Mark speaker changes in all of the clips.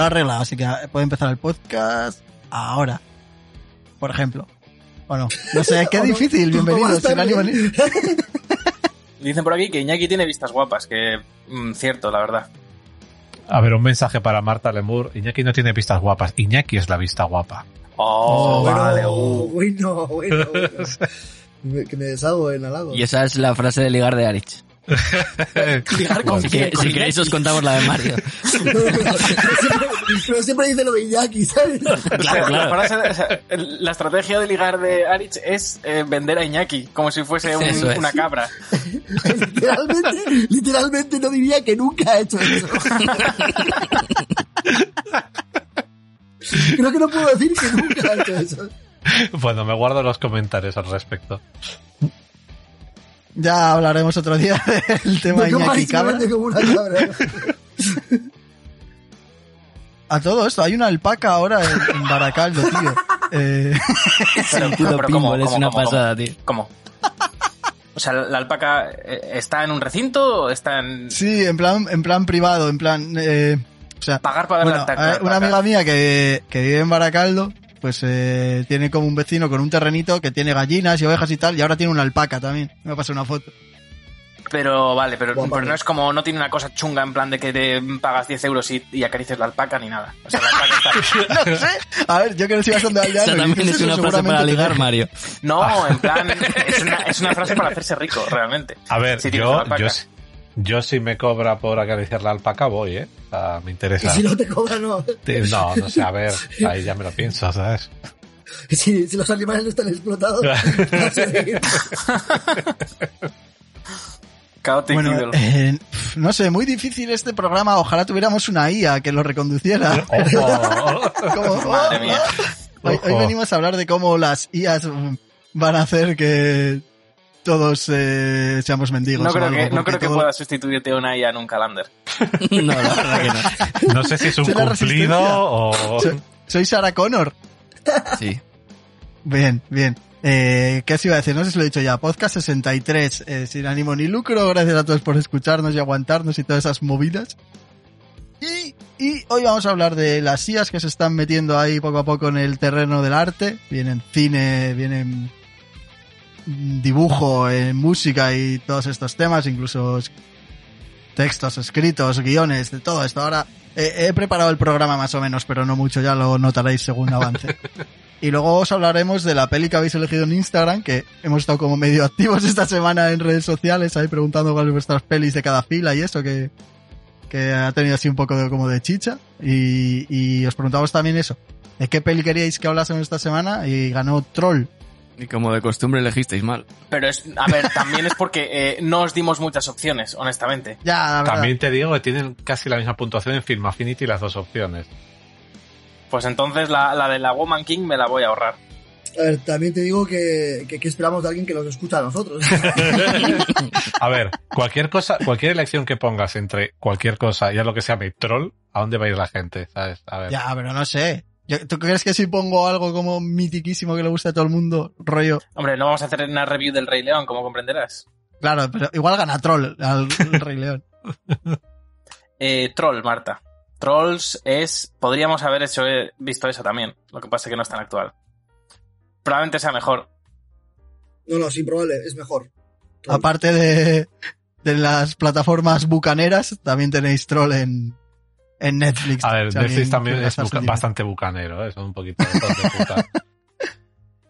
Speaker 1: Lo he arreglado, así que puede empezar el podcast ahora. Por ejemplo. Bueno, no sé, qué difícil, bienvenidos. sin ánimo ni-
Speaker 2: Dicen por aquí que Iñaki tiene vistas guapas, que mm, cierto, la verdad.
Speaker 3: A ver, un mensaje para Marta Lemur. Iñaki no tiene vistas guapas. Iñaki es la vista guapa.
Speaker 2: Oh,
Speaker 4: bueno,
Speaker 2: vale. uh.
Speaker 4: bueno, bueno, bueno. Me- que me deshago en halagos.
Speaker 5: Y esa es la frase de ligar de Arich.
Speaker 2: Con
Speaker 5: Si, que-
Speaker 2: con
Speaker 5: si queréis os contamos la de Mario.
Speaker 4: siempre, pero siempre dice lo de Iñaki, ¿sabes?
Speaker 5: Claro,
Speaker 2: la,
Speaker 5: claro.
Speaker 2: la estrategia de ligar de Arich es eh, vender a Iñaki, como si fuese un-
Speaker 5: Eso es.
Speaker 2: una cabra.
Speaker 4: literalmente, literalmente no diría que nunca ha hecho eso. Creo que no puedo decir que nunca ha hecho eso.
Speaker 3: Bueno, me guardo los comentarios al respecto.
Speaker 1: Ya hablaremos otro día del tema
Speaker 4: De
Speaker 1: Iñaki Cabra.
Speaker 4: como una cabra.
Speaker 1: A todo esto, hay una alpaca ahora en, Baracaldo, tío. Eh,
Speaker 2: Pero,
Speaker 5: Puto
Speaker 2: pero ¿cómo,
Speaker 5: es
Speaker 2: cómo,
Speaker 5: una
Speaker 2: cómo,
Speaker 5: pasada, tío.
Speaker 2: ¿Cómo? O sea, la alpaca eh, está en un recinto o está en
Speaker 1: sí, en plan, en plan privado, en plan... Eh, o sea,
Speaker 2: pagar para ver
Speaker 1: bueno,
Speaker 2: la alpaca?
Speaker 1: eh, una amiga mía que, que vive en Baracaldo, pues eh, tiene como un vecino con un terrenito que tiene gallinas y ovejas y tal, y ahora tiene una alpaca también. Me pasó una foto.
Speaker 2: Pero vale, pero, no es como, no tiene una cosa chunga en plan de que te pagas 10 euros y, y acaricias la alpaca ni nada. O sea, la alpaca está...
Speaker 1: No sé. A ver, yo que no soy bastante aldeano.
Speaker 5: También es una frase para ligar. Mario.
Speaker 2: No, en plan, es una, es una frase para hacerse rico, realmente.
Speaker 3: A ver,
Speaker 2: Si
Speaker 3: yo, yo, yo si me cobra por acariciar la alpaca voy, ¿eh? O sea, me
Speaker 4: Y
Speaker 3: interesa.
Speaker 4: si no te cobran, no.
Speaker 3: No, no sé, a ver, ahí ya me lo pienso, ¿sabes?
Speaker 4: Si, si los animales no están explotados, vas a seguir.
Speaker 2: Chaotic
Speaker 1: Bueno, eh, no sé, muy difícil este programa. Ojalá tuviéramos una IA que lo reconduciera.
Speaker 3: Ojo.
Speaker 1: Como,
Speaker 2: Madre mía.
Speaker 1: Hoy, hoy venimos a hablar de cómo las IAs van a hacer que todos eh, seamos mendigos.
Speaker 2: No
Speaker 1: o
Speaker 2: creo
Speaker 1: algo,
Speaker 2: que, no creo que
Speaker 1: todo-
Speaker 2: pueda sustituirte una IA en un calander.
Speaker 5: No, la verdad que no.
Speaker 3: No sé si es un cumplido o...
Speaker 1: Soy, soy Sarah Connor.
Speaker 5: Sí.
Speaker 1: Bien, bien. Eh, ¿Qué os iba a decir? No sé si lo he dicho ya. Podcast 63, eh, sin ánimo ni lucro. Gracias a todos por escucharnos y aguantarnos y todas esas movidas. Y, y hoy vamos a hablar de las IAs que se están metiendo ahí poco a poco en el terreno del arte. Vienen cine, vienen dibujo, en música y todos estos temas, incluso textos escritos, guiones, de todo esto. Ahora eh, he preparado el programa más o menos, pero no mucho, ya lo notaréis según avance. Y luego os hablaremos de la peli que habéis elegido en Instagram, que hemos estado como medio activos esta semana en redes sociales, ahí preguntando cuáles vuestras pelis de cada fila y eso, que, que ha tenido así un poco de, como de chicha. Y, y os preguntamos también eso, de qué peli queríais que hablásemos esta semana y ganó Troll.
Speaker 5: Y como de costumbre elegisteis mal.
Speaker 2: Pero es, a ver, también es porque eh, no os dimos muchas opciones, honestamente.
Speaker 1: Ya.
Speaker 3: También te digo que tienen casi la misma puntuación en Film Affinity las dos opciones.
Speaker 2: Pues entonces la, la de la Woman King me la voy a ahorrar.
Speaker 4: A ver, también te digo que, que, que esperamos de alguien que nos escucha a nosotros.
Speaker 3: A ver, cualquier cosa, cualquier elección que pongas entre cualquier cosa y a lo que se llame troll, ¿a dónde va a ir la gente? ¿Sabes? A ver.
Speaker 1: Ya, pero no sé. ¿Tú crees que si pongo algo como mitiquísimo que le guste a todo el mundo, rollo?
Speaker 2: Hombre, no vamos a hacer una review del Rey León, como comprenderás.
Speaker 1: Claro, pero igual gana Troll al, Rey León.
Speaker 2: Eh, Troll, Marta. Trolls es... Podríamos haber hecho, eh, visto esa también. Lo que pasa es que no es tan actual. Probablemente sea mejor.
Speaker 4: No, no, sí, probable, es mejor.
Speaker 1: Aparte de, de las plataformas bucaneras, también tenéis Troll en, en Netflix.
Speaker 3: A ver, Netflix también es buca- bastante bucanero, ¿eh? son un poquito de puta.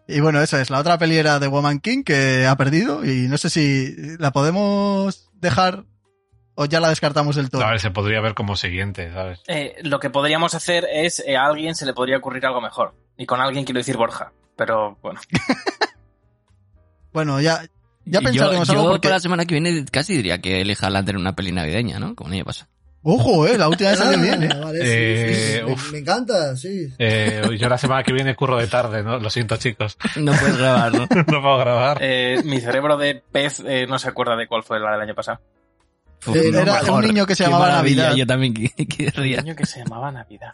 Speaker 1: Y bueno, eso es. La otra peli era de Woman King que ha perdido y no sé si la podemos dejar o ya la descartamos del todo.
Speaker 3: A ver, se podría ver como siguiente, ¿sabes?
Speaker 2: Eh, lo que podríamos hacer es... eh, a alguien se le podría ocurrir algo mejor. Y con alguien quiero decir Borja. pero bueno.
Speaker 1: Bueno, ya, ya pensaremos
Speaker 5: yo,
Speaker 1: algo
Speaker 5: yo
Speaker 1: porque...
Speaker 5: para la semana que viene casi diría que elija Lantern una peli navideña, ¿no? Como año pasa.
Speaker 1: Ojo, eh, la última vez salió bien, eh.
Speaker 4: vale, sí,
Speaker 3: Eh,
Speaker 4: sí, sí, me- encanta, sí.
Speaker 3: Eh, yo la semana que viene curro de tarde, ¿no? Lo siento, chicos.
Speaker 5: No puedes grabar, ¿no?
Speaker 3: No puedo grabar.
Speaker 2: Eh, mi cerebro de pez eh, no se acuerda de cuál fue la del año pasado.
Speaker 5: Uf,
Speaker 4: Eh,
Speaker 5: no,
Speaker 1: era
Speaker 5: mejor.
Speaker 1: un niño que se llamaba Navidad.
Speaker 5: Yo también querría.
Speaker 2: año que se llamaba Navidad.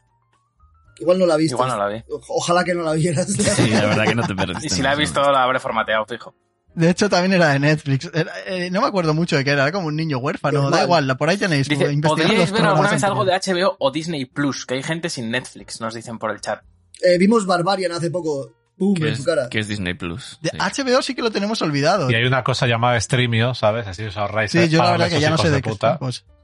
Speaker 4: Igual no la viste.
Speaker 2: Igual no la vi.
Speaker 4: Ojalá que no la vieras.
Speaker 5: Sí, la verdad que no te perdiste.
Speaker 2: Y si la he visto, la habré formateado, fijo.
Speaker 1: De hecho, también era de Netflix. Era- eh, no me acuerdo mucho de qué era, era como un niño huérfano. Da igual, la- por ahí tenéis.
Speaker 2: Dice, ¿podríais ver alguna vez algo de. HBO o Disney Plus? Que hay gente sin Netflix, nos dicen por el chat.
Speaker 4: Eh, vimos Barbarian hace poco. Pum,
Speaker 5: Que
Speaker 4: en
Speaker 5: es,
Speaker 4: tu cara.
Speaker 5: que es Disney Plus.
Speaker 1: De
Speaker 5: sí.
Speaker 1: HBO sí que lo tenemos olvidado.
Speaker 3: Y hay una cosa llamada Streamio, ¿sabes? Así os ahorráis.
Speaker 1: Sí, yo la verdad que ya no sé de qué.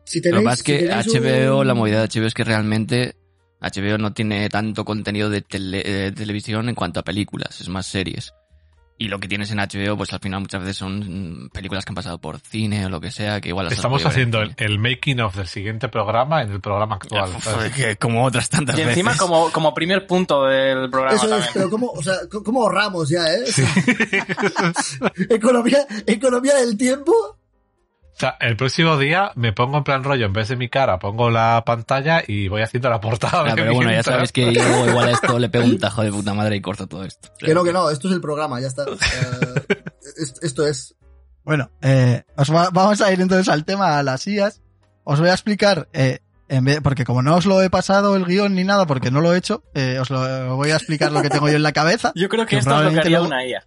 Speaker 4: Si
Speaker 5: Lo
Speaker 4: tenéis,
Speaker 5: que pasa es que
Speaker 4: si tenéis
Speaker 5: HBO,
Speaker 4: un-
Speaker 5: la movida de HBO es que realmente HBO no tiene tanto contenido de tele- eh, televisión en cuanto a películas, es más series. Y lo que tienes en HBO, pues al final muchas veces son mm, películas que han pasado por cine o lo que sea, que igual las
Speaker 3: Estamos haciendo el, making of del siguiente programa en el programa actual.
Speaker 5: Que como otras tantas
Speaker 2: Y encima
Speaker 5: veces.
Speaker 2: como, como primer punto del programa
Speaker 4: Eso es, pero ¿cómo, o sea, c- ¿cómo ahorramos ya, eh? economía, economía del tiempo.
Speaker 3: O sea, el próximo día me pongo en plan rollo, en vez de mi cara, pongo la pantalla y voy haciendo la portada.
Speaker 5: Pero bueno, ya sabes que yo igual a esto le pego un tajo de puta madre y corto todo esto.
Speaker 4: Que no, que no, esto es el programa, ya está. Esto es.
Speaker 1: Bueno, eh, os va- vamos a ir entonces al tema, a las IAS. Os voy a explicar, eh, en vez, porque como no os lo he pasado el guion ni nada, porque no lo he hecho, eh, os lo voy a explicar lo que tengo yo en la cabeza.
Speaker 2: Yo creo que
Speaker 1: Que
Speaker 2: esto es lo que haría
Speaker 1: luego-
Speaker 2: una IA.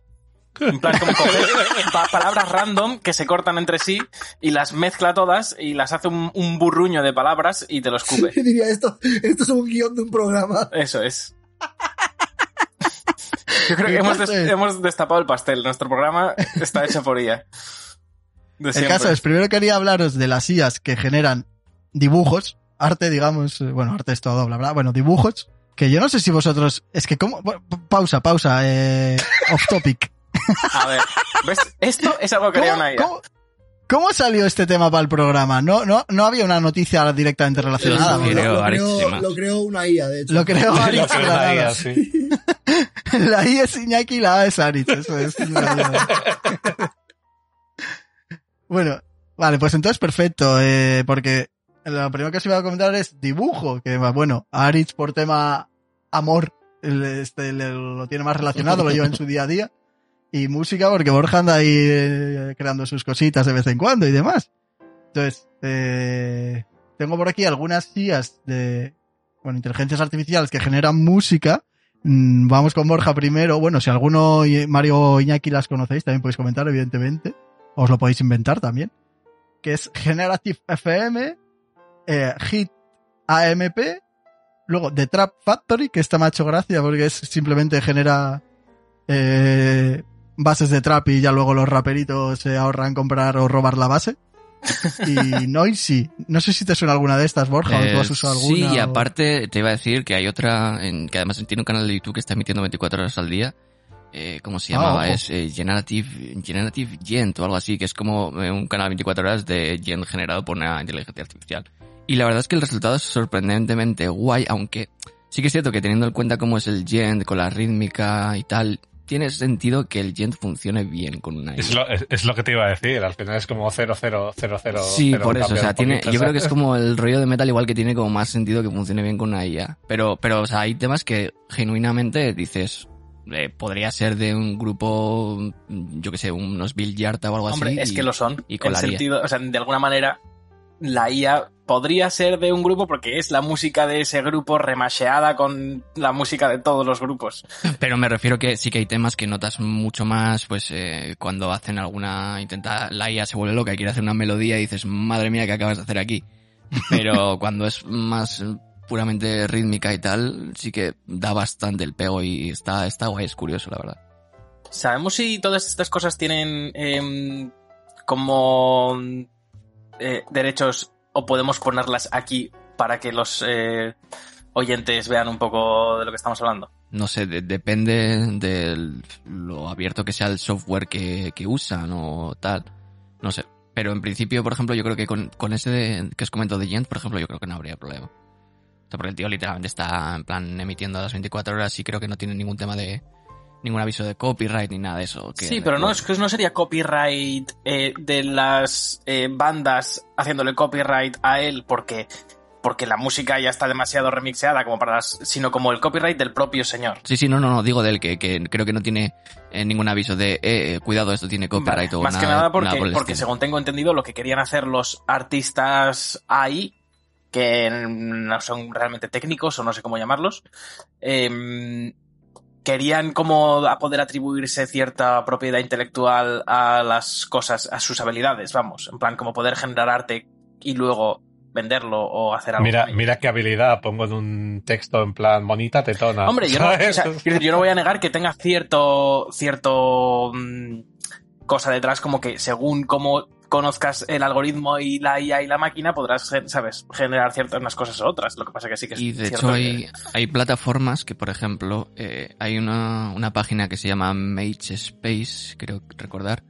Speaker 2: En plan, como coger pa- palabras random que se cortan entre sí y las mezcla todas y las hace un, un burruño de palabras y te lo escupe.
Speaker 4: Yo diría esto, esto es un guion de un programa.
Speaker 2: Eso es. Yo creo que hemos, des- hemos destapado el pastel. Nuestro programa está hecho por IA.
Speaker 1: El caso es, primero quería hablaros de las IAS que generan dibujos, arte, digamos, eh, bueno, arte es todo, bla, bla, bueno, dibujos, que yo no sé si vosotros, es que como, bueno, pausa, pausa, eh, off topic.
Speaker 2: A ver, ¿ves? Esto es algo que haría
Speaker 1: ¿Cómo,
Speaker 2: una IA.
Speaker 1: cómo- cómo salió este tema para el programa? No, no, no había una noticia directamente relacionada.
Speaker 5: Lo creo,
Speaker 4: lo, creó, lo creó una IA, de hecho.
Speaker 1: Lo creo
Speaker 3: Lo
Speaker 1: Aritz la
Speaker 3: una IA, sí.
Speaker 1: La I es Iñaki y la A es Aritz, eso es. bueno, vale, pues entonces perfecto, eh, porque lo primero que os iba a comentar es dibujo, que bueno, Aritz por tema amor, este, le- lo tiene más relacionado, lo lleva en su día a día, y música porque Borja anda ahí eh, creando sus cositas de vez en cuando y demás. Entonces, eh, tengo por aquí algunas IAs de, bueno, inteligencias artificiales que generan música, Mm, Vamos con Borja primero. Bueno, si alguno, Mario Iñaki las conocéis, también podéis comentar, evidentemente. Os lo podéis inventar también. Que es Generative FM, eh, Hit AMP, luego The Trap Factory, que esta me ha hecho gracia porque es simplemente genera eh, bases de trap y ya luego los raperitos se ahorran comprar o robar la base. Y Noisy. No sé si te suena alguna de estas, Borja, o tú
Speaker 5: Eh,
Speaker 1: has usado alguna.
Speaker 5: Sí, y
Speaker 1: o-
Speaker 5: aparte te iba a decir que hay otra, en, que además tiene un canal de YouTube que está emitiendo 24 horas al día. Eh, ¿Cómo se
Speaker 1: Ah,
Speaker 5: llamaba? es eh, Generative, Generative Gent o algo así, que es como eh, un canal 24 horas de Gent generado por una inteligencia artificial. Y la verdad es que el resultado es sorprendentemente guay, aunque sí que es cierto que teniendo en cuenta cómo es el Gent con la rítmica y tal, tiene sentido que el Gent funcione bien con una
Speaker 3: Es
Speaker 5: IA.
Speaker 3: lo, es, es lo que te iba a decir. Al final es como 0, 0, 0, 0.
Speaker 5: Sí, por eso, o sea, tiene, yo creo que es como el rollo de metal igual que tiene como más sentido que funcione bien con una IA. Pero, pero, o sea, hay temas que genuinamente dices, eh, podría ser de un grupo, yo que sé, unos Bill Yarta o algo
Speaker 2: Hombre,
Speaker 5: así.
Speaker 2: es
Speaker 5: y-
Speaker 2: que lo son.
Speaker 5: y
Speaker 2: en
Speaker 5: colaría.
Speaker 2: sentido, o sea, de alguna manera, la IA podría ser de un grupo porque es la música de ese grupo remasheada con la música de todos los grupos.
Speaker 5: Pero me refiero que sí que hay temas que notas mucho más, pues, eh, cuando hacen alguna, intenta, la IA se vuelve loca y quiere hacer una melodía y dices, madre mía, ¿qué acabas de hacer aquí? Pero cuando es más eh, puramente rítmica y tal, sí que da bastante el pego y está, está guay, es curioso, la verdad.
Speaker 2: ¿Sabemos si todas estas cosas tienen em, como eh, derechos o podemos ponerlas aquí para que los eh, oyentes vean un poco de lo que estamos hablando?
Speaker 5: No sé, de- depende de lo abierto que sea el software que, que usan o tal. No sé. Pero en principio, por ejemplo, yo creo que con, con ese de- que os comento de Gent, por ejemplo, yo creo que no habría problema. O sea, porque el tío literalmente está en plan emitiendo a las 24 horas y creo que no tiene ningún tema de ningún aviso de copyright ni nada de eso. que-
Speaker 2: Sí, pero no, es que no sería copyright eh, de las eh, bandas haciéndole copyright a él porque, porque la música ya está demasiado remixeada como para las, sino como el copyright del propio señor.
Speaker 5: Sí, sí, no, no, no, digo del que, que creo que no tiene eh, ningún aviso de, eh, eh, cuidado, esto tiene copyright
Speaker 2: Vale,
Speaker 5: o
Speaker 2: más
Speaker 5: nada,
Speaker 2: que nada porque,
Speaker 5: nada por el
Speaker 2: porque
Speaker 5: estilo.
Speaker 2: según tengo entendido lo que querían hacer los artistas ahí, que no son realmente técnicos o no sé cómo llamarlos, em, querían como a poder atribuirse cierta propiedad intelectual a las cosas, a sus habilidades, vamos, en plan como poder generar arte y luego venderlo o hacer algo.
Speaker 3: Mira, mira qué habilidad pongo en un texto en plan bonita tetona.
Speaker 2: Hombre, yo no, yo no voy a negar que tenga cierto, cierto mm, cosa detrás, como que según cómo conozcas el algoritmo y la IA y la máquina, podrás, sabes, generar ciertas unas cosas u otras. Lo que pasa que sí que es
Speaker 5: Y de hecho
Speaker 2: que-
Speaker 5: hay, plataformas que, por ejemplo, eh, hay una, una página que se llama Mage Space, creo recordar,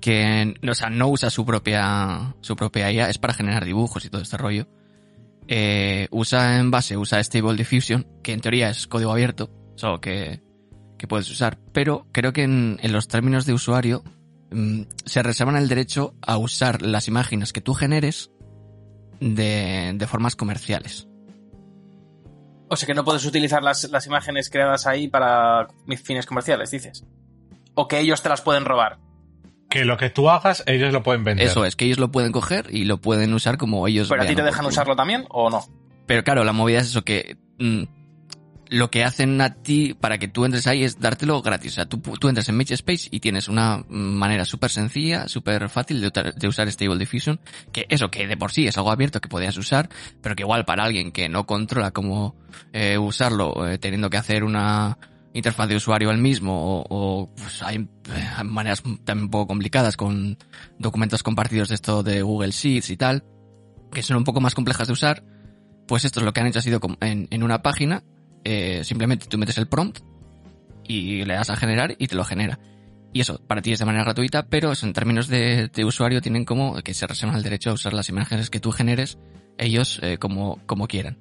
Speaker 5: que o sea, no usa su propia, su propia IA, es para generar dibujos y todo este rollo. Eh, usa en base, usa Stable Diffusion, que en teoría es código abierto, solo que, que puedes usar, pero creo que en, en los términos de usuario se reservan el derecho a usar las imágenes que tú generes de, de formas comerciales.
Speaker 2: O sea que no puedes utilizar las, las imágenes creadas ahí para mis fines comerciales, dices. O que ellos te las pueden robar.
Speaker 3: Que lo que tú hagas, ellos lo pueden vender.
Speaker 5: Eso es, que ellos lo pueden coger y lo pueden usar como ellos
Speaker 2: ¿Pero a ti te dejan usarlo también o no?
Speaker 5: Pero claro, la movida es eso que mm, lo que hacen a ti para que tú entres ahí es dártelo gratis. O sea, tú, tú entras en Space y tienes una manera súper sencilla, súper fácil de, de usar Stable Diffusion, que eso que de por sí es algo abierto que podías usar, pero que igual para alguien que no controla cómo eh, usarlo, eh, teniendo que hacer una interfaz de usuario el mismo, o, o, pues hay, hay maneras también un poco complicadas con documentos compartidos de esto de Google Sheets y tal, que son un poco más complejas de usar, pues esto es lo que han hecho ha sido en, en una página, eh, simplemente tú metes el prompt y le das a generar y te lo genera. Y eso, para ti es de manera gratuita, pero en términos de, de usuario tienen como que se reservan el derecho a usar las imágenes que tú generes ellos eh, como, como quieran.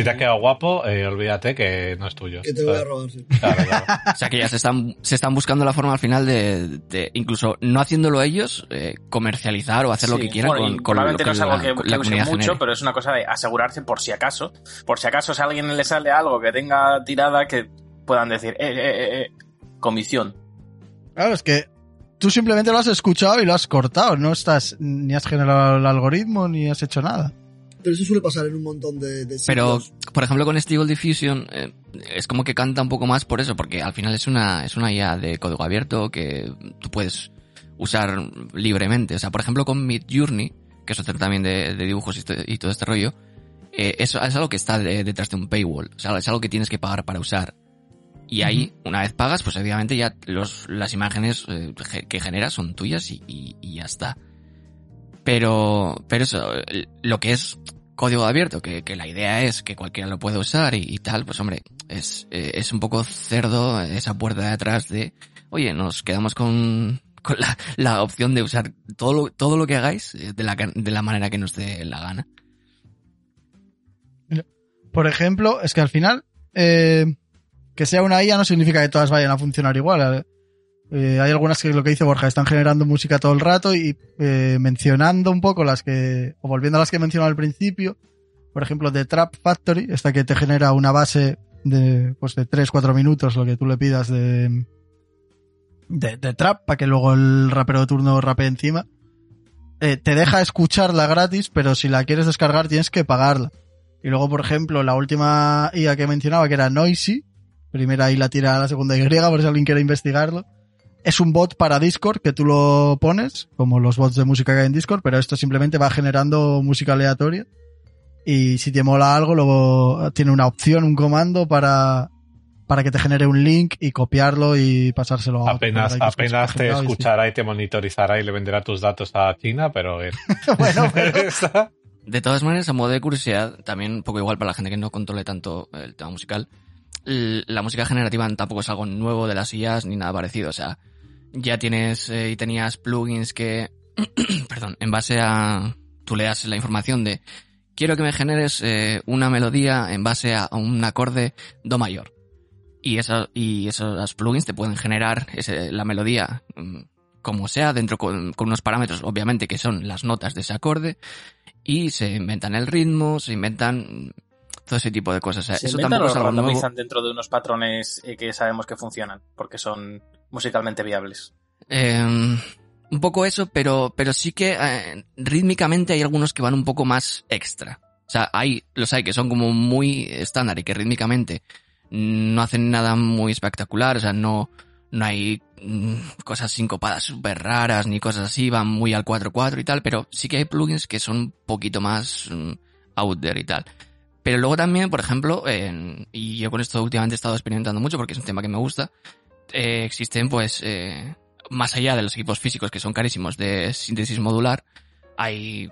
Speaker 3: Si te ha quedado guapo, eh, olvídate que no es tuyo.
Speaker 4: Que te voy a robar, sí.
Speaker 3: Claro, claro.
Speaker 5: O sea que ya se están, se están buscando la forma al final de, de incluso no haciéndolo ellos, eh, comercializar o hacer lo que quieran
Speaker 2: bueno,
Speaker 5: con, con lo
Speaker 2: probablemente
Speaker 5: que
Speaker 2: no es algo
Speaker 5: la,
Speaker 2: que,
Speaker 5: la
Speaker 2: que use mucho,
Speaker 5: genere.
Speaker 2: pero es una cosa de asegurarse por si acaso. Por si acaso si a alguien le sale algo que tenga tirada, que puedan decir, eh, eh, eh, eh, comisión.
Speaker 1: Claro, es que tú simplemente lo has escuchado y lo has cortado. No estás, ni has generado el algoritmo, ni has hecho nada.
Speaker 4: Pero eso suele pasar en un montón de, de
Speaker 5: Pero, por ejemplo, con Stable Diffusion eh, es como que canta un poco más por eso, porque al final es una, es una IA de código abierto que tú puedes usar libremente. O sea, por ejemplo, con Mid Journey, que es otro también de, de dibujos y, to- y todo este rollo, eh, eso es algo que está de- detrás de un paywall. O sea, es algo que tienes que pagar para usar. Y ahí, una vez pagas, pues obviamente ya los, las imágenes eh, que generas son tuyas y, y- y ya está. Pero, pero eso, lo que es código abierto, que, que la idea es que cualquiera lo puede usar y, y tal, pues hombre, es, eh, es un poco cerdo esa puerta de atrás de, oye, nos quedamos con, con la, la opción de usar todo lo, todo lo que hagáis eh, de la, de la manera que nos dé la gana.
Speaker 1: Por ejemplo, es que al final, eh, que sea una IA no significa que todas vayan a funcionar igual. Eh, hay algunas que lo que dice Borja, están generando música todo el rato y eh, mencionando un poco las que, o volviendo a las que he mencionado al principio, por ejemplo, de Trap Factory, esta que te genera una base de, pues de 3-4 minutos, lo que tú le pidas de, de, de trap, para que luego el rapero de turno rapee encima. Eh, te deja escucharla gratis, pero si la quieres descargar tienes que pagarla. Y luego, por ejemplo, la última IA que mencionaba, que era Noisy, primera I la tira a la segunda Y, por si alguien quiere investigarlo. Es un bot para Discord que tú lo pones, como los bots de música que hay en Discord, pero esto simplemente va generando música aleatoria. Y si te mola algo, luego tiene una opción, un comando para, para que te genere un link y copiarlo y pasárselo a otro.
Speaker 3: Apenas,
Speaker 1: que
Speaker 3: apenas te
Speaker 1: generado y sí.
Speaker 3: escuchará y te monitorizará y le venderá tus datos a China, pero es...
Speaker 1: bueno, pero-
Speaker 5: De todas maneras, a modo de curiosidad, también un poco igual para la gente que no controle tanto el tema musical, la música generativa tampoco es algo nuevo de las IAs ni nada parecido. O sea, ya tienes eh, y tenías plugins que, perdón, en base a, tú le das la información de, quiero que me generes eh, una melodía en base a un acorde do mayor. y, esa, y esos plugins te pueden generar ese- la melodía mm, como sea, dentro con, con unos parámetros, obviamente, que son las notas de ese acorde, y se inventan el ritmo, se inventan mm, todo ese tipo de cosas. O sea,
Speaker 2: Se
Speaker 5: eso
Speaker 2: inventan
Speaker 5: tampoco
Speaker 2: o
Speaker 5: es algo nuevo.
Speaker 2: randomizan dentro de unos patrones eh, que sabemos que funcionan, porque son musicalmente viables.
Speaker 5: Eh, un poco eso, pero, pero sí que eh, rítmicamente hay algunos que van un poco más extra. O sea, hay, los hay que son como muy estándar y que rítmicamente no hacen nada muy espectacular, o sea, no, no hay mm, cosas sincopadas súper raras ni cosas así, van muy al 4-4 y tal, pero sí que hay plugins que son un poquito más mm, out there y tal. Pero luego también, por ejemplo, y yo con esto últimamente he estado experimentando mucho porque es un tema que me gusta, eh, existen pues, eh, más allá de los equipos físicos que son carísimos de síntesis modular, hay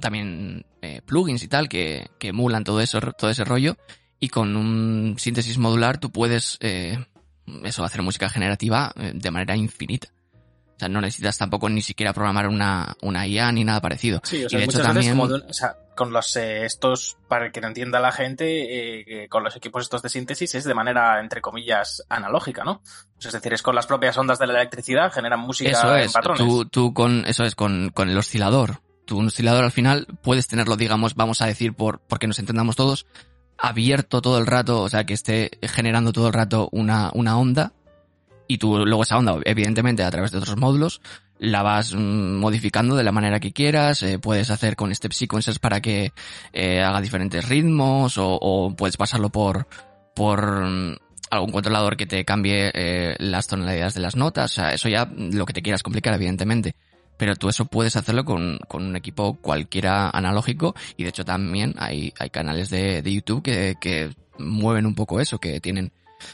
Speaker 5: también eh, plugins y tal que, que emulan todo eso, todo ese rollo y con un síntesis modular tú puedes eh, eso hacer música generativa eh, de manera infinita. O sea, no necesitas tampoco ni siquiera programar una, una IA ni nada parecido.
Speaker 2: Sí, o
Speaker 5: Y
Speaker 2: sea,
Speaker 5: de hecho
Speaker 2: veces
Speaker 5: también-
Speaker 2: como de un- o sea, con los eh, estos, para que lo entienda la gente, eh, que con los equipos estos de síntesis es de manera, entre comillas, analógica, ¿no? Pues es decir, es con las propias ondas de la electricidad, generan música
Speaker 5: Eso
Speaker 2: en
Speaker 5: es,
Speaker 2: patrones.
Speaker 5: tú, tú con, eso es, con, con el oscilador. Tú un oscilador al final puedes tenerlo, digamos, vamos a decir, por, porque nos entendamos todos, abierto todo el rato, o sea, que esté generando todo el rato una, una onda, y tú luego esa onda, evidentemente, a través de otros módulos, la vas mm, modificando de la manera que quieras, eh, puedes hacer con step sequences para que eh, haga diferentes ritmos, o, o puedes pasarlo por, por mm, algún controlador que te cambie eh, las tonalidades de las notas, o sea, eso ya mm, lo que te quieras complicar, evidentemente. Pero tú eso puedes hacerlo con, con un equipo cualquiera analógico y de hecho también hay, hay canales de, de YouTube que, que mueven un poco eso, que tienen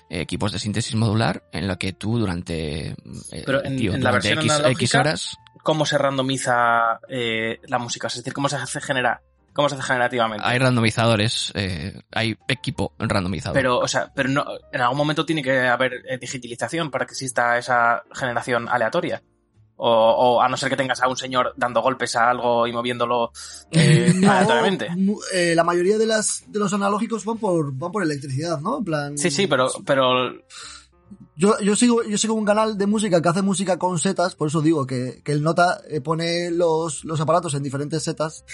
Speaker 5: equipos de síntesis modular en lo que tú durante, eh,
Speaker 2: Pero en-
Speaker 5: tío,
Speaker 2: en la
Speaker 5: durante
Speaker 2: versión
Speaker 5: X, horas
Speaker 2: ¿Cómo se randomiza eh, la música? Es decir, ¿cómo se hace genera, cómo se hace generativamente?
Speaker 5: hay randomizadores, eh, hay equipo randomizador.
Speaker 2: Pero, o sea, pero no, en algún momento tiene que haber eh, digitalización para que exista esa generación aleatoria. O, o a no ser que tengas a un señor dando golpes a algo y moviéndolo eh,
Speaker 4: No,
Speaker 2: aleatoriamente.
Speaker 4: eh, la mayoría de las de los analógicos van por van por electricidad, ¿no? En plan.
Speaker 2: Sí, sí, pero, pero
Speaker 4: Yo, yo sigo yo sigo un canal de música que hace música con setas, por eso digo que, que el nota eh, pone los, los aparatos en diferentes setas.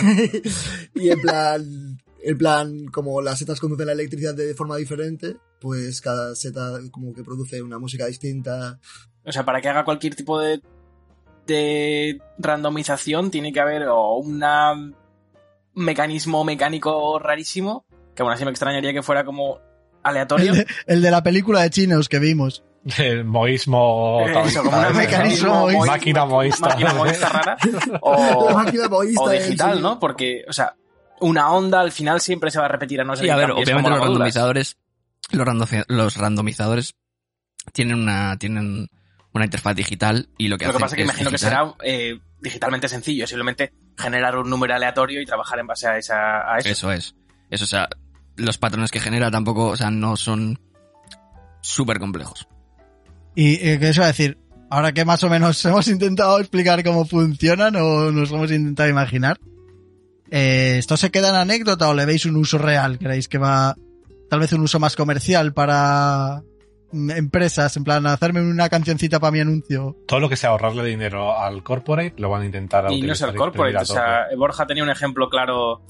Speaker 4: y en plan en plan como las setas conducen la electricidad de forma diferente, pues cada seta como que produce una música distinta.
Speaker 2: O sea, para que haga cualquier tipo de, de randomización tiene que haber o una- un mecanismo mecánico rarísimo, que aún así me extrañaría que fuera como aleatorio.
Speaker 1: El de, el de la película de chinos que vimos.
Speaker 3: El moísmo.
Speaker 2: Eh,
Speaker 3: Máquina moísta.
Speaker 2: máquina moísta rara.
Speaker 4: la
Speaker 2: O,
Speaker 4: máquina maoísta
Speaker 2: o digital. ¿no? Porque, o sea, una onda al final siempre se va a repetir a no ser
Speaker 5: Sí,
Speaker 2: que
Speaker 5: a ver, obviamente los randomizadores, los, randomi- los randomizadores tienen una, tienen una interfaz digital y lo que
Speaker 2: Lo que pasa es que imagino que
Speaker 5: digital.
Speaker 2: será eh, digitalmente sencillo, simplemente generar un número aleatorio y trabajar en base a, esa, a eso.
Speaker 5: Eso es. Eso, o sea, los patrones que genera tampoco, o sea, no son súper complejos.
Speaker 1: Y eh, que eso va a decir, ahora que más o menos hemos intentado explicar cómo funcionan o nos lo hemos intentado imaginar, eh, ¿esto se queda en anécdota o le veis un uso real? ¿Creéis que va tal vez un uso más comercial para empresas? En plan, hacerme una cancioncita para mi anuncio.
Speaker 3: Todo lo que sea ahorrarle dinero al corporate lo van a intentar
Speaker 2: Y no es el corporate, o sea, Borja tenía un ejemplo claro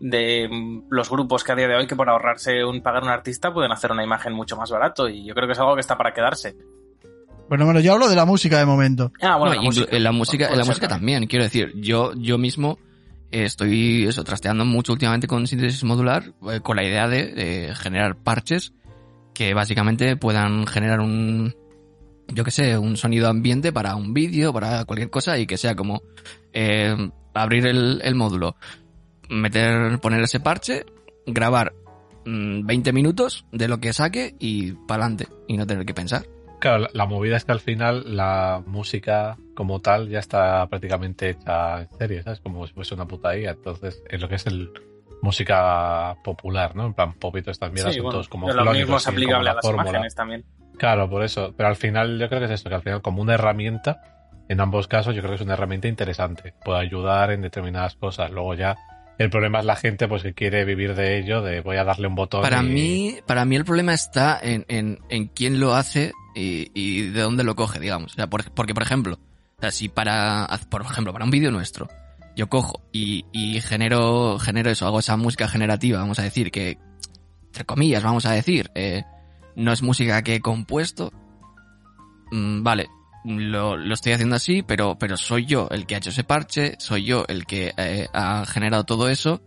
Speaker 2: de mm, los grupos que a día de hoy que por ahorrarse un pagar a un artista pueden hacer una imagen mucho más barato y yo creo que es algo que está para quedarse.
Speaker 1: Bueno, bueno, yo hablo de la música de momento.
Speaker 2: Ah, bueno,
Speaker 5: No,
Speaker 2: la
Speaker 5: inclu-
Speaker 2: música.
Speaker 5: en la música, en la música
Speaker 2: también.
Speaker 5: también, quiero decir, yo, yo mismo eh, estoy eso, trasteando mucho últimamente con síntesis modular, eh, con la idea de eh, generar parches que básicamente puedan generar un, yo que sé, un sonido ambiente para un vídeo, para cualquier cosa y que sea como eh, abrir el, módulo, meter, poner ese parche, grabar mm, 20 minutos de lo que saque y para adelante y no tener que pensar.
Speaker 3: Claro, la, la movida es que al final la música como tal ya está prácticamente hecha en serie, ¿sabes? Como si fuese una puta IA. Entonces, en lo que es el música popular, ¿no? En plan, pop y todas estas mierdas
Speaker 2: Sí,
Speaker 3: son
Speaker 2: bueno,
Speaker 3: todos como
Speaker 2: es lo mismo es aplicable a
Speaker 3: la
Speaker 2: las
Speaker 3: fórmula.
Speaker 2: imágenes también.
Speaker 3: Claro, por eso. Pero al final yo creo que es esto, que al final como una herramienta, en ambos casos yo creo que es una herramienta interesante. Puede ayudar en determinadas cosas. Luego ya El problema es la gente pues que quiere vivir de ello, de voy a darle un botón.
Speaker 5: Para
Speaker 3: y-
Speaker 5: mí, para mí el problema está en, en, en quién lo hace y, y de dónde lo coge, digamos. O sea, por- porque, por ejemplo, o sea, si para, por ejemplo, para un vídeo nuestro, yo cojo y, y genero, genero eso, hago esa música generativa, vamos a decir, que, entre comillas, vamos a decir, eh, no es música que he compuesto, mm, vale, lo, lo estoy haciendo así, pero, pero soy yo el que ha hecho ese parche, soy yo el que eh, ha generado todo eso,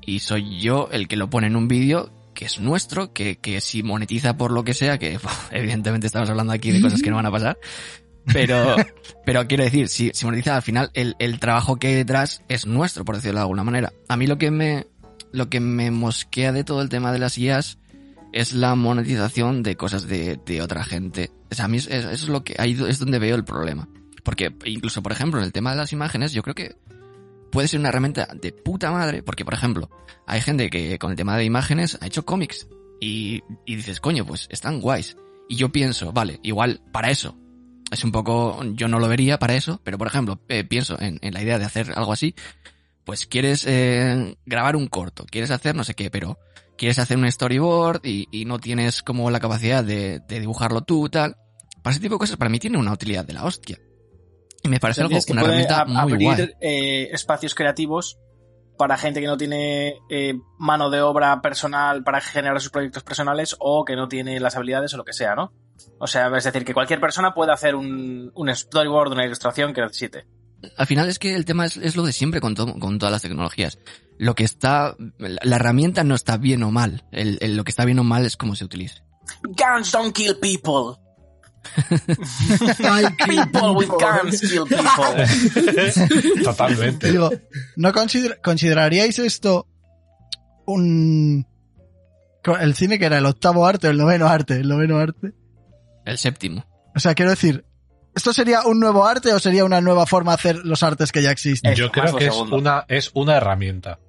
Speaker 5: y soy yo el que lo pone en un vídeo que es nuestro, que, que si monetiza por lo que sea, que evidentemente estamos hablando aquí de cosas que no van a pasar, pero, pero quiero decir, si, si monetiza al final el, el trabajo que hay detrás es nuestro, por decirlo de alguna manera. A mí lo que me, lo que me mosquea de todo el tema de las IAs es la monetización de cosas de, de otra gente. O sea, a mí es- es- eso es lo que, ahí es donde veo el problema. Porque incluso, por ejemplo, en el tema de las imágenes, yo creo que puede ser una herramienta de puta madre, porque, por ejemplo, hay gente que con el tema de imágenes ha hecho cómics y, y dices, coño, pues están guays. Y yo pienso, vale, igual para eso. Es un poco, yo no lo vería para eso, pero por ejemplo, eh, pienso en, en la idea de hacer algo así, pues quieres eh, grabar un corto, quieres hacer no sé qué, pero quieres hacer un storyboard y, y no tienes como la capacidad de, de dibujarlo tú tal. Para ese tipo de cosas para mí tiene una utilidad de la hostia. Y me parece algo,
Speaker 2: que
Speaker 5: una herramienta muy
Speaker 2: abrir eh, espacios creativos para gente que no tiene eh, mano de obra personal para generar sus proyectos personales o que no tiene las habilidades o lo que sea, ¿no? O sea, es decir, que cualquier persona puede hacer un, un storyboard, una ilustración que necesite.
Speaker 5: Al final es que el tema es, es lo de siempre con, to- con todas las tecnologías. Lo que está, la, herramienta no está bien o mal. El- el- lo que está bien o mal es cómo se utilice.
Speaker 2: Guns don't kill people. People with guns kill people.
Speaker 3: Totalmente.
Speaker 1: Digo, ¿no consider- consideraríais esto un... El cine que era el octavo arte o el noveno arte? El noveno arte.
Speaker 5: El séptimo.
Speaker 1: O sea, quiero decir, ¿esto sería un nuevo arte o sería una nueva forma de hacer los artes que ya existen?
Speaker 3: Yo creo que es una, es una herramienta.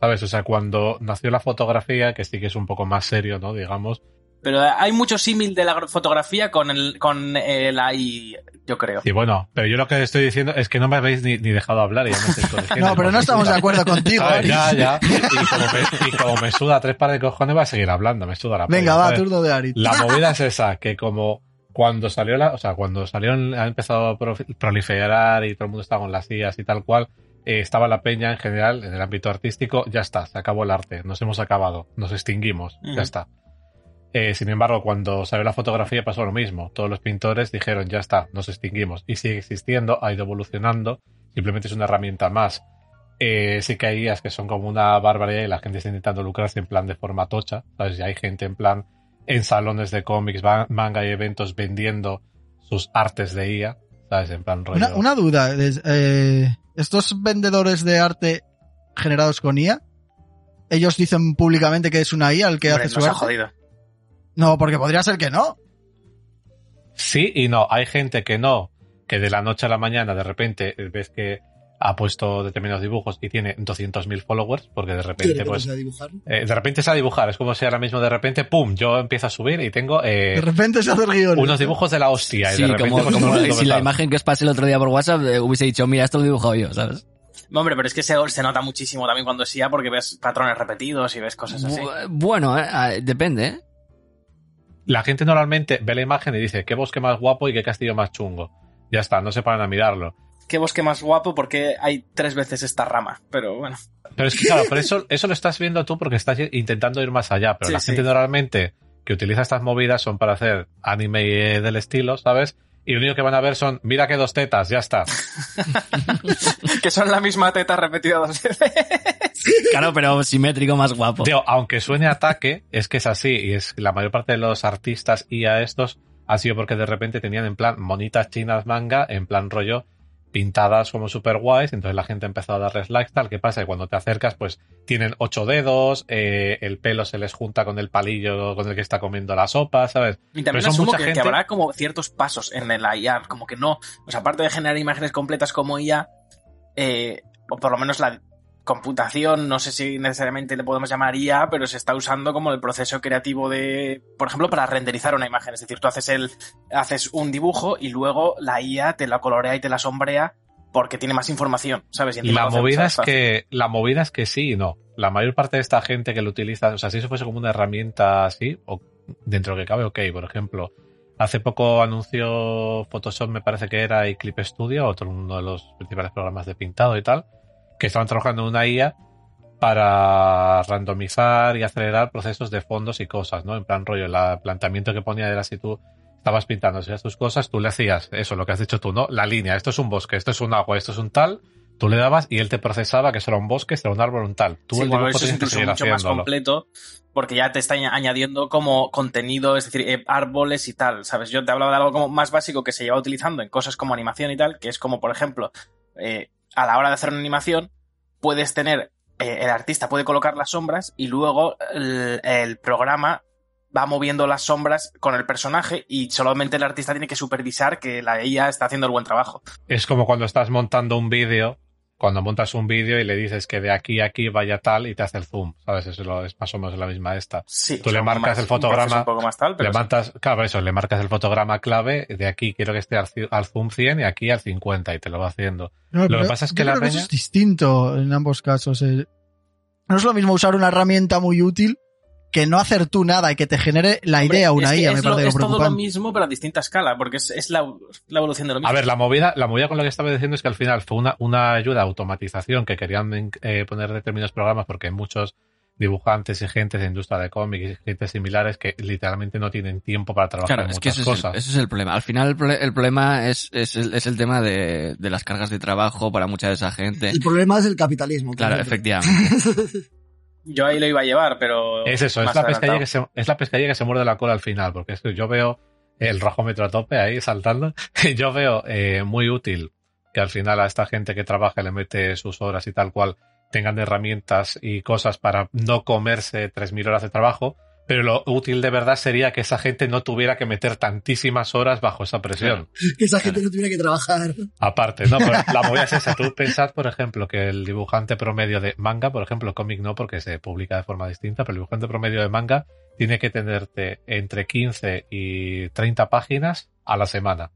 Speaker 3: ¿Sabes? O sea, cuando nació la fotografía, que sí que es un poco más serio, ¿no? Digamos.
Speaker 2: Pero hay mucho símil de la fotografía con el, con el AI, yo creo.
Speaker 3: Y bueno, pero yo lo que estoy diciendo es que no me habéis ni, ni dejado hablar y ya me estáis corrigiendo.
Speaker 1: No, pero no estamos de acuerdo contigo. Ari.
Speaker 3: Ya, ya. Y como, me, y como me suda tres pares de cojones, voy a seguir hablando, me suda la
Speaker 1: Venga,
Speaker 3: polla,
Speaker 1: va, turno de Ari.
Speaker 3: La movida es esa, que como cuando salió la, o sea, cuando salió, ha empezado a profi- proliferar y todo el mundo estaba con las IAs y tal cual, eh, estaba la peña en general, en el ámbito artístico, ya está, se acabó el arte, nos hemos acabado, nos extinguimos, ya está. Eh, sin embargo, cuando salió la fotografía pasó lo mismo. Todos los pintores dijeron, ya está, nos extinguimos. Y sigue existiendo, ha ido evolucionando, simplemente es una herramienta más. Eh, sí que hay IAs que son como una barbaridad y la gente está intentando lucrarse en plan de forma tocha. ¿sabes? Y hay gente en plan en salones de cómics, manga y eventos vendiendo sus artes de IA. ¿Sabes? En plan rollo.
Speaker 1: Una, una duda. eh, ¿Estos vendedores de arte generados con IA, ellos dicen públicamente que es una IA el que
Speaker 2: Hombre,
Speaker 1: hace su
Speaker 2: nos ha
Speaker 1: arte?
Speaker 2: jodido.
Speaker 1: No, porque podría ser que no.
Speaker 3: Sí y no. Hay gente que no, que de la noche a la mañana de repente eh, ves que ha puesto determinados dibujos y tiene 200.000 followers, porque de repente,
Speaker 4: ¿Quiere
Speaker 3: pues,
Speaker 4: a dibujar?
Speaker 3: eh, de repente es a dibujar. Es como si ahora mismo de repente, pum, yo empiezo a subir y tengo eh,
Speaker 1: De repente se hace el guion.
Speaker 3: unos dibujos de la hostia. y
Speaker 5: Sí,
Speaker 3: de repente,
Speaker 5: como,
Speaker 3: pues,
Speaker 5: como si la imagen que os pasé el otro día por WhatsApp eh, hubiese dicho, mira, esto lo he dibujado yo, ¿sabes?
Speaker 2: Hombre, pero es que se, se nota muchísimo también cuando es IA porque ves patrones repetidos y ves cosas así.
Speaker 5: Bu- Bueno, eh, eh, depende, ¿eh?
Speaker 3: La gente normalmente ve la imagen y dice, qué bosque más guapo y qué castillo más chungo. Ya está, no se paran a mirarlo.
Speaker 2: Qué bosque más guapo porque hay tres veces esta rama. Pero bueno.
Speaker 3: Pero es que claro, pero eso, eso lo estás viendo tú porque estás intentando ir más allá. Pero
Speaker 2: Sí,
Speaker 3: la
Speaker 2: sí.
Speaker 3: gente normalmente que utiliza estas movidas son para hacer anime eh, del estilo, ¿sabes? Y lo único que van a ver son, mira que dos tetas, ya está.
Speaker 2: que son la misma teta repetida dos veces.
Speaker 5: Claro, pero simétrico más guapo.
Speaker 3: Digo, aunque suene ataque, es que es así. Y es que la mayor parte de los artistas y a estos ha sido porque de repente tenían en plan monitas chinas manga, en plan rollo, pintadas como super guays. Entonces la gente empezó a darles likes, tal. ¿Qué pasa? Que cuando te acercas, pues tienen ocho dedos, eh, el pelo se les junta con el palillo con el que está comiendo la sopa, ¿sabes?
Speaker 2: Y
Speaker 3: Pero
Speaker 2: también
Speaker 3: son
Speaker 2: asumo
Speaker 3: mucha
Speaker 2: que,
Speaker 3: gente-
Speaker 2: que habrá como ciertos pasos en la IA, como que no. O sea, aparte de generar imágenes completas como IA, eh, o por lo menos la computación, no sé si necesariamente le podemos llamar IA, pero se está usando como el proceso creativo de, por ejemplo, para renderizar una imagen. Es decir, tú haces el, haces un dibujo y luego la IA te la colorea y te la sombrea porque tiene más información, ¿sabes? Y
Speaker 3: La movida es que la movida es que sí y no. La mayor parte de esta gente que lo utiliza, o sea, si eso fuese como una herramienta así, o dentro de lo que cabe, ok, por ejemplo, hace poco anunció Photoshop, me parece que era, y Clip Studio, otro uno de los principales programas de pintado y tal, que estaban trabajando en una IA para randomizar y acelerar procesos de fondos y cosas, ¿no? En plan rollo, el planteamiento que ponía era si tú estabas pintando hacías tus cosas, tú le hacías eso, lo que has dicho tú, ¿no? La línea, esto es un bosque, esto es un agua, esto es un tal, tú le dabas y él te procesaba que eso era un bosque, era un árbol, un tal. Tú
Speaker 2: Sí,
Speaker 3: el
Speaker 2: bueno, eso es incluso mucho más completo porque ya te está añ- añadiendo como contenido, es decir, eh, árboles y tal, ¿sabes? Yo te hablaba de algo como más básico que se lleva utilizando en cosas como animación y tal, que es como, por ejemplo, eh, a la hora de hacer una animación, puedes tener, eh, el artista puede colocar las sombras y luego el, programa va moviendo las sombras con el personaje y solamente el artista tiene que supervisar que la IA está haciendo el buen trabajo.
Speaker 3: Es como cuando estás montando un vídeo, cuando montas un vídeo y le dices que de aquí a aquí vaya tal y te hace el zoom, ¿sabes? Eso es lo- es más o menos la misma esta.
Speaker 2: Sí,
Speaker 3: Tú le marcas
Speaker 2: más-
Speaker 3: el fotograma,
Speaker 2: Un poco más tal, pero
Speaker 3: Le
Speaker 2: sí.
Speaker 3: mandas, claro, eso, le marcas el fotograma clave, de aquí quiero que esté al, zoom 100 y aquí al 50 y te lo va haciendo.
Speaker 1: No,
Speaker 3: Lo que pasa es que la
Speaker 1: eso
Speaker 3: peña-
Speaker 1: es distinto en ambos casos. eh. No es lo mismo usar una herramienta muy útil que no hacer tú nada y que te genere la
Speaker 2: Hombre,
Speaker 1: idea una
Speaker 2: es que
Speaker 1: IA,
Speaker 2: es
Speaker 1: me
Speaker 2: lo-
Speaker 1: parece
Speaker 2: es todo lo mismo, pero a distinta escala, porque es, es la, la evolución de lo mismo.
Speaker 3: A ver, la movida, la movida con lo que estaba diciendo es que al final fue una, una ayuda a automatización que querían eh, poner determinados programas porque hay muchos dibujantes y gente de industria de cómics y gente similares que literalmente no tienen tiempo para trabajar
Speaker 5: Claro,
Speaker 3: en
Speaker 5: es que
Speaker 3: muchas
Speaker 5: es,
Speaker 3: cosas.
Speaker 5: el, ese es el problema. Al final el, pro- el problema es, es, el, es el tema de, de las cargas de trabajo para mucha de esa gente.
Speaker 4: El problema es el capitalismo.
Speaker 5: Claro,
Speaker 4: claramente.
Speaker 5: efectivamente.
Speaker 2: Yo ahí lo iba a llevar, pero.
Speaker 3: Es eso, es la, pescadilla que se, es la pescadilla que se muerde la cola al final, porque es que yo veo el rajómetro a tope ahí saltando. Yo veo eh, muy útil que al final a esta gente que trabaja le mete sus horas y tal cual tengan herramientas y cosas para no comerse 3.000 horas de trabajo, pero lo útil de verdad sería que esa gente no tuviera que meter tantísimas horas bajo esa presión.
Speaker 4: Que esa gente no tuviera que trabajar.
Speaker 3: Aparte, no, pero la movida es esa. Tú pensad, por ejemplo, que el dibujante promedio de manga, por ejemplo, cómic no, porque se publica de forma distinta, pero el dibujante promedio de manga tiene que tenerte entre 15 y 30 páginas a la semana.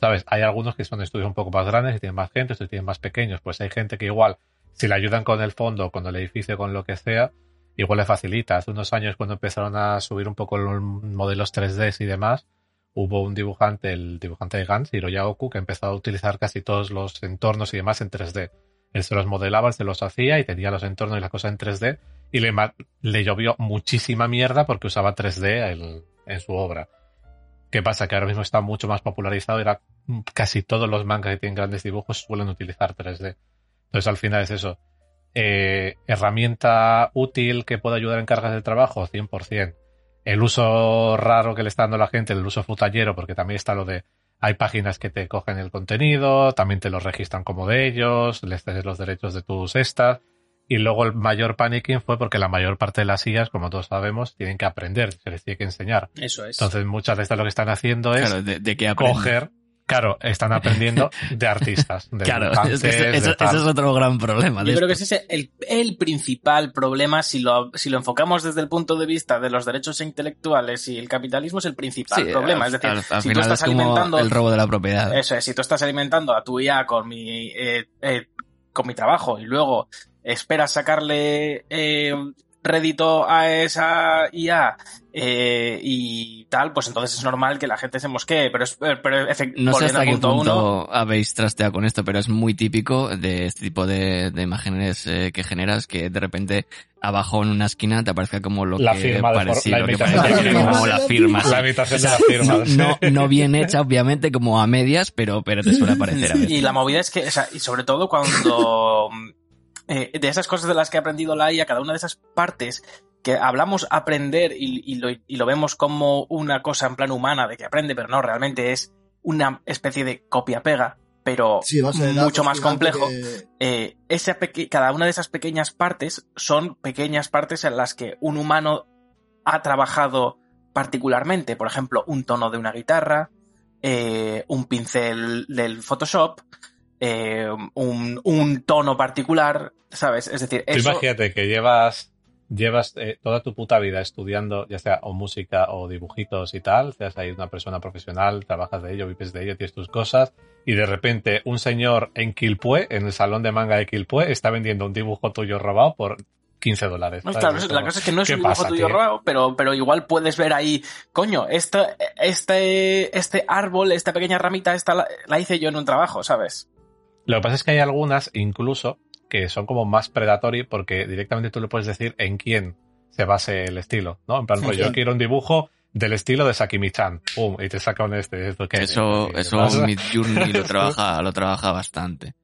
Speaker 3: ¿Sabes? Hay algunos que son estudios un poco más grandes y tienen más gente, otros tienen más pequeños. Pues hay gente que igual, si le ayudan con el fondo, con el edificio, con lo que sea, igual le facilita. Hace unos años cuando empezaron a subir un poco los modelos 3D y demás, hubo un dibujante, el dibujante de Gans, Hiroya Oku, que empezó a utilizar casi todos los entornos y demás en 3D. Él se los modelaba, él se los hacía y tenía los entornos y las cosas en 3D y le, le llovió muchísima mierda porque usaba 3D el- en su obra. ¿Qué pasa? Que ahora mismo está mucho más popularizado y ahora casi todos los mangas que tienen grandes dibujos suelen utilizar 3D. Entonces al final es eso. Eh, herramienta útil que puede ayudar en cargas de trabajo, 100%. El uso raro que le está dando la gente, el uso futallero, porque también está lo de hay páginas que te cogen el contenido, también te lo registran como de ellos, les cedes los derechos de tus estas. Y luego el mayor panicking fue porque la mayor parte de las IAs, como todos sabemos, tienen que aprender, se les tiene que enseñar.
Speaker 2: Eso es.
Speaker 3: Entonces muchas de estas lo que están haciendo es
Speaker 5: Claro, de, aprende.
Speaker 3: coger, claro, están aprendiendo de artistas, de
Speaker 5: Claro, es que ese,
Speaker 3: de
Speaker 5: es otro gran problema.
Speaker 2: Yo creo que ese es el, el principal problema si lo, si lo enfocamos desde el punto de vista de los derechos intelectuales y el capitalismo es el principal
Speaker 5: Sí,
Speaker 2: problema.
Speaker 5: al-
Speaker 2: es decir,
Speaker 5: al, al
Speaker 2: si tú estás
Speaker 5: es como
Speaker 2: alimentando
Speaker 5: el robo de la propiedad.
Speaker 2: Eso es, si tú estás alimentando a tu IA con mi, eh, eh, con mi trabajo y luego esperas sacarle eh, rédito a esa IA eh, y tal, pues entonces es normal que la gente se mosquee, pero, es, pero efect-
Speaker 5: No sé hasta qué
Speaker 2: punto
Speaker 5: punto
Speaker 2: uno,
Speaker 5: habéis trasteado con esto, pero es muy típico de este tipo de, de imágenes eh, que generas que de repente abajo en una esquina te aparezca como lo
Speaker 3: La
Speaker 5: que
Speaker 3: firma de for-
Speaker 5: parecido,
Speaker 3: la
Speaker 4: la
Speaker 5: como
Speaker 4: firma.
Speaker 5: la firma. sí.
Speaker 3: La imitación de la firma.
Speaker 5: No, no bien hecha, obviamente, como a medias, pero, pero te suele aparecer a veces.
Speaker 2: Y la movida es que, o sea, y sobre todo cuando eh, de esas cosas de las que ha aprendido la IA, cada una de esas partes que hablamos aprender y, y lo, y lo vemos como una cosa en plan humana de que aprende, pero no, realmente es una especie de copia-pega, pero
Speaker 4: Sí,
Speaker 2: mucho más complejo.
Speaker 4: que-
Speaker 2: Eh, esa cada una de esas pequeñas partes son pequeñas partes en las que un humano ha trabajado particularmente. Por ejemplo, un tono de una guitarra, eh, un pincel del Photoshop, eh, un, un tono particular, ¿sabes? Es decir, eso...
Speaker 3: imagínate que llevas llevas eh, toda tu puta vida estudiando, ya sea o música o dibujitos y tal, seas ahí una persona profesional, trabajas de ello, vives de ello, tienes tus cosas, y de repente un señor en Quilpue, en el salón de manga de Quilpue, está vendiendo un dibujo tuyo robado por 15 dólares.
Speaker 2: No, claro, la cosa es que no es
Speaker 3: ¿qué
Speaker 2: un dibujo
Speaker 3: pasa,
Speaker 2: tuyo robado, pero, pero igual puedes ver ahí, coño, esto, este, este árbol, esta pequeña ramita, esta la, la hice yo en un trabajo, ¿sabes?
Speaker 3: Lo que pasa es que hay algunas, incluso, que son como más predatory porque directamente tú le puedes decir en quién se base el estilo, ¿no? En plan,
Speaker 4: Sí,
Speaker 3: rollo,
Speaker 4: sí.
Speaker 3: yo quiero un dibujo del estilo de Sakimi-chan, pum, y te saca un este, esto que
Speaker 5: Eso,
Speaker 3: ¿qué
Speaker 5: eso
Speaker 3: pasa?
Speaker 5: Midjourney lo trabaja, lo trabaja bastante.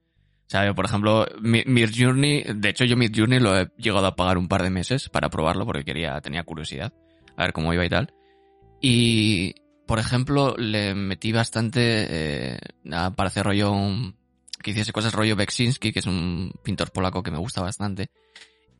Speaker 5: O sea, yo, por ejemplo, Mi- Midjourney, de hecho yo Midjourney lo he llegado a pagar un par de meses para probarlo porque quería, tenía curiosidad, a ver cómo iba y tal. Y, por ejemplo, le metí bastante, eh, para hacer rollo, un- que hiciese cosas rollo Beksinski, que es un pintor polaco que me gusta bastante.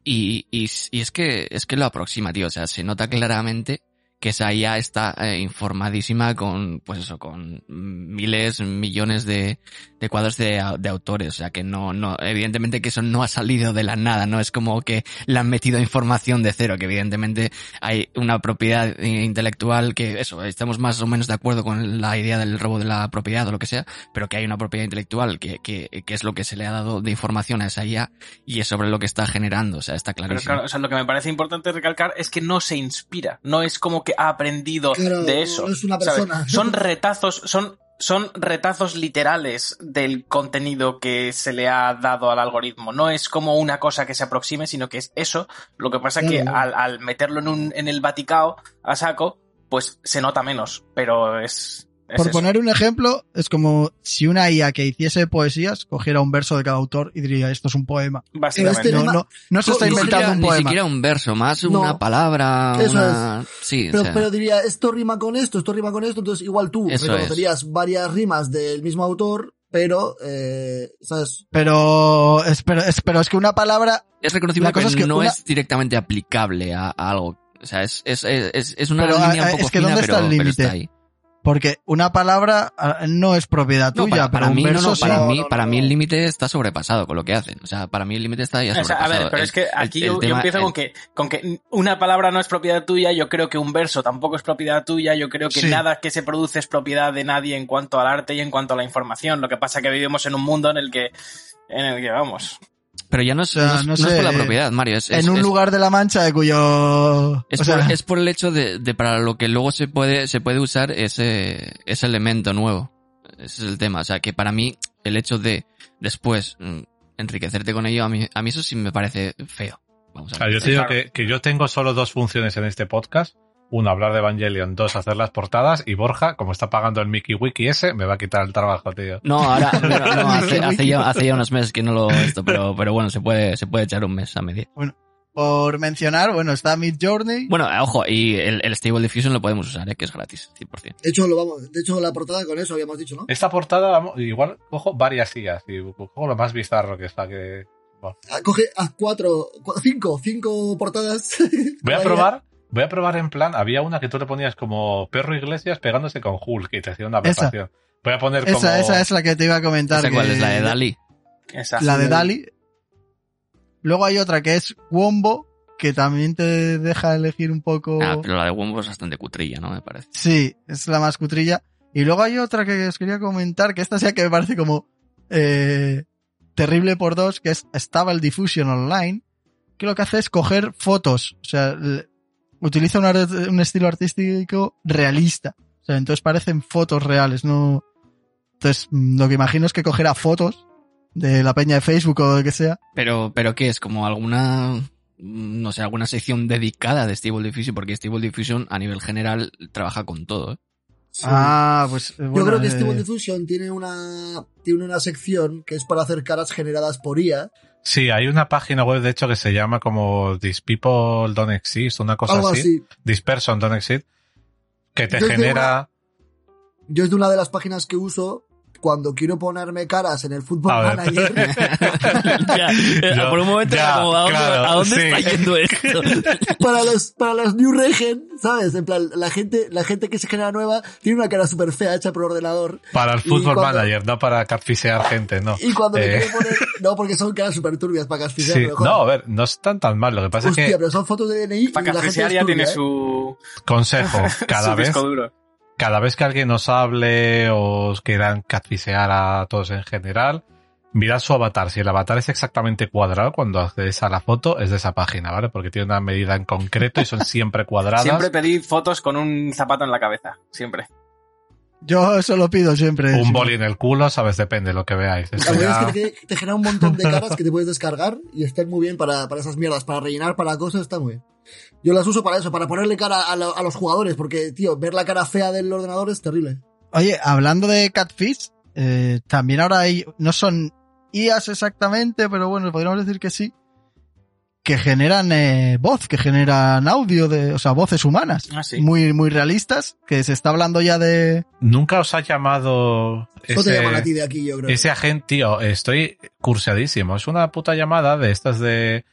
Speaker 5: Y, y, y es que, es que lo aproxima, tío. O sea, se nota claramente que esa IA está eh, informadísima con, pues eso, con miles, millones de, de cuadros de, de autores. O sea, que no, no, evidentemente que eso no ha salido de la nada, no es como que le han metido información de cero, que evidentemente hay una propiedad eh, intelectual que, eso, estamos más o menos de acuerdo con la idea del robo de la propiedad o lo que sea, pero que hay una propiedad intelectual que, que, que es lo que se le ha dado de información a esa IA y es sobre lo que está generando, o sea, está
Speaker 2: Pero
Speaker 5: clarísimo.
Speaker 2: claro, o sea, lo que me parece importante recalcar es que no se inspira, no es como que ha aprendido
Speaker 4: Claro,
Speaker 2: de eso.
Speaker 4: no es una
Speaker 2: ¿sabes?
Speaker 4: persona.
Speaker 2: Son retazos, son, son retazos literales del contenido que se le ha dado al algoritmo. No es como una cosa que se aproxime, sino que es eso. Lo que pasa que
Speaker 4: Claro.
Speaker 2: al, al meterlo en, un, en el Vaticao a saco, pues se nota menos, pero es... es
Speaker 1: Por
Speaker 2: eso.
Speaker 1: poner un ejemplo, es como si una IA que hiciese poesías cogiera un verso de cada autor y diría esto es un poema.
Speaker 2: Básicamente.
Speaker 4: Este
Speaker 1: No,
Speaker 4: tema-
Speaker 1: no, no se está
Speaker 4: Ni
Speaker 1: inventando
Speaker 5: siquiera,
Speaker 1: un
Speaker 5: ni
Speaker 1: poema.
Speaker 5: siquiera un verso, más
Speaker 4: No.
Speaker 5: una palabra,
Speaker 4: Eso
Speaker 5: una... Sí, o
Speaker 4: Pero,
Speaker 5: sea,
Speaker 4: pero diría, esto rima con esto, esto rima con esto, entonces igual tú
Speaker 5: Eso
Speaker 4: reconocerías varias rimas del mismo autor, pero, eh, ¿sabes?
Speaker 1: Pero es, pero, es, pero es que una palabra,
Speaker 5: es reconocible
Speaker 1: la cosa
Speaker 5: pero
Speaker 1: es que
Speaker 5: no
Speaker 1: una-
Speaker 5: es directamente aplicable a, a algo. O sea, es, es, es, es una
Speaker 1: Pero,
Speaker 5: línea
Speaker 1: ah,
Speaker 5: un poco
Speaker 1: es que
Speaker 5: fina,
Speaker 1: ¿dónde
Speaker 5: pero,
Speaker 1: está el
Speaker 5: pero
Speaker 1: límite? Porque una palabra ah, no es propiedad
Speaker 5: No,
Speaker 1: tuya,
Speaker 5: para,
Speaker 1: pero
Speaker 5: para
Speaker 1: un
Speaker 5: mí, no, no,
Speaker 1: sí.
Speaker 5: para mí, para el límite está sobrepasado con lo que hacen. O sea, para mí el límite está ya
Speaker 2: O sea,
Speaker 5: sobrepasado.
Speaker 2: a ver, pero
Speaker 5: El-
Speaker 2: es que aquí
Speaker 5: el-
Speaker 2: yo,
Speaker 5: el
Speaker 2: yo
Speaker 5: tema-
Speaker 2: empiezo
Speaker 5: el-
Speaker 2: con que, con que una palabra no es propiedad tuya, yo creo que un verso tampoco es propiedad tuya, yo creo que
Speaker 1: Sí.
Speaker 2: nada que se produce es propiedad de nadie en cuanto al arte y en cuanto a la información. Lo que pasa es que vivimos en un mundo en el que, en el que vamos.
Speaker 5: Pero ya no es,
Speaker 1: O sea,
Speaker 5: no es-
Speaker 1: no
Speaker 5: no es
Speaker 1: sé,
Speaker 5: por la propiedad, Mario. Es, es-
Speaker 1: en un
Speaker 5: es-
Speaker 1: lugar de la mancha de cuyo...
Speaker 5: Es,
Speaker 1: o
Speaker 5: por,
Speaker 1: sea,
Speaker 5: es por el hecho de, de para lo que luego se puede, se puede usar ese, ese elemento nuevo. Ese es el tema. O sea, que para mí, el hecho de después mm, enriquecerte con ello, a mí, a mí eso sí me parece feo. Vamos a ver.
Speaker 3: yo te digo
Speaker 2: Claro.
Speaker 3: que, que yo tengo solo dos funciones en este podcast. Uno, hablar de Evangelion. Dos, hacer las portadas. Y Borja, como está pagando el Mickey Wiki ese, me va a quitar el trabajo, tío.
Speaker 5: No, ahora, no, hace, hace ya, hace ya unos meses que no lo esto, pero, pero bueno, se puede, se puede echar un mes a media.
Speaker 1: por mencionar, bueno, está Mid Journey.
Speaker 5: Bueno, eh, ojo, y el, el Stable Diffusion lo podemos usar, ¿eh? que es gratis, 100%.
Speaker 4: De hecho, lo vamos, de hecho, la portada con eso habíamos dicho, ¿no?
Speaker 3: Esta portada, vamos, igual cojo varias sillas. Y cojo lo más bizarro que está. que
Speaker 4: Ah, Coge, haz cuatro, cu- cinco, cinco portadas.
Speaker 3: Voy a probar. Voy a probar en plan, había una que tú le ponías como perro Iglesias pegándose con Hulk y te hacía una
Speaker 1: Esa.
Speaker 3: aberración. Voy a poner como...
Speaker 1: Esa, esa es la que te iba a comentar.
Speaker 5: ¿Esa cuál
Speaker 1: que-
Speaker 5: es? ¿La de Dali?
Speaker 2: Esa.
Speaker 1: La de
Speaker 4: Sí,
Speaker 1: Dali. Luego hay otra que es Wombo, que también te deja elegir un poco...
Speaker 5: Ah, pero la de Wombo es bastante cutrilla, ¿no? Me parece.
Speaker 1: Sí, es la más cutrilla. Y luego hay otra que os quería comentar, que esta sí que me parece como eh, terrible por dos, que es Stable Diffusion Online, que lo que hace es coger fotos, o sea, utiliza un, art- un estilo artístico realista. O sea, entonces parecen fotos reales, no... Entonces, mm, lo que imagino es que cogerá fotos de la peña de Facebook o de que sea.
Speaker 5: Pero, pero ¿qué es? Como alguna, mm, no sé, alguna sección dedicada de Stable Diffusion, porque Stable Diffusion a nivel general trabaja con todo, ¿eh?
Speaker 4: Sí.
Speaker 1: Ah, pues... eh,
Speaker 4: Yo creo que
Speaker 1: eh,
Speaker 4: Stable Diffusion tiene una, tiene una sección que es para hacer caras generadas por IA.
Speaker 3: Sí, hay una página web, de hecho, que se llama como These People Don't Exist, una cosa
Speaker 4: algo
Speaker 3: así.
Speaker 4: así.
Speaker 3: This Person Don't Exist, que te
Speaker 4: Yo
Speaker 3: genera...
Speaker 4: Yo es de una de las páginas que uso cuando quiero ponerme caras en el fútbol
Speaker 3: A
Speaker 4: manager,
Speaker 5: Ya, eh,
Speaker 3: Yo-
Speaker 5: por un momento
Speaker 3: ya,
Speaker 5: era como, ¿a dónde,
Speaker 3: claro,
Speaker 5: ¿a dónde
Speaker 3: sí.
Speaker 5: está yendo esto?
Speaker 4: para los, para las New Regen, ¿sabes? En plan, la gente, la gente que se genera nueva tiene una cara súper fea hecha por ordenador.
Speaker 3: Para el fútbol
Speaker 4: cuando-
Speaker 3: manager, no para catfisear gente, no.
Speaker 4: Y cuando me
Speaker 3: Eh,
Speaker 4: quiero poner, no, porque son caras súper turbias para casfisear,
Speaker 3: sí, no, a ver, no están tan mal. Lo que pasa
Speaker 4: Hostia,
Speaker 3: es que,
Speaker 4: pero son fotos de DNI
Speaker 2: Para
Speaker 4: es
Speaker 2: ya
Speaker 4: turbia,
Speaker 2: tiene
Speaker 4: ¿eh?
Speaker 2: su,
Speaker 3: consejo, cada
Speaker 2: su
Speaker 3: vez,
Speaker 2: disco duro.
Speaker 3: Cada vez que alguien os hable o os quieran catfisear a todos en general, mirad su avatar. Si el avatar es exactamente cuadrado, cuando accedes a la foto, es de esa página, ¿vale? Porque tiene una medida en concreto y son siempre cuadradas.
Speaker 2: Siempre pedí fotos con un zapato en la cabeza. Siempre.
Speaker 1: Yo eso lo pido siempre.
Speaker 3: Un
Speaker 1: sí.
Speaker 3: boli en el culo, sabes, depende de lo que veáis.
Speaker 4: La verdad
Speaker 3: ya-
Speaker 4: es que te, te genera un montón de caras que te puedes descargar y están muy bien para, para esas mierdas, para rellenar, para cosas, está muy bien. Yo las uso para eso, para ponerle cara a, lo- a los jugadores, porque, tío, ver la cara fea del ordenador es terrible.
Speaker 1: Oye, hablando de Catfish, eh, también ahora hay, no son IAs exactamente, pero bueno, podríamos decir que sí, que generan eh, voz, que generan audio, de, o sea, voces humanas,
Speaker 2: Ah, sí.
Speaker 1: muy, muy realistas, que se está hablando ya de...
Speaker 3: Nunca os ha llamado
Speaker 4: Eso te llaman a ti
Speaker 3: ese,
Speaker 4: de aquí, yo creo.
Speaker 3: ese agente, tío, estoy cursadísimo. Es una puta llamada de estas de,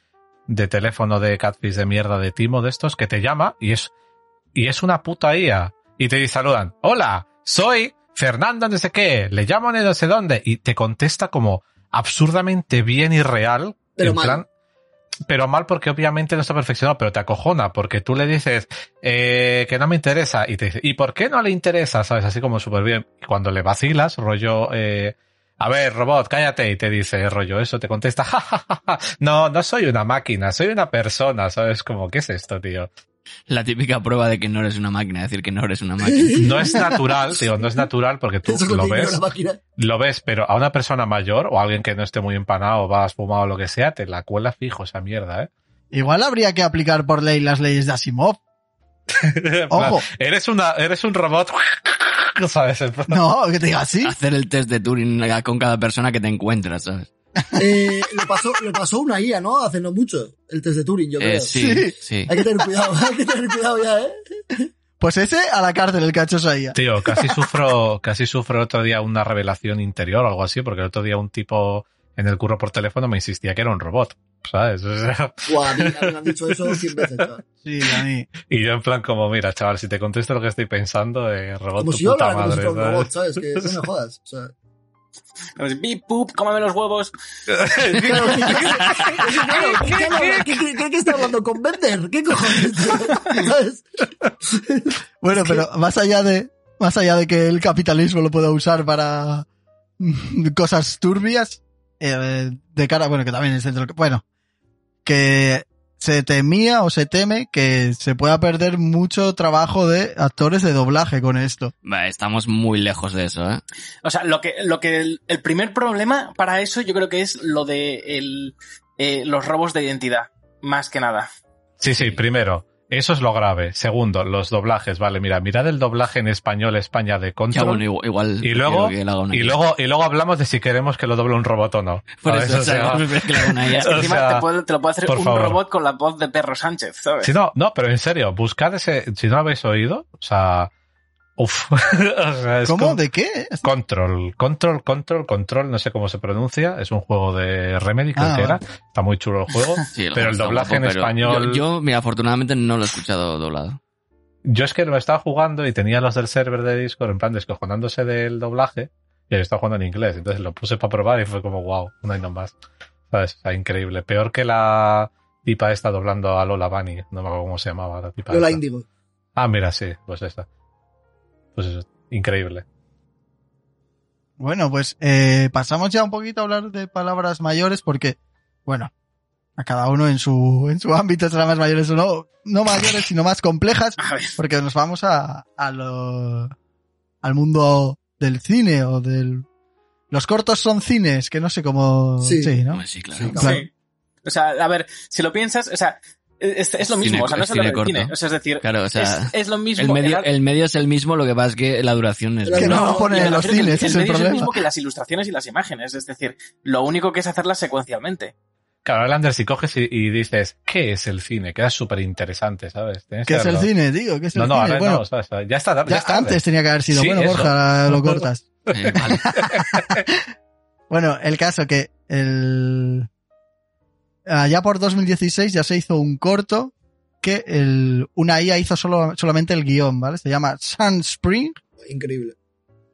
Speaker 3: de teléfono de catfish de mierda de Timo de estos que te llama y es, y es una puta IA. Y te saludan, hola, soy Fernando no sé qué, le llamo de no sé dónde y te contesta como absurdamente bien y real.
Speaker 4: Pero
Speaker 3: en
Speaker 4: mal.
Speaker 3: plan, pero mal porque obviamente no está perfeccionado, pero te acojona porque tú le dices eh, que no me interesa y te dice, ¿y por qué no le interesa? ¿Sabes? Así como súper bien. Y cuando le vacilas, rollo, eh, a ver, robot, cállate y te dice, rollo, eso, te contesta, "Ja, ja, ja, no, no soy una máquina, soy una persona, ¿sabes? Como, ¿qué es esto, tío?
Speaker 5: La típica prueba de que no eres una máquina, decir que no eres una máquina.
Speaker 3: No es natural, tío, no es natural porque tú
Speaker 4: lo,
Speaker 3: ves, lo ves, pero a una persona mayor o a alguien que no esté muy empanado o vas fumado o lo que sea, te la cuela fijo esa mierda, ¿eh?
Speaker 1: Igual habría que aplicar por ley las leyes de Asimov. Ojo,
Speaker 3: Eres una, eres un robot, ¿sabes? En plan-
Speaker 1: no, que te diga así.
Speaker 5: Hacer el test de Turing con cada persona que te encuentras, ¿sabes?
Speaker 4: Eh, le pasó, le pasó una IA, ¿no? Hace no mucho. El test de Turing, yo creo.
Speaker 5: Eh, sí,
Speaker 1: Sí.
Speaker 5: sí.
Speaker 4: Hay que tener cuidado, hay que tener cuidado ya, ¿eh?
Speaker 1: Pues ese a la cárcel, el cachoso ahí.
Speaker 3: Tío, casi sufro, casi sufro el otro día una revelación interior o algo así, porque el otro día un tipo en el curro por teléfono me insistía que era un robot, ¿sabes? O sea,
Speaker 4: Buah, a mí, a mí me han dicho eso cien veces, chaval.
Speaker 1: Sí, a mí.
Speaker 3: y yo en plan como, mira, chaval, si te contesto lo que estoy pensando, eh, robot
Speaker 4: Como
Speaker 3: tu
Speaker 4: si yo
Speaker 3: puta
Speaker 4: hablara como si
Speaker 3: madre,
Speaker 4: fuera un robot,
Speaker 3: ¿sabes?
Speaker 4: Que no me jodas. O sea,
Speaker 2: Bip, pup, cómame los huevos.
Speaker 4: claro, ¿qué, qué, ¿qué, qué qué está hablando con Bender? ¿Qué cojones? ¿Sabes?
Speaker 1: Bueno, pero más allá de, más allá de que el capitalismo lo pueda usar para mm, cosas turbias, eh, de cara, bueno, que también es dentro, bueno, que se temía o se teme que se pueda perder mucho trabajo de actores de doblaje con esto.
Speaker 5: Estamos muy lejos de eso, ¿eh?
Speaker 2: O sea, lo que, lo que el, el primer problema para eso yo creo que es lo de el, eh, los robos de identidad. Más que nada.
Speaker 3: Sí, sí, primero, eso es lo grave. Segundo, los doblajes, vale, mira, mirad el doblaje en español España de
Speaker 5: Ya,
Speaker 3: Control.
Speaker 5: bueno, igual,
Speaker 3: y luego, y luego, y luego hablamos de si queremos que lo doble un robot o no.
Speaker 5: Por
Speaker 3: ¿sabes?
Speaker 5: eso,
Speaker 3: O
Speaker 5: sea.
Speaker 3: O
Speaker 2: Encima
Speaker 3: sea,
Speaker 2: te, puede- te lo puede hacer un
Speaker 3: favor.
Speaker 2: robot con la voz de Perro Sánchez, ¿sabes?
Speaker 3: Sí, no, no, pero en serio, buscad ese, si no lo habéis oído, o sea, uff, o sea, es
Speaker 1: ¿Cómo?
Speaker 3: con-
Speaker 1: ¿De qué?
Speaker 3: Control, Control, Control, Control, no sé cómo se pronuncia, es un juego de Remedy, creo
Speaker 1: Ah,
Speaker 3: que era, está muy chulo el juego,
Speaker 5: Sí, el
Speaker 3: pero el doblaje en
Speaker 5: guapo,
Speaker 3: español,
Speaker 5: Yo, yo, mira, afortunadamente no lo he escuchado doblado.
Speaker 3: yo es que lo estaba jugando y tenía los del server de Discord en plan descojonándose del doblaje, y lo estaba jugando en inglés, entonces lo puse para probar y fue como wow, no hay más, sabes, increíble, peor que la tipa esta doblando a Lola Bunny, no me acuerdo cómo se llamaba la tipa
Speaker 4: Lola
Speaker 3: esta.
Speaker 4: Índigo.
Speaker 3: Ah, mira, sí, pues esta. Pues eso, increíble.
Speaker 1: Bueno, pues eh, pasamos ya un poquito a hablar de palabras mayores porque, bueno, a cada uno en su, en su ámbito serán más mayores o no, no mayores, sino más complejas, porque nos vamos a, a lo, al mundo del cine o del... Los cortos son cines, que no sé cómo...
Speaker 4: Sí.
Speaker 1: ¿no?
Speaker 5: Pues sí, claro.
Speaker 4: Sí,
Speaker 1: Claro.
Speaker 2: sí. O sea, a ver, si lo piensas, o sea, es, es lo
Speaker 5: Cine-
Speaker 2: mismo, o sea, no es
Speaker 5: cine corto.
Speaker 2: cine. O sea, es decir,
Speaker 5: Claro, o sea,
Speaker 2: es, es lo mismo.
Speaker 5: El medio,
Speaker 2: el-
Speaker 5: el medio es el mismo, lo que pasa es que la duración es...
Speaker 4: Que
Speaker 1: Que no,
Speaker 4: No,
Speaker 1: lo ponen en los cines, es el
Speaker 2: medio es el mismo que las ilustraciones y las imágenes. Es decir, lo único que es hacerlas secuencialmente.
Speaker 3: Claro, Lander, si coges y, y dices, ¿qué es el cine? Queda súper interesante, ¿sabes? Tienes
Speaker 1: ¿Qué es el cine, tío? ¿Qué es el
Speaker 3: No, no,
Speaker 1: cine?
Speaker 3: ahora
Speaker 1: bueno,
Speaker 3: no, ¿sabes? Ya está, ya,
Speaker 1: ya
Speaker 3: está.
Speaker 1: antes tenía que haber sido.
Speaker 3: Sí,
Speaker 1: bueno,
Speaker 3: eso.
Speaker 1: Borja, lo cortas.
Speaker 5: Eh, vale.
Speaker 1: Bueno, el caso que el allá por 2016 ya se hizo un corto que el, una IA hizo solo, solamente el guion, ¿vale? Se llama Sunspring
Speaker 4: Increíble.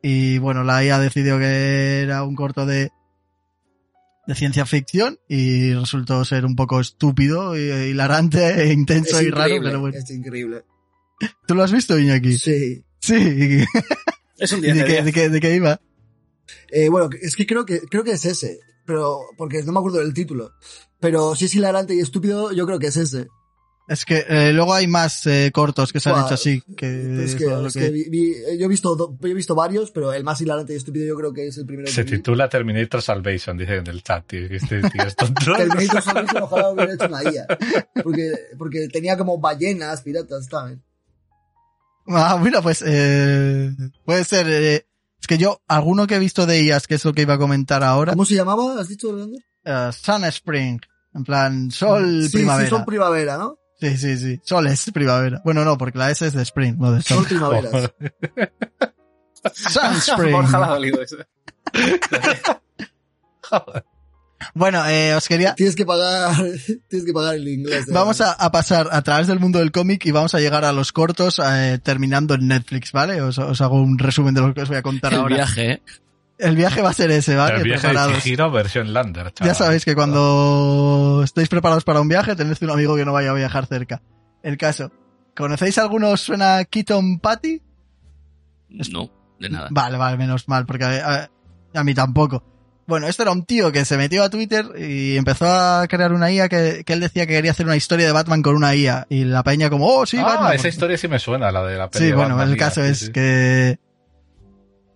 Speaker 1: y bueno, la IA decidió que era un corto de de ciencia ficción y resultó ser un poco estúpido, y, hilarante, e intenso
Speaker 4: Es
Speaker 1: y raro, pero bueno.
Speaker 4: Es increíble.
Speaker 1: ¿Tú lo has visto, Iñaki?
Speaker 4: Sí.
Speaker 1: Sí. ¿Y
Speaker 2: Es un
Speaker 1: de
Speaker 2: 10 de
Speaker 1: qué,
Speaker 2: 10.
Speaker 1: de qué- de qué iba?
Speaker 4: Eh, bueno, es que creo que creo que es ese, pero porque no me acuerdo del título. Pero si es hilarante y estúpido, yo creo que es ese.
Speaker 1: Es que eh, luego hay más eh, cortos que se han
Speaker 4: Buah,
Speaker 1: hecho así. Que
Speaker 4: es que,
Speaker 1: es que-
Speaker 4: que vi- vi- yo he visto do- yo he visto varios, pero el más hilarante y estúpido yo creo que es el primero
Speaker 3: Se
Speaker 4: que vi.
Speaker 3: titula Terminator Salvation, dice en el chat, tío. que Este tío es tonto.
Speaker 4: Terminator Salvation ojalá hubiera hecho una IA. Porque, porque tenía como ballenas, piratas, ¿sabes?
Speaker 1: Ah, mira, pues eh, puede ser. eh, es que yo, alguno que he visto de ellas, que es lo que iba a comentar ahora,
Speaker 4: ¿Cómo se llamaba? ¿Has dicho, Orlando?
Speaker 1: Eh, Sun Spring. En plan, sol,
Speaker 4: sí,
Speaker 1: primavera.
Speaker 4: sí, son primavera, ¿no?
Speaker 1: Sí, sí, sí. Sol es primavera. Bueno, no, porque la S es de spring, no de
Speaker 4: Son
Speaker 1: sol.
Speaker 4: primaveras.
Speaker 1: Sun Spring. Bueno, eh, os quería...
Speaker 4: Tienes que pagar, tienes que pagar el inglés. de-
Speaker 1: Vamos a, a pasar a través del mundo del cómic y vamos a llegar a los cortos eh, terminando en Netflix, ¿vale? Os, os hago un resumen de lo que os voy a contar
Speaker 5: El
Speaker 1: ahora.
Speaker 5: viaje, ¿eh?
Speaker 1: El viaje va a ser ese, ¿vale?
Speaker 3: El viaje de
Speaker 1: Preparados.
Speaker 3: Chihiro versión Lander, chaval.
Speaker 1: Ya sabéis que cuando estéis preparados para un viaje, tened un amigo que no vaya a viajar cerca. El caso. ¿Conocéis alguno os suena Keaton Patty?
Speaker 5: No, de nada.
Speaker 1: Vale, vale, menos mal, porque a, a- a mí tampoco. Bueno, esto era un tío que se metió a Twitter y empezó a crear una IA que, que él decía que quería hacer una historia de Batman con una IA. Y la peña como, oh, sí,
Speaker 3: ah,
Speaker 1: Batman.
Speaker 3: esa historia sí me suena, la de la peli
Speaker 1: Sí,
Speaker 3: de
Speaker 1: bueno,
Speaker 3: Batman,
Speaker 1: el caso
Speaker 3: sí,
Speaker 1: es
Speaker 3: sí.
Speaker 1: que,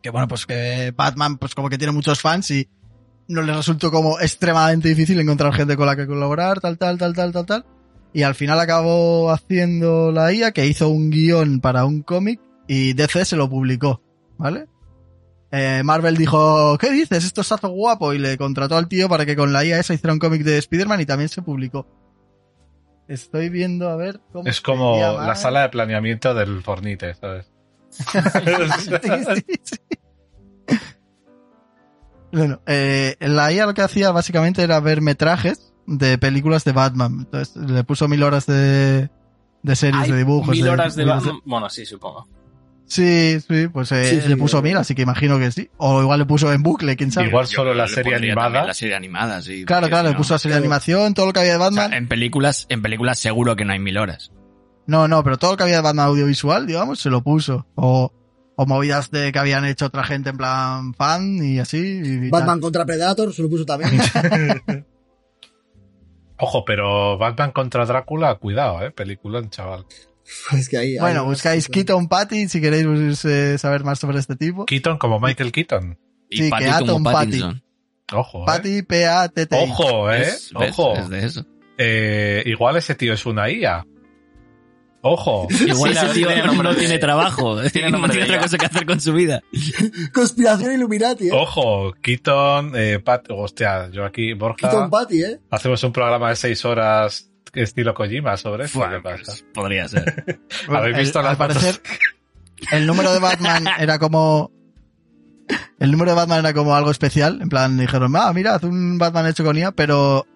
Speaker 1: que bueno, pues que Batman, pues como que tiene muchos fans y no le resultó como extremadamente difícil encontrar gente con la que colaborar, tal, tal, tal, tal, tal, tal. Y al final acabó haciendo la IA que hizo un guion para un cómic y DC se lo publicó, ¿vale? Eh, Marvel dijo, ¿qué dices? Esto es hazo guapo y le contrató al tío para que con la IA esa hiciera un cómic de Spider-Man y también se publicó. Estoy viendo a ver cómo
Speaker 3: Es como la sala de planeamiento del Fornite, ¿sabes?
Speaker 1: Sí, sí, sí. Bueno, eh, la IA lo que hacía básicamente era ver metrajes de películas de Batman. Entonces le puso mil horas de, de series,
Speaker 2: Hay
Speaker 1: de dibujos.
Speaker 2: mil
Speaker 1: de-
Speaker 2: horas de
Speaker 1: de-
Speaker 2: Batman. Bueno, sí, supongo.
Speaker 1: Sí, sí, pues eh,
Speaker 4: Sí, sí,
Speaker 1: le puso mil, así que imagino que sí. O igual le puso en bucle, quién sabe.
Speaker 3: Igual solo la serie animada.
Speaker 5: La serie animada, sí.
Speaker 1: Claro, claro,
Speaker 5: si
Speaker 1: le
Speaker 5: no-
Speaker 1: puso la serie de animación, todo lo que había de
Speaker 5: O sea,
Speaker 1: Batman.
Speaker 5: en películas, en películas seguro que no hay mil horas.
Speaker 1: No, no, pero todo lo que había de Batman audiovisual, digamos, se lo puso. O, o movidas de que habían hecho otra gente en plan fan y así. y tal.
Speaker 4: Batman contra Predator, se lo puso también.
Speaker 3: Ojo, pero Batman contra Drácula, cuidado, eh, película, chaval.
Speaker 4: es que ahí,
Speaker 1: Bueno,
Speaker 4: ahí-
Speaker 1: buscáis Keaton Patty si queréis eh, saber más sobre este tipo.
Speaker 3: Keaton como Michael Keaton.
Speaker 5: Y
Speaker 1: Sí,
Speaker 5: Patty
Speaker 1: Atom
Speaker 5: Pattinson.
Speaker 3: Ojo, eh.
Speaker 1: Patty, P-A-T-T.
Speaker 3: Ojo, eh.
Speaker 5: ¿Ves? ¿Ves?
Speaker 3: Ojo.
Speaker 5: Es de eso.
Speaker 3: Eh, igual ese tío es una IA. Ojo.
Speaker 5: Igual
Speaker 2: Sí,
Speaker 5: ese tío
Speaker 2: tiene
Speaker 5: no
Speaker 2: de-
Speaker 5: tiene trabajo.
Speaker 2: tiene
Speaker 5: no tiene otra cosa que hacer con su vida.
Speaker 4: Conspiración Illuminati, ¿eh?
Speaker 3: Ojo, Keaton, eh, Pat, hostia, yo aquí, Borja,
Speaker 4: Keaton Patty, ¿eh?
Speaker 3: hacemos un programa de seis horas estilo Kojima sobre esto.
Speaker 5: Buah,
Speaker 3: ¿Qué pasa?
Speaker 5: pues, podría ser.
Speaker 3: ¿Habéis visto
Speaker 1: al
Speaker 3: las fotos?
Speaker 1: parecer, el número de Batman era como. El número de Batman era como algo especial. En plan, dijeron, ah, mira, haz un Batman hecho con IA, pero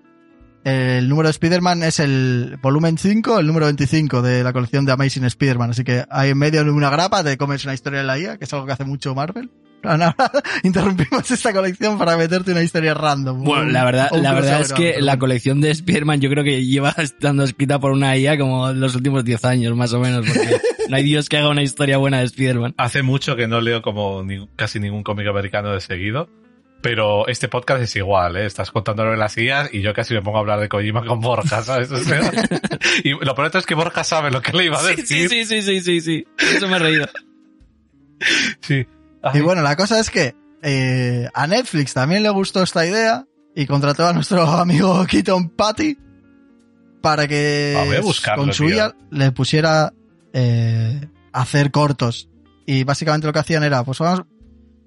Speaker 1: el número de Spider-Man es el volumen 5, el número 25 de la colección de Amazing Spider-Man. Así que hay en medio de una grapa, te comes una historia de la IA, que es algo que hace mucho Marvel. Ahora interrumpimos esta colección para meterte una historia random.
Speaker 5: Bueno,
Speaker 1: Un-
Speaker 5: la verdad, la verdad es que la colección de Spider-Man yo creo que lleva estando escrita por una IA como los últimos 10 años, más o menos, porque no hay Dios que haga una historia buena de Spider-Man.
Speaker 3: Hace mucho que no leo como ni- casi ningún cómic americano de seguido. Pero este podcast es igual, ¿eh? Estás contándolo de las IAs y yo casi me pongo a hablar de Kojima con Borja, ¿sabes? O sea, y lo peor es que Borja sabe lo que le iba a
Speaker 5: Sí,
Speaker 3: decir.
Speaker 5: sí, sí, sí, sí, sí. Eso me he reído.
Speaker 3: Sí.
Speaker 1: Y bueno, la cosa es que eh, a Netflix también le gustó esta idea y contrató a nuestro amigo Keaton Patty para que
Speaker 3: buscarlo,
Speaker 1: con su. IA le pusiera eh, hacer cortos. Y básicamente lo que hacían era, pues vamos,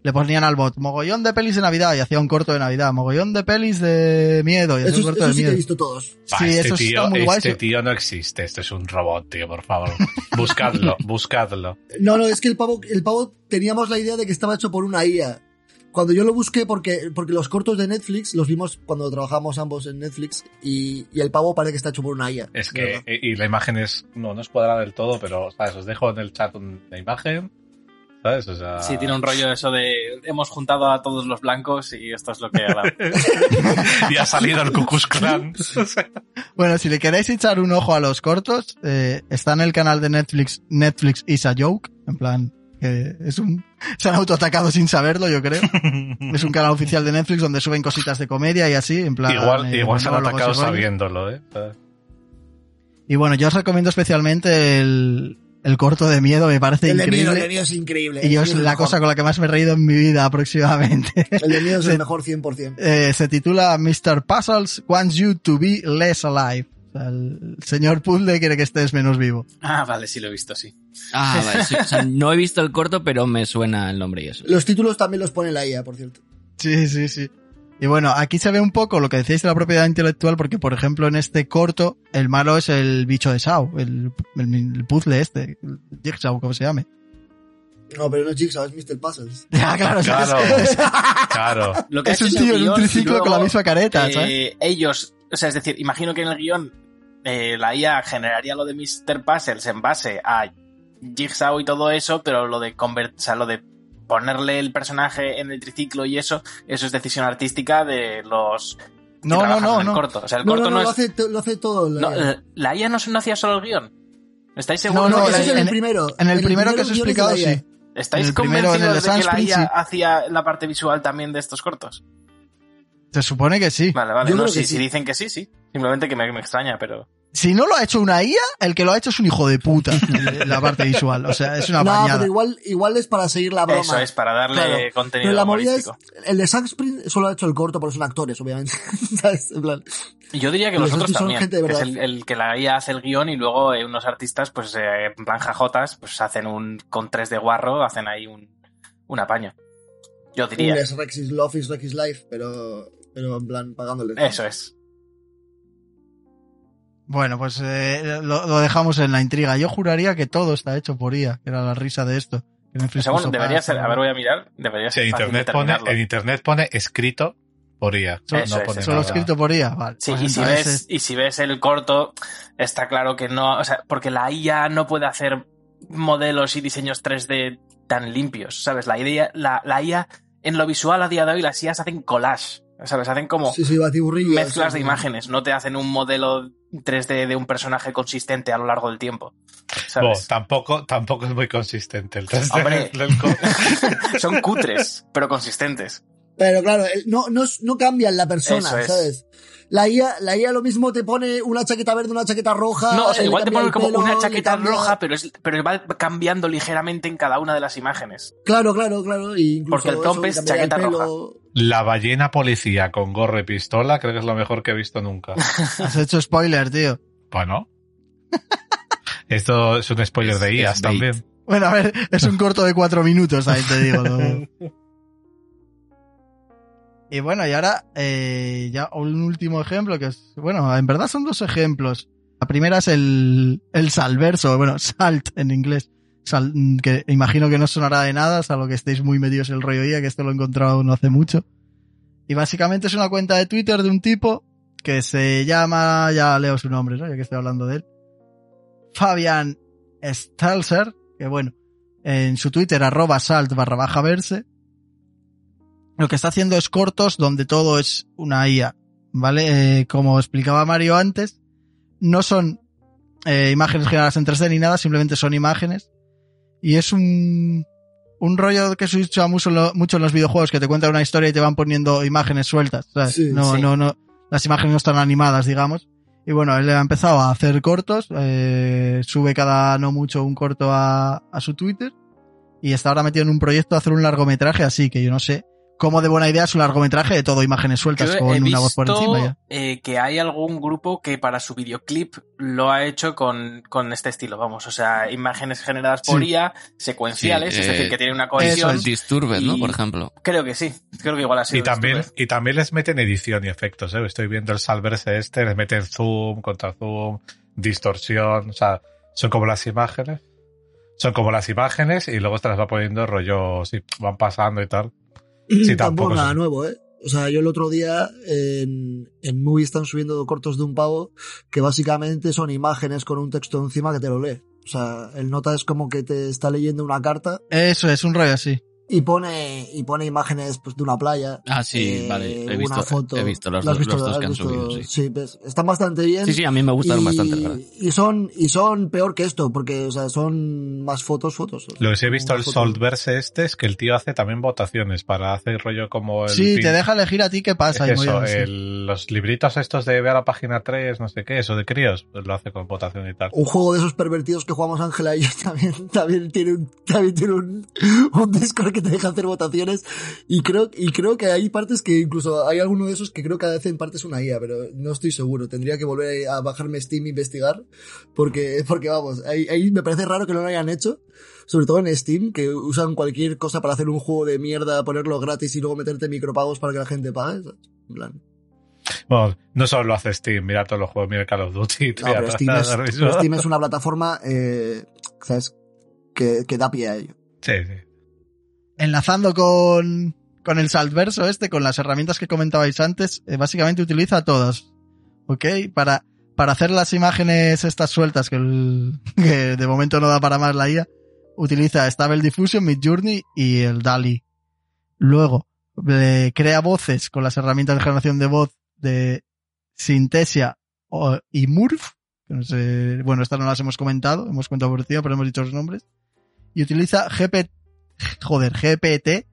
Speaker 1: le ponían al bot mogollón de pelis de Navidad y hacía un corto de Navidad, mogollón de pelis de miedo y hacía
Speaker 4: Eso,
Speaker 1: un corto
Speaker 4: eso
Speaker 1: de
Speaker 4: sí que he
Speaker 1: miedo.
Speaker 4: visto todos.
Speaker 1: Sí,
Speaker 3: este
Speaker 1: eso
Speaker 3: tío,
Speaker 1: está muy guay.
Speaker 3: este tío no existe, esto es un robot, tío, por favor. Buscadlo, buscadlo.
Speaker 4: No, no, es que el pavo, el pavo teníamos la idea de que estaba hecho por una IA. Cuando yo lo busqué, porque, porque los cortos de Netflix los vimos cuando trabajamos ambos en Netflix y, y el pavo parece que está hecho por una IA.
Speaker 3: Es que,
Speaker 4: verdad.
Speaker 3: y la imagen es, no, no es cuadrada del todo, pero, ¿sabes? Os dejo en el chat una imagen, ¿sabes? O sea...
Speaker 2: Sí, tiene un rollo eso de hemos juntado a todos los blancos y esto es lo que ha dado.
Speaker 3: y ha salido el Ku Klux Klan.
Speaker 1: Bueno, si le queréis echar un ojo a los cortos, eh, está en el canal de Netflix, Netflix is a joke, en plan, que es un, se han autoatacado sin saberlo, yo creo. Es un canal oficial de Netflix donde suben cositas de comedia y así, en plan.
Speaker 3: igual
Speaker 1: eh,
Speaker 3: igual se han atacado
Speaker 1: rollo.
Speaker 3: sabiéndolo, ¿eh?
Speaker 1: Y bueno, yo os recomiendo especialmente el, el corto de miedo, me parece
Speaker 4: el de miedo,
Speaker 1: increíble.
Speaker 4: el de miedo es increíble.
Speaker 1: y yo
Speaker 4: El
Speaker 1: es la
Speaker 4: el mejor.
Speaker 1: cosa con la que más me he reído en mi vida aproximadamente.
Speaker 4: El de miedo es el mejor 100%.
Speaker 1: Eh, se titula Mr. Puzzles wants you to be less alive. O sea, el señor Puzzle quiere que estés menos vivo.
Speaker 2: Ah, vale, sí lo he visto, sí.
Speaker 5: Ah, vale. sí, o sea, no he visto el corto, pero me suena el nombre y eso.
Speaker 4: Los títulos también los pone la IA, por cierto.
Speaker 1: Sí, sí, sí. Y bueno, aquí se ve un poco lo que decíais de la propiedad intelectual, porque por ejemplo en este corto, el malo es el bicho de Sao, el, el, el puzzle este, el Jigsaw, como se llame.
Speaker 4: No, pero no es Jigsaw, es Mr. Puzzles.
Speaker 1: Ya, claro,
Speaker 3: Claro,
Speaker 1: es,
Speaker 3: claro.
Speaker 2: Lo que
Speaker 1: es un tío en un triciclo con la misma careta, ¿sabes?
Speaker 2: eh, ellos, o sea, es decir, imagino que en el guion eh, la IA generaría lo de Mr. Puzzles en base a Jigsaw y todo eso, pero lo de convert, o sea, lo de ponerle el personaje en el triciclo y eso, eso es decisión artística de los
Speaker 1: No, no, no,
Speaker 2: el
Speaker 1: no.
Speaker 2: corto. O sea, el
Speaker 4: No,
Speaker 2: corto
Speaker 4: no,
Speaker 2: no,
Speaker 4: no, lo
Speaker 2: es.
Speaker 4: hace, lo hace todo. La
Speaker 2: no,
Speaker 4: IA.
Speaker 2: eh, la IA no, no hacía solo el guion. ¿Estáis
Speaker 1: No,
Speaker 2: seguros?
Speaker 1: no,
Speaker 2: de
Speaker 4: ese
Speaker 2: que
Speaker 4: es en el
Speaker 1: en-
Speaker 4: primero.
Speaker 1: En el primero que os he
Speaker 4: es
Speaker 1: explicado, sí.
Speaker 2: ¿Estáis
Speaker 1: el primero, en el
Speaker 2: convencidos
Speaker 1: de
Speaker 2: de que la IA
Speaker 1: sí.
Speaker 2: hacía la parte visual también de estos cortos?
Speaker 1: Se supone que sí.
Speaker 2: Vale, vale.
Speaker 4: Yo
Speaker 2: No, si
Speaker 4: sí.
Speaker 2: dicen que sí, sí. Simplemente que me, me extraña, pero.
Speaker 1: Si no lo ha hecho una IA, el que lo ha hecho es un hijo de puta, la parte visual. O sea, es una
Speaker 4: No,
Speaker 1: bañada.
Speaker 4: pero igual, igual es para seguir la broma.
Speaker 2: Eso es, para darle
Speaker 4: Claro.
Speaker 2: contenido
Speaker 4: Pero la movida es,
Speaker 2: humorístico.
Speaker 4: el de Sprint solo ha hecho el corto, porque son actores, obviamente. ¿Sabes? En plan,
Speaker 2: Y Yo diría que
Speaker 4: Los
Speaker 2: los otros también.
Speaker 4: gente de
Speaker 2: que es
Speaker 4: verdad.
Speaker 2: el, el que la IA hace el guion y luego eh, unos artistas, pues eh, en plan jajotas, pues hacen un. con tres de guarro, hacen ahí un, un apaño. Yo diría.
Speaker 4: es Rex is Love is Rex is Life, pero, pero en plan pagándole.
Speaker 2: Eso es.
Speaker 1: Bueno, pues eh, lo, lo dejamos en la intriga. Yo juraría que todo está hecho por IA, que era la risa de esto.
Speaker 2: Debería ser, a ver, voy a mirar, debería
Speaker 3: Sí,
Speaker 2: ser
Speaker 3: en internet pone, en internet pone escrito por IA.
Speaker 2: Eso
Speaker 3: no
Speaker 2: es,
Speaker 3: pone
Speaker 1: Solo
Speaker 3: nada.
Speaker 1: escrito por IA, vale.
Speaker 2: Sí,
Speaker 1: Pues
Speaker 2: y si,
Speaker 1: entonces
Speaker 2: ves,
Speaker 1: es-
Speaker 2: y si ves el corto, está claro que no, o sea, porque la IA no puede hacer modelos y diseños 3D tan limpios, ¿sabes? La idea, la, la IA, en lo visual a día de hoy, las IAs hacen collage, ¿sabes? Hacen como
Speaker 4: Sí, sí, batiburrillo.
Speaker 2: mezclas
Speaker 4: sí,
Speaker 2: de
Speaker 4: sí.
Speaker 2: imágenes, no te hacen un modelo 3D de un personaje consistente a lo largo del tiempo,
Speaker 3: tampoco, tampoco es muy consistente el 3D
Speaker 2: Hombre.
Speaker 3: del
Speaker 2: Son cutres, pero consistentes.
Speaker 4: Pero claro, no, no, no cambian la persona,
Speaker 2: Eso es.
Speaker 4: ¿sabes? La IA, la IA lo mismo te pone una chaqueta verde, una chaqueta roja.
Speaker 2: No, o sea,
Speaker 4: le
Speaker 2: igual te
Speaker 4: el
Speaker 2: como
Speaker 4: pelo,
Speaker 2: una chaqueta
Speaker 4: cambia-
Speaker 2: roja, pero, es, pero va cambiando ligeramente en cada una de las imágenes.
Speaker 4: Claro, claro, claro. y incluso
Speaker 2: Porque el top es chaqueta
Speaker 4: pelo.
Speaker 3: La ballena policía con gorro y pistola creo que es lo mejor que he visto nunca.
Speaker 1: Has hecho spoiler, tío.
Speaker 3: Bueno. Esto es un spoiler de
Speaker 5: Es-
Speaker 3: IAS también.
Speaker 1: Bueno, a ver, es un corto de cuatro minutos, ahí te digo. ¿no? Y bueno, y ahora eh, ya un último ejemplo que es, bueno, en verdad son dos ejemplos. La primera es el, el salverso, bueno, salt en inglés, Sal- que imagino que no sonará de nada, salvo que estéis muy metidos en el rollo IA, que esto lo he encontrado no hace mucho. Y básicamente es una cuenta de Twitter de un tipo que se llama, ya leo su nombre, ¿no? ya que estoy hablando de él, Fabian Stelzer, que bueno, en su Twitter arroba salt barra baja verse, lo que está haciendo es cortos donde todo es una IA, ¿vale? Eh, como explicaba Mario antes, no son eh, imágenes generadas en 3D ni nada, simplemente son imágenes. Y es un, un rollo que se usa mucho, mucho en los videojuegos, que te cuentan una historia y te van poniendo imágenes sueltas, ¿sabes?
Speaker 4: Sí,
Speaker 1: no,
Speaker 2: sí.
Speaker 1: no, no, las imágenes no están animadas, digamos. Y bueno, él ha empezado a hacer cortos, eh, sube cada no mucho un corto a, a su Twitter y está ahora metido en un proyecto de hacer un largometraje así, que yo no sé como de buena idea su largometraje de todo imágenes sueltas
Speaker 2: Yo
Speaker 1: con
Speaker 2: he
Speaker 1: una voz por encima ya.
Speaker 2: eh, que hay algún grupo que para su videoclip lo ha hecho con, con este estilo, vamos, o sea, imágenes generadas por
Speaker 1: Sí.
Speaker 2: IA, secuenciales,
Speaker 5: Sí,
Speaker 2: es
Speaker 5: eh,
Speaker 2: decir, que tienen una
Speaker 1: eso
Speaker 2: cohesión.
Speaker 1: es.
Speaker 5: Disturbed, ¿no? Por ejemplo.
Speaker 2: Creo que sí, creo que igual ha sido.
Speaker 3: Y también,
Speaker 2: Disturbed.
Speaker 3: y también les meten edición y efectos, ¿eh? Estoy viendo el Salverse este, les meten zoom, contra zoom, distorsión, o sea, son como las imágenes. Son como las imágenes y luego te las va poniendo rollo, sí, van pasando y tal. Sí, tampoco
Speaker 4: tampoco nada nuevo, ¿eh? O sea, yo el otro día en, en Movie están subiendo cortos de un pavo que básicamente son imágenes con un texto encima que te lo lee. O sea, el nota es como que te está leyendo una carta
Speaker 1: Eso es un rollo así.
Speaker 4: Y pone y pone imágenes pues, de una playa.
Speaker 5: Ah, sí,
Speaker 4: eh,
Speaker 5: vale. He
Speaker 4: una
Speaker 5: visto,
Speaker 4: foto.
Speaker 5: he visto los,
Speaker 4: ¿Lo has
Speaker 5: dos-
Speaker 4: visto?
Speaker 5: los dos
Speaker 4: ¿Has
Speaker 5: que han
Speaker 4: visto?
Speaker 5: subido, sí.
Speaker 4: ves, están bastante bien.
Speaker 5: Sí, sí, a mí me gustan
Speaker 4: y,
Speaker 5: bastante, la
Speaker 4: y son y son peor que esto porque o sea son más fotos fotos
Speaker 3: Lo que sí he visto
Speaker 4: fotos.
Speaker 3: Solverse este es que el tío hace también votaciones para hacer rollo como el
Speaker 1: Sí,
Speaker 3: pin-
Speaker 1: te deja elegir a ti qué pasa. y
Speaker 3: eso, el- los libritos estos de ver a la página 3, no sé qué, eso de críos, pues lo hace con votación y tal.
Speaker 4: un juego de esos pervertidos que jugamos Ángela y yo también, también tiene un, también tiene un, un Discord que te deja hacer votaciones y creo, y creo que hay partes que incluso hay alguno de esos que creo que hacen partes una IA, pero no estoy seguro. Tendría que volver a bajarme Steam e investigar porque, porque vamos, ahí, ahí me parece raro que no lo hayan hecho. Sobre todo en Steam, que usan cualquier cosa para hacer un juego de mierda, ponerlo gratis y luego meterte micropagos para que la gente pague. En plan.
Speaker 3: Bueno, no solo lo hace Steam, mira todos los juegos, mira Call of Duty.
Speaker 4: No, pero Steam es, Steam es una plataforma, eh, ¿sabes? Que, que da pie a ello.
Speaker 3: Sí, sí.
Speaker 1: Enlazando con, con el saltverso este, con las herramientas que comentabais antes, eh, básicamente utiliza todas. ¿Ok? Para, para hacer las imágenes estas sueltas, que, que de momento no da para más la IA, utiliza Stable Diffusion, Midjourney y el DALI. Luego, eh, crea voces con las herramientas de generación de voz de Synthesia y Murph. no bueno, estas no las hemos comentado, hemos comentado por encima, pero hemos dicho los nombres. Y utiliza GP, joder, GPT-3,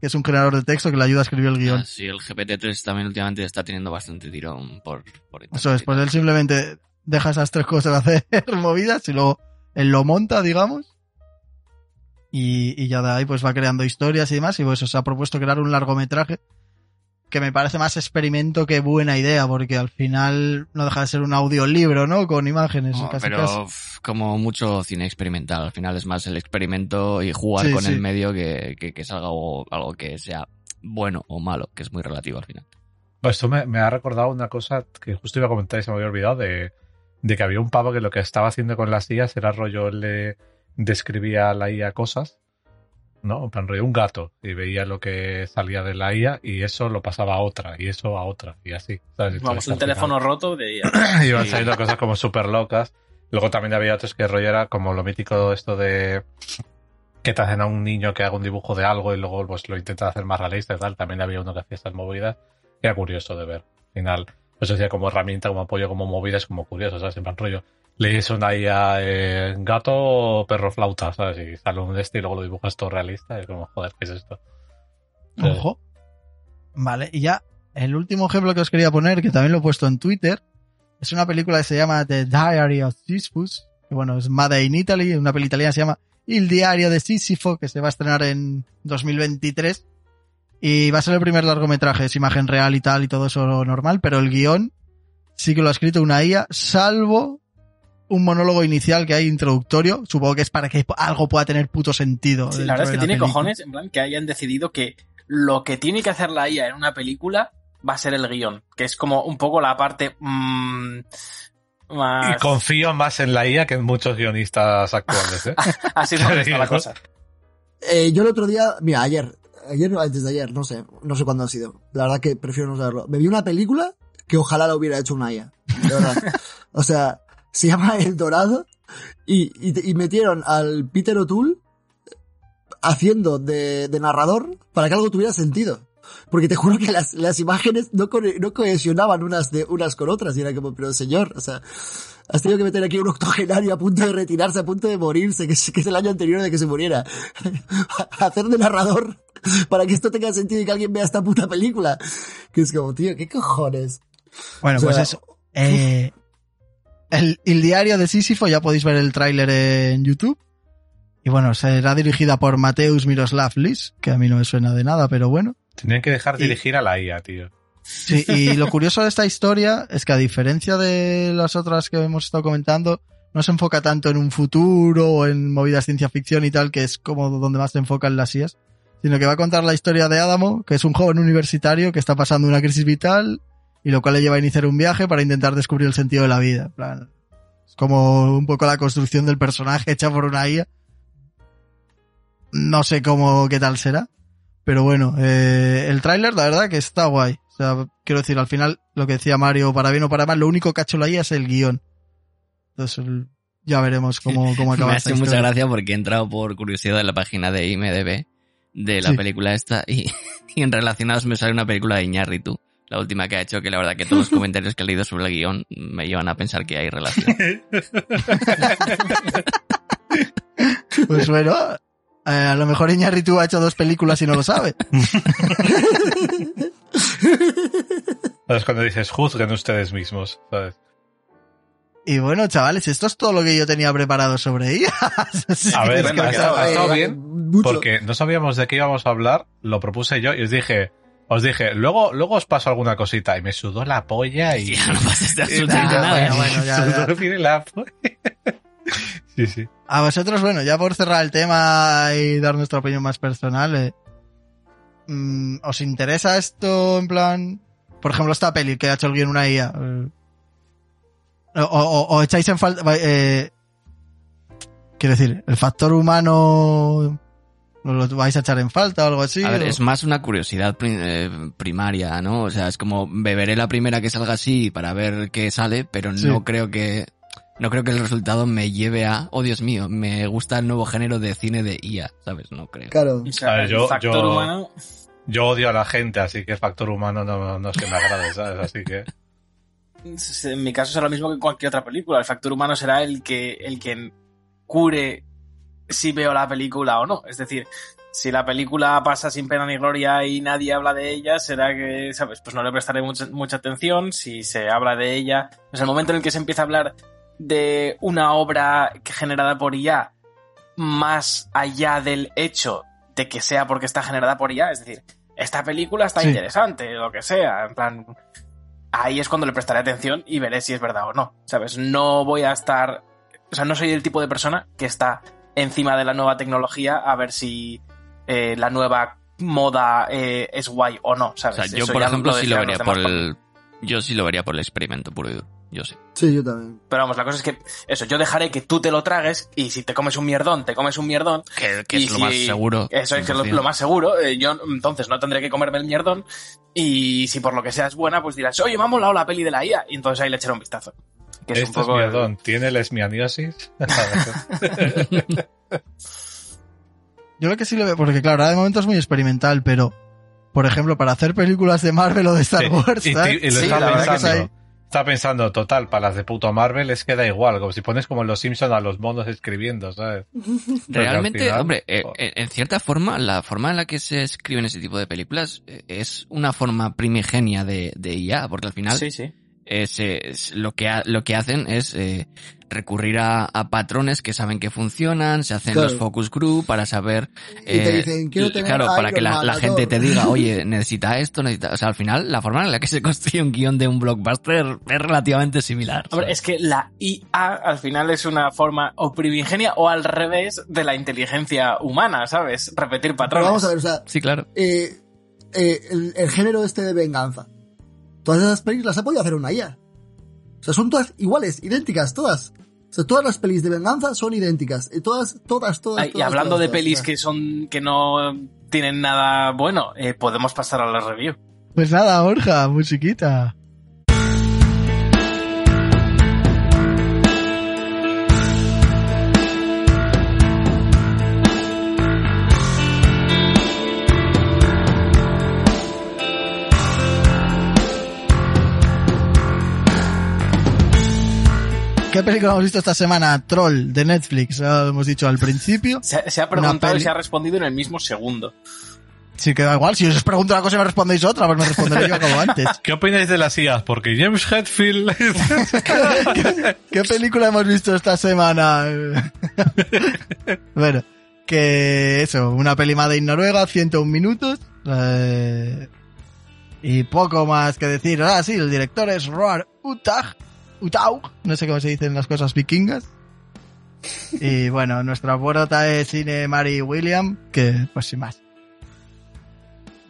Speaker 1: que es un generador de texto que le ayuda a escribir el guion.
Speaker 5: Ah, sí, el GPT-3 también últimamente está teniendo bastante tirón por, por
Speaker 1: Eso es, pues él simplemente deja esas tres cosas hacer movidas y luego él lo monta, digamos. Y, y ya de ahí pues va creando historias y demás. Y pues se ha propuesto crear un largometraje que me parece más experimento que buena idea, porque al final no deja de ser un audiolibro, ¿no? Con imágenes,
Speaker 5: No,
Speaker 1: casi
Speaker 5: pero
Speaker 1: casi.
Speaker 5: como mucho cine experimental, al final es más el experimento y jugar
Speaker 1: Sí,
Speaker 5: con
Speaker 1: sí.
Speaker 5: el medio que, que, que salga algo, algo que sea bueno o malo, que es muy relativo al final.
Speaker 3: Pues esto me, me ha recordado una cosa que justo iba a comentar y se me había olvidado de, de que había un pavo que lo que estaba haciendo con las IAs era rollo, él le describía a la IA cosas, ¿no? Un gato y veía lo que salía de la IA y eso lo pasaba a otra y eso a otra y así. ¿sabes?
Speaker 2: Vamos, un teléfono roto de IA.
Speaker 3: Iban saliendo cosas como súper locas. Luego también había otros que rollo era como lo mítico esto de que te hacen a un niño que haga un dibujo de algo y luego pues lo intentan hacer más realista y tal. También había uno que hacía estas movidas. Era curioso de ver. Al final, pues decía como herramienta, como apoyo, como movidas, como curioso, ¿sabes? En plan rollo. Lees una IA eh, gato perro flauta, ¿sabes? Y sale un de este y luego lo dibujas todo realista. Es como, joder, ¿qué es esto?
Speaker 1: Ojo. Vale, y ya el último ejemplo que os quería poner, que también lo he puesto en Twitter, es una película que se llama The Diary of Sisyphus, que bueno, es Made in Italy, una película italiana que se llama Il Diario de Sísifo, que se va a estrenar en 2023. Y va a ser el primer largometraje, es imagen real y tal y todo eso normal, pero el guion sí que lo ha escrito una IA, salvo un monólogo inicial que hay introductorio, supongo que es para que algo pueda tener puto sentido.
Speaker 2: Sí, la verdad es que tiene
Speaker 1: película.
Speaker 2: cojones, en plan, que hayan decidido que lo que tiene que hacer la IA en una película va a ser el guion, que es como un poco la parte mm, más...
Speaker 3: Y confío más en la IA que en muchos guionistas actuales, ¿eh?
Speaker 2: Así es está la cosa.
Speaker 4: Eh, yo el otro día, mira, ayer, ayer o antes de ayer, no sé, no sé cuándo ha sido. La verdad que prefiero no saberlo. Me vi una película que ojalá la hubiera hecho una IA. De verdad. o sea, se llama El Dorado y, y, y metieron al Peter O'Toole haciendo de, de narrador para que algo tuviera sentido. Porque te juro que las, las imágenes no, co- no cohesionaban unas de unas con otras. Y era como, pero señor, o sea, has tenido que meter aquí un octogenario a punto de retirarse, a punto de morirse, que es, que es el año anterior de que se muriera. Hacer de narrador para que esto tenga sentido y que alguien vea esta puta película. Que es como, tío, ¿qué cojones?
Speaker 1: Bueno,
Speaker 4: O sea,
Speaker 1: pues eso. Eh, el, el diario de Sísifo, ya podéis ver el tráiler en YouTube. Y bueno, será dirigida por Mateusz Miroslav Lis, que a mí no me suena de nada, pero bueno.
Speaker 3: Tenían que dejar
Speaker 1: Y-
Speaker 3: dirigir a la IA, tío.
Speaker 1: Sí, y lo curioso de esta historia es que a diferencia de las otras que hemos estado comentando, no se enfoca tanto en un futuro o en movidas ciencia ficción y tal, que es como donde más se enfocan las IAS, sino que va a contar la historia de Adamo, que es un joven universitario que está pasando una crisis vital y lo cual le lleva a iniciar un viaje para intentar descubrir el sentido de la vida. Plan, es como un poco la construcción del personaje hecha por una IA. No sé cómo, qué tal será. Pero bueno, eh, el tráiler, la verdad que está guay. O sea, quiero decir, al final, lo que decía Mario, para bien o para mal, lo único que ha hecho la IA es el guion. Entonces, ya veremos cómo, cómo acaba
Speaker 5: Me hace mucha gracia porque he entrado por curiosidad en la página de IMDB de la
Speaker 1: Sí.
Speaker 5: película esta y, y en relacionados me sale una película de Iñárritu, la última que ha hecho, que la verdad que todos los comentarios que he leído sobre el guion me llevan a pensar que hay relación.
Speaker 1: Pues bueno, eh, a lo mejor Iñárritu ha hecho dos películas y no lo sabe.
Speaker 3: Es cuando dices, juzguen ustedes mismos, ¿sabes?
Speaker 1: Y bueno, chavales, esto es todo lo que yo tenía preparado sobre ella.
Speaker 3: A ver, ha estado, ha estado bien
Speaker 4: mucho.
Speaker 3: porque no sabíamos de qué íbamos a hablar, lo propuse yo y os dije, os dije, luego, luego os paso alguna cosita y me sudó la polla y...
Speaker 5: Ya no pasaste
Speaker 3: y-
Speaker 5: absolutamente
Speaker 1: Nah,
Speaker 5: nada.
Speaker 1: bueno, bueno, ya, ya.
Speaker 3: Sudó tiene la polla. Sí, sí.
Speaker 1: A vosotros, bueno, ya por cerrar el tema y dar nuestra opinión más personal, eh, mm, ¿os interesa esto en plan, por ejemplo, esta peli que ha hecho el guion una IA? eh, o, o- o echáis en falta, eh, quiero decir, el factor humano ¿Lo vais a echar en falta o algo así?
Speaker 5: A ver,
Speaker 1: o-
Speaker 5: es más una curiosidad eh, primaria, ¿no? O sea, es como beberé la primera que salga así para ver qué sale, pero
Speaker 1: Sí.
Speaker 5: no creo que no creo que el resultado me lleve a, oh Dios mío, me gusta el nuevo género de cine de IA, ¿sabes? No creo.
Speaker 4: Claro.
Speaker 3: Yo-
Speaker 2: factor
Speaker 3: yo-
Speaker 2: humano.
Speaker 3: Yo odio a la gente, así que el factor humano no, no es que me agrade, ¿sabes? Así que...
Speaker 2: En mi caso será lo mismo que en cualquier otra película. El factor humano será el que, el que cure si veo la película o no. Es decir, si la película pasa sin pena ni gloria y nadie habla de ella, será que, ¿sabes? Pues no le prestaré mucha, mucha atención. Si se habla de ella, pues el momento en el que se empieza a hablar de una obra generada por IA, más allá del hecho de que sea porque está generada por IA, es decir, esta película está
Speaker 1: Sí.
Speaker 2: interesante, lo que sea, en plan, ahí es cuando le prestaré atención y veré si es verdad o no, ¿sabes? No voy a estar, o sea, no soy el tipo de persona que está encima de la nueva tecnología a ver si eh, la nueva moda eh, es guay o no,
Speaker 5: O
Speaker 2: ¿sabes?
Speaker 5: sea, yo
Speaker 2: Eso
Speaker 5: por
Speaker 2: ya
Speaker 5: ejemplo sí lo vería por el yo sí lo vería por el experimento puro y duro. Yo sí.
Speaker 4: Sí, yo también.
Speaker 2: Pero vamos, la cosa es que, eso, yo dejaré que tú te lo tragues y si te comes un mierdón, te comes un mierdón.
Speaker 5: Que, es lo
Speaker 2: si-
Speaker 5: más seguro.
Speaker 2: Eso es que lo,
Speaker 5: 100%.
Speaker 2: lo más seguro. eh, yo entonces no tendré que comerme el mierdón. Y si por lo que sea es buena, pues dirás, oye, me ha molado la peli de la IA. Y entonces ahí le echaré un vistazo. Que es un
Speaker 3: Esto es mierdón. ¿Tiene lesmianiosis?
Speaker 1: Yo lo que sí le veo, porque claro, ahora de momento es muy experimental, pero, por ejemplo, para hacer películas de Marvel o de Star
Speaker 3: Sí,
Speaker 1: Wars,
Speaker 3: y,
Speaker 1: ¿sabes?
Speaker 3: y lo
Speaker 2: Sí, que
Speaker 3: pensando. pensando, total, para las de puto Marvel es que da igual, como si pones como en los Simpsons a los monos escribiendo, ¿sabes?
Speaker 5: Realmente,
Speaker 3: final-
Speaker 5: hombre, eh,
Speaker 3: oh.
Speaker 5: en en cierta forma, la forma en la que se escriben ese tipo de películas eh, es una forma primigenia de, de IA, porque al final
Speaker 2: Sí,
Speaker 5: es- lo, que ha- lo que hacen es eh, recurrir a, a patrones que saben que funcionan, se hacen
Speaker 4: Claro.
Speaker 5: los focus group para saber...
Speaker 4: Y te
Speaker 5: eh,
Speaker 4: dicen, quiero tener
Speaker 5: claro, para que la, gente te diga, oye, necesita esto, necesita... O sea, al final, la forma en la que se construye un guion de un blockbuster es relativamente similar.
Speaker 2: Hombre, es que la IA al final es una forma o primigenia o al revés de la inteligencia humana, ¿sabes? Repetir
Speaker 4: Pero
Speaker 2: patrones.
Speaker 4: vamos a ver, o sea,
Speaker 5: Sí, claro.
Speaker 4: eh, eh, el, el género este de venganza. Todas esas pelis las ha podido hacer una IA. O sea, son todas iguales, idénticas, todas. O sea, todas las pelis de venganza son idénticas. Todas, todas, todas.
Speaker 2: Ay, y
Speaker 4: todas,
Speaker 2: hablando
Speaker 4: todas,
Speaker 2: de
Speaker 4: todas,
Speaker 2: pelis
Speaker 4: todas.
Speaker 2: que son que no tienen nada bueno, eh, podemos pasar a la review.
Speaker 1: Pues nada, Borja, musiquita. ¿Qué película hemos visto esta semana? Troll, de Netflix, lo hemos dicho al principio.
Speaker 2: Se, se ha preguntado y se ha respondido en el mismo segundo.
Speaker 1: Sí, que da igual. Si os pregunto una cosa y me respondéis otra, pues me responderé yo como antes.
Speaker 3: ¿Qué opináis de las IAs? Porque James Hetfield...
Speaker 1: ¿Qué película hemos visto esta semana? bueno, que eso, una peli Made in Noruega, 101 minutos. eh, y poco más que decir. Ah, sí, el director es Roar Utag. Utaug, no sé cómo se dicen las cosas vikingas. Y bueno, nuestra porota es Cine Mary William, que pues sin más.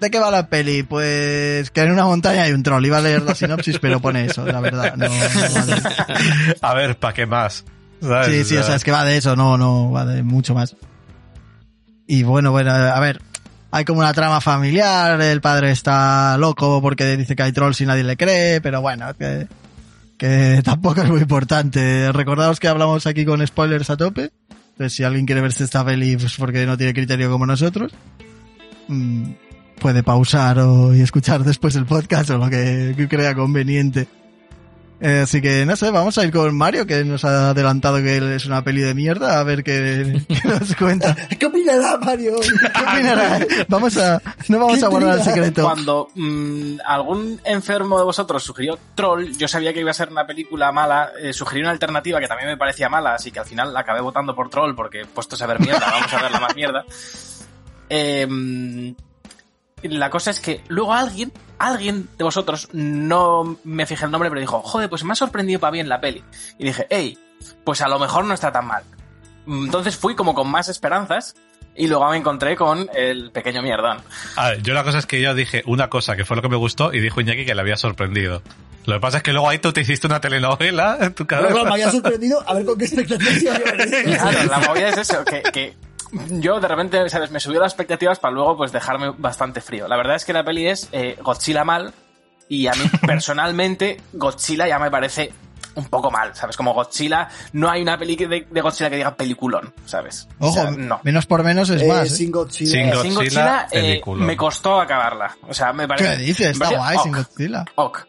Speaker 1: ¿De qué va la peli? Pues que en una montaña hay un troll. Iba a leer la sinopsis, pero pone eso, la verdad. No, no vale.
Speaker 3: A ver, ¿para qué más? ¿Sabes?
Speaker 1: Sí, sí, o sea, es que va de eso, no, no, va de mucho más. Y bueno, bueno, a ver, hay como una trama familiar, el padre está loco porque dice que hay trolls y nadie le cree, pero bueno, que, que tampoco es muy importante. Recordaos que hablamos aquí con spoilers a tope, entonces si alguien quiere verse esta peli pues porque no tiene criterio como nosotros, mm, puede pausar o, y escuchar después el podcast o lo que, que crea conveniente. Eh, así que no sé, vamos a ir con Mario, que nos ha adelantado que él es una peli de mierda, a ver qué, qué nos cuenta.
Speaker 4: ¿Qué opinará Mario?
Speaker 1: ¿Qué opinará? Vamos a, no vamos a guardar el secreto.
Speaker 2: Cuando mm, algún enfermo de vosotros sugirió Troll, yo sabía que iba a ser una película mala, eh, sugerí una alternativa que también me parecía mala, así que al final la acabé votando por Troll porque puestos a ver mierda, vamos a ver la más mierda. Eh, la cosa es que luego alguien, alguien de vosotros, no me fijé el nombre, pero dijo, joder, pues me ha sorprendido para bien la peli. Y dije, hey, pues a lo mejor no está tan mal. Entonces fui como con más esperanzas y luego me encontré con el pequeño mierdón.
Speaker 3: A ver, yo la cosa es que yo dije una cosa que fue lo que me gustó y dijo Iñaki que le había sorprendido. Lo que pasa es que luego ahí tú te hiciste una telenovela en tu
Speaker 4: Pero,
Speaker 3: cabeza.
Speaker 4: me había sorprendido a ver con qué expectativas iba a venir.
Speaker 2: Claro, la movida es eso, que, que yo de repente, ¿sabes? Me subió las expectativas para luego pues dejarme bastante frío. La verdad es que la peli es eh, Godzilla mal y a mí personalmente Godzilla ya me parece un poco mal, ¿sabes? Como Godzilla, no hay una peli de, de Godzilla que diga peliculón, ¿sabes? O
Speaker 1: Ojo,
Speaker 2: sea, no.
Speaker 1: menos por menos es
Speaker 4: Eh,
Speaker 1: más. ¿eh?
Speaker 4: Sin Godzilla.
Speaker 3: Sin Godzilla,
Speaker 2: Sin Godzilla eh, me costó acabarla. O sea, me parece...
Speaker 1: ¿Qué dices? Está guay
Speaker 2: ok,
Speaker 1: sin Godzilla.
Speaker 2: ok.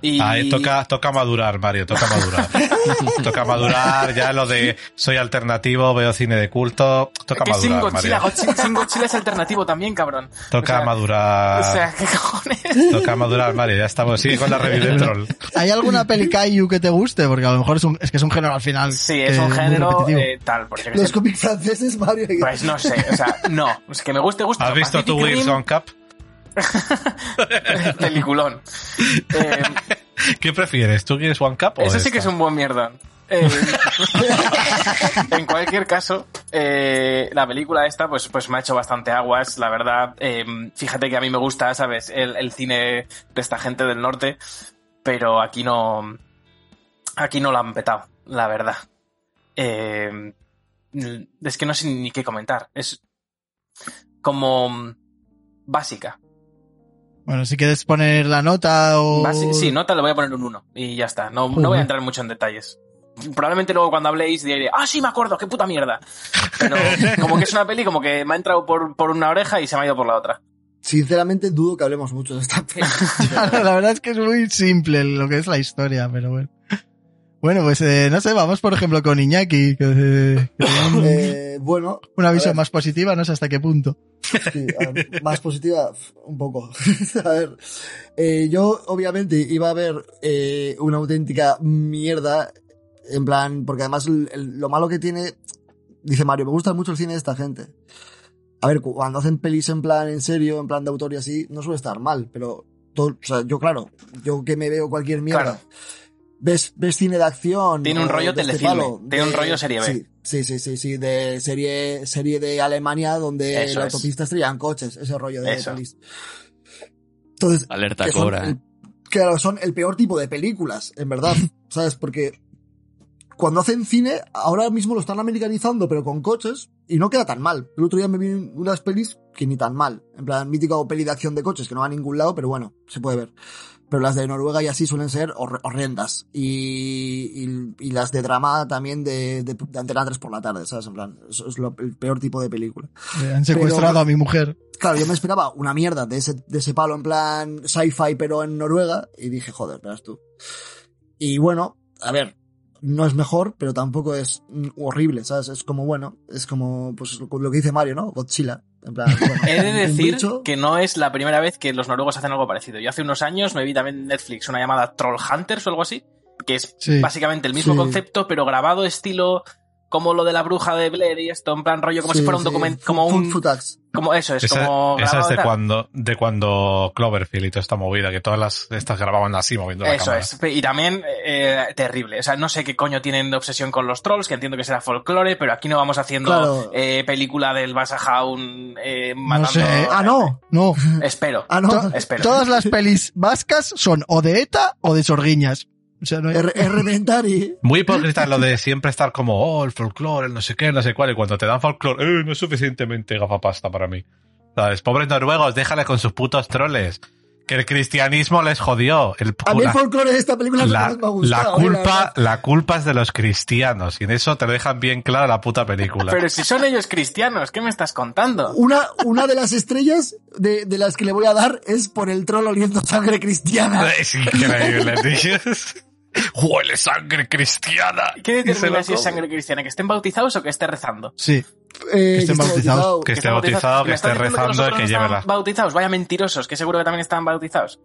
Speaker 2: Y...
Speaker 3: Ahí toca, toca madurar, Mario, toca madurar. toca madurar ya lo de soy alternativo, veo cine de culto. Toca
Speaker 2: que sin
Speaker 3: madurar,
Speaker 2: Godzilla,
Speaker 3: Mario.
Speaker 2: Sin Godzilla es alternativo también, cabrón.
Speaker 3: Toca
Speaker 2: O sea,
Speaker 3: madurar.
Speaker 2: O sea, ¿qué cojones?
Speaker 3: Toca madurar, Mario. Ya estamos. Sigue con la review de Troll.
Speaker 1: ¿Hay alguna peli Kaiju que te guste? Porque a lo mejor es, un, es que es un género al final.
Speaker 2: Sí, es un género eh, tal, porque
Speaker 4: Los cómics franceses, Mario.
Speaker 2: pues no sé, o sea, no, es que me guste, guste.
Speaker 3: ¿Has visto tu Wilson Cup?
Speaker 2: Peliculón. Eh,
Speaker 3: ¿Qué prefieres? ¿Tú quieres One Cup o
Speaker 2: ese sí que es un buen mierdón. Eh, en cualquier caso, eh, la película esta, pues, pues me ha hecho bastante aguas, la verdad. Fíjate que a mí me gusta, ¿sabes? El, el cine de esta gente del norte, pero aquí no, aquí no la han petado, la verdad. Eh, es que no sé ni qué comentar. Es como básica.
Speaker 1: Bueno, si quieres poner la nota o...
Speaker 2: Basi- sí, nota le voy a poner un 1 y ya está. No, no voy a entrar mucho en detalles. Probablemente luego cuando habléis diré, ah, sí, me acuerdo, qué puta mierda. Pero como que es una peli como que me ha entrado por, por una oreja y se me ha ido por la otra.
Speaker 4: Sinceramente, dudo que hablemos mucho de esta peli.
Speaker 1: la verdad es que es muy simple lo que es la historia, pero bueno. Bueno, pues eh, no sé, vamos por ejemplo con Iñaki, que, eh, que un-
Speaker 4: Eh, bueno,
Speaker 1: una visión
Speaker 4: ver.
Speaker 1: más positiva, no sé hasta qué punto.
Speaker 4: Sí, ver, más positiva, un poco. a ver, eh, yo obviamente iba a ver eh, una auténtica mierda, en plan, porque además el- el- lo malo que tiene, dice Mario, me gusta mucho el cine de esta gente. A ver, cu- cuando hacen pelis en plan, en serio, en plan de autor y así, no suele estar mal, pero todo, o sea, yo claro, yo que me veo cualquier mierda.
Speaker 2: Claro.
Speaker 4: Ves, ves cine de acción.
Speaker 2: Tiene un rollo
Speaker 4: este
Speaker 2: telefilme,
Speaker 4: palo,
Speaker 2: tiene un rollo serie B.
Speaker 4: Sí, sí, sí, sí, sí, de serie, serie de Alemania donde
Speaker 2: Eso
Speaker 4: la
Speaker 2: es.
Speaker 4: autopista estrellan coches, ese rollo de
Speaker 2: Eso.
Speaker 4: pelis. Entonces,
Speaker 5: Alerta
Speaker 4: que son
Speaker 5: cobra, ¿eh?
Speaker 4: claro, son el peor tipo de películas, en verdad, ¿sabes? Porque cuando hacen cine, ahora mismo lo están americanizando, pero con coches, y no queda tan mal. El otro día me vi unas pelis que ni tan mal. En plan, mítica o peli de acción de coches, que no va a ningún lado, pero bueno, se puede ver. Pero las de Noruega y así suelen ser hor- horrendas. Y, y, y las de drama también de, de, de Antena 3 por la tarde, ¿sabes? En plan, eso es lo- el peor tipo de película.
Speaker 1: Eh, han secuestrado
Speaker 4: Pero-
Speaker 1: a mi mujer.
Speaker 4: Claro, yo me esperaba una mierda de ese, de ese palo en plan sci-fi, pero en Noruega, y dije, joder, verás tú. Y bueno, a ver, no es mejor, pero tampoco es mm, horrible, ¿sabes? Es como, bueno, es como, pues lo que dice Mario, ¿no? Godzilla. En plan, bueno,
Speaker 2: He de decir
Speaker 4: bicho.
Speaker 2: que no es la primera vez que los noruegos hacen algo parecido. Yo hace unos años me vi también en Netflix una llamada Troll Hunters o algo así, que es
Speaker 1: Sí.
Speaker 2: básicamente el mismo
Speaker 4: Sí.
Speaker 2: concepto, pero grabado estilo como lo de la bruja de Blair y esto, en plan rollo como
Speaker 4: Sí,
Speaker 2: si fuera un
Speaker 4: sí,
Speaker 2: documento, como un, como eso, es
Speaker 3: Esa,
Speaker 2: como
Speaker 3: esa es de cuando, de cuando Cloverfield y toda esta movida, que todas las estas grababan así moviendo la
Speaker 2: Eso
Speaker 3: cámara.
Speaker 2: es. Y también eh, terrible. O sea, no sé qué coño tienen de obsesión con los trolls, que entiendo que será folclore, pero aquí no vamos haciendo
Speaker 4: Claro.
Speaker 2: eh, película del Basajaun eh,
Speaker 1: No
Speaker 2: matando.
Speaker 1: sé.
Speaker 4: Ah, no.
Speaker 1: No.
Speaker 2: Espero.
Speaker 4: Ah, no.
Speaker 1: To-
Speaker 2: Espero.
Speaker 1: Todas las pelis vascas son o de ETA o de Sorguiñas. O sea, no hay-
Speaker 4: R- Reventari.
Speaker 3: Muy hipócrita lo de siempre estar como, oh, el folclore, el no sé qué, el no sé cuál, y cuando te dan folclore, eh, no es suficientemente gafapasta para mí. ¿Sabes? Pobres noruegos, déjale con sus putos troles. Que el cristianismo les jodió. El,
Speaker 4: A mí el
Speaker 3: la,
Speaker 4: folclore de esta película es lo que
Speaker 3: la-
Speaker 4: me ha
Speaker 3: la
Speaker 4: gustado. eh,
Speaker 3: culpa,
Speaker 4: verdad.
Speaker 3: la culpa es de los cristianos, y en eso te lo dejan bien claro la puta película.
Speaker 2: Pero si son ellos cristianos, ¿qué me estás contando?
Speaker 4: Una, una de las estrellas de, de las que le voy a dar es por el troll oliendo sangre cristiana.
Speaker 3: Es increíble, tío. Huele sangre cristiana.
Speaker 2: ¿Qué determina si es
Speaker 3: come.
Speaker 2: que estén bautizados o que esté rezando?
Speaker 1: Sí.
Speaker 4: Eh,
Speaker 1: estén
Speaker 4: esté
Speaker 1: bautizados.
Speaker 3: Que esté
Speaker 2: estén
Speaker 3: bautizado,
Speaker 2: ¿Me
Speaker 3: que esté rezando que
Speaker 2: no
Speaker 3: lleve la...
Speaker 2: bautizados? Vaya mentirosos, que seguro que también estaban bautizados.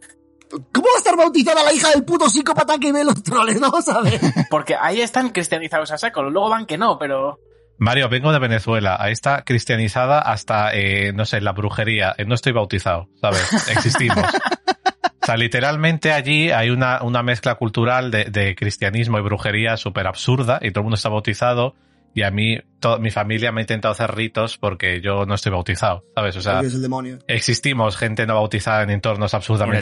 Speaker 4: ¿Cómo va a estar bautizada la hija del puto psicópata que ve los troles? A ver.
Speaker 2: Porque ahí están cristianizados a saco, luego van que no, pero...
Speaker 3: Mario, vengo de Venezuela. Ahí está cristianizada hasta, eh, no sé, la brujería. Eh, No estoy bautizado, ¿sabes? Existimos. O sea, literalmente allí hay una, una mezcla cultural de, de cristianismo y brujería súper absurda y todo el mundo está bautizado y a mí, to- mi familia me ha intentado hacer ritos porque yo no estoy bautizado, ¿sabes? O sea,
Speaker 4: Porque es el demonio.
Speaker 3: existimos gente no bautizada en entornos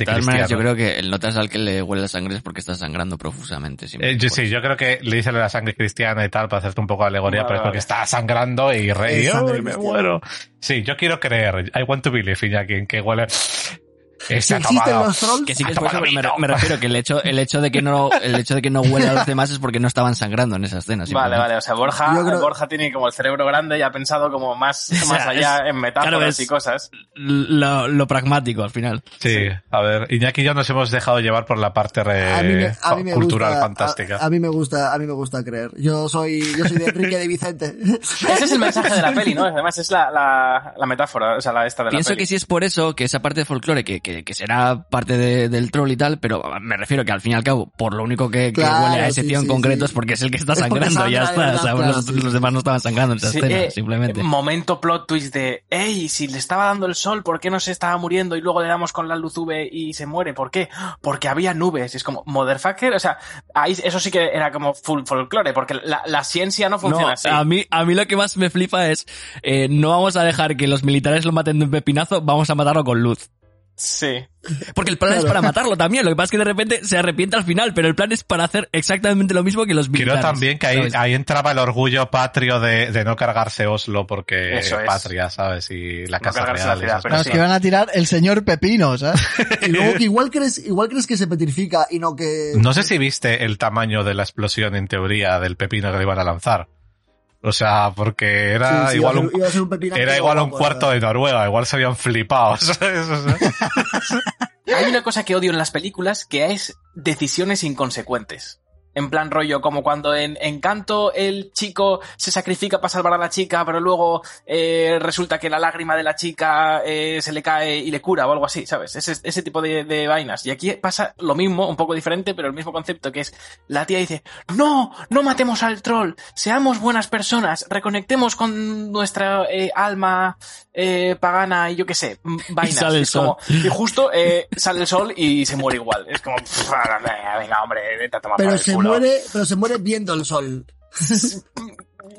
Speaker 5: todas
Speaker 3: cristianos.
Speaker 5: maneras, yo creo que el notas al que le huele la sangre es porque está sangrando profusamente.
Speaker 3: Eh, yo, sí, yo creo que le dice la sangre cristiana y tal para hacerte un poco de alegoría,
Speaker 2: Vale,
Speaker 3: pero es porque
Speaker 2: vale.
Speaker 3: está sangrando y rey.
Speaker 4: Es sangre
Speaker 3: ¡ay, me muero! Sí, yo quiero creer. I want to believe, Iñaki, que huele.
Speaker 4: Si existen los trolls,
Speaker 5: Que sí que es me, me refiero que el hecho, el hecho de que no, el hecho de que no huele a los demás es porque no estaban sangrando en esa escena.
Speaker 2: Vale, vale, o sea, Borja,
Speaker 4: creo-
Speaker 2: Borja tiene como el cerebro grande y ha pensado como más,
Speaker 5: O sea,
Speaker 2: más allá
Speaker 5: es-
Speaker 2: en metáforas
Speaker 5: claro,
Speaker 2: y cosas.
Speaker 5: Lo, lo pragmático al final.
Speaker 3: Sí, a ver, Iñaki y yo nos hemos dejado llevar por la parte re-
Speaker 4: a mí me, a mí me
Speaker 3: cultural
Speaker 4: gusta,
Speaker 3: fantástica.
Speaker 4: A, a mí me gusta, a mí me gusta creer. Yo soy, yo soy de Enrique de Vicente.
Speaker 2: Ese es el mensaje de la peli, ¿no? Además es la, la, la metáfora, o sea, la esta de la
Speaker 5: Pienso
Speaker 2: peli.
Speaker 5: que sí es por eso, que esa parte de folclore, que, que, que será parte de- del troll y tal, pero me refiero que al fin y al cabo, por lo único que, huele a ese
Speaker 4: sí,
Speaker 5: tío en
Speaker 4: sí,
Speaker 5: concreto
Speaker 4: sí.
Speaker 5: es porque es el que está
Speaker 4: Es
Speaker 5: sangrando, ya está. o sea, los,
Speaker 4: claro, sí.
Speaker 5: los demás no estaban sangrando en esa
Speaker 2: Sí,
Speaker 5: escena,
Speaker 2: eh,
Speaker 5: simplemente.
Speaker 2: Momento plot twist de, hey, si le estaba dando el sol, ¿por qué no se estaba muriendo? Y luego le damos con la luz UV y se muere. ¿Por qué? Porque había nubes. Es como, motherfucker, o sea, ahí, eso sí que era como full folklore, porque la, la ciencia no funciona
Speaker 5: No,
Speaker 2: así.
Speaker 5: a mí, a mí lo que más me flipa es, eh, no vamos a dejar que los militares lo maten de un pepinazo, vamos a matarlo con luz.
Speaker 2: Sí.
Speaker 5: Porque el plan es para matarlo también, lo que pasa es que de repente se arrepiente al final, pero el plan es para hacer exactamente lo mismo que los
Speaker 3: Creo
Speaker 5: militares.
Speaker 3: también que ahí, entraba el orgullo patrio de, de no cargarse Oslo porque
Speaker 2: Eso es.
Speaker 3: patria, ¿sabes? Y la
Speaker 2: No
Speaker 3: casa real.
Speaker 2: la ciudad, pero
Speaker 1: es que van a tirar el señor Pepino, ¿sabes?
Speaker 4: Y luego que igual crees, igual crees que se petrifica y no que...
Speaker 3: No sé si viste el tamaño de la explosión en teoría del pepino que le iban a lanzar. O sea, porque era
Speaker 4: Sí, sí,
Speaker 3: igual
Speaker 4: iba a
Speaker 3: un,
Speaker 4: a un
Speaker 3: era igual un
Speaker 4: guapo,
Speaker 3: cuarto de Noruega, igual se habían flipado, ¿sabes? O sea,
Speaker 2: Hay una cosa que odio en las películas que es decisiones inconsecuentes. En plan rollo, como cuando en Encanto el chico se sacrifica para salvar a la chica, pero luego eh, resulta que la lágrima de la chica eh, se le cae y le cura o algo así, ¿sabes? Ese, ese tipo de, de vainas. Y aquí pasa lo mismo, un poco diferente, pero el mismo concepto, que es la tía dice, no, no matemos al troll, seamos buenas personas, reconectemos con nuestra eh, alma eh, pagana y yo qué sé, vainas.
Speaker 5: sale el
Speaker 2: es como,
Speaker 5: sol.
Speaker 2: y justo eh, sale el sol y se muere igual. Es como, "Pff, venga, hombre, vete a tomar por
Speaker 4: Pero
Speaker 2: el
Speaker 4: se
Speaker 2: culo".
Speaker 4: Muere, pero se muere viendo el sol.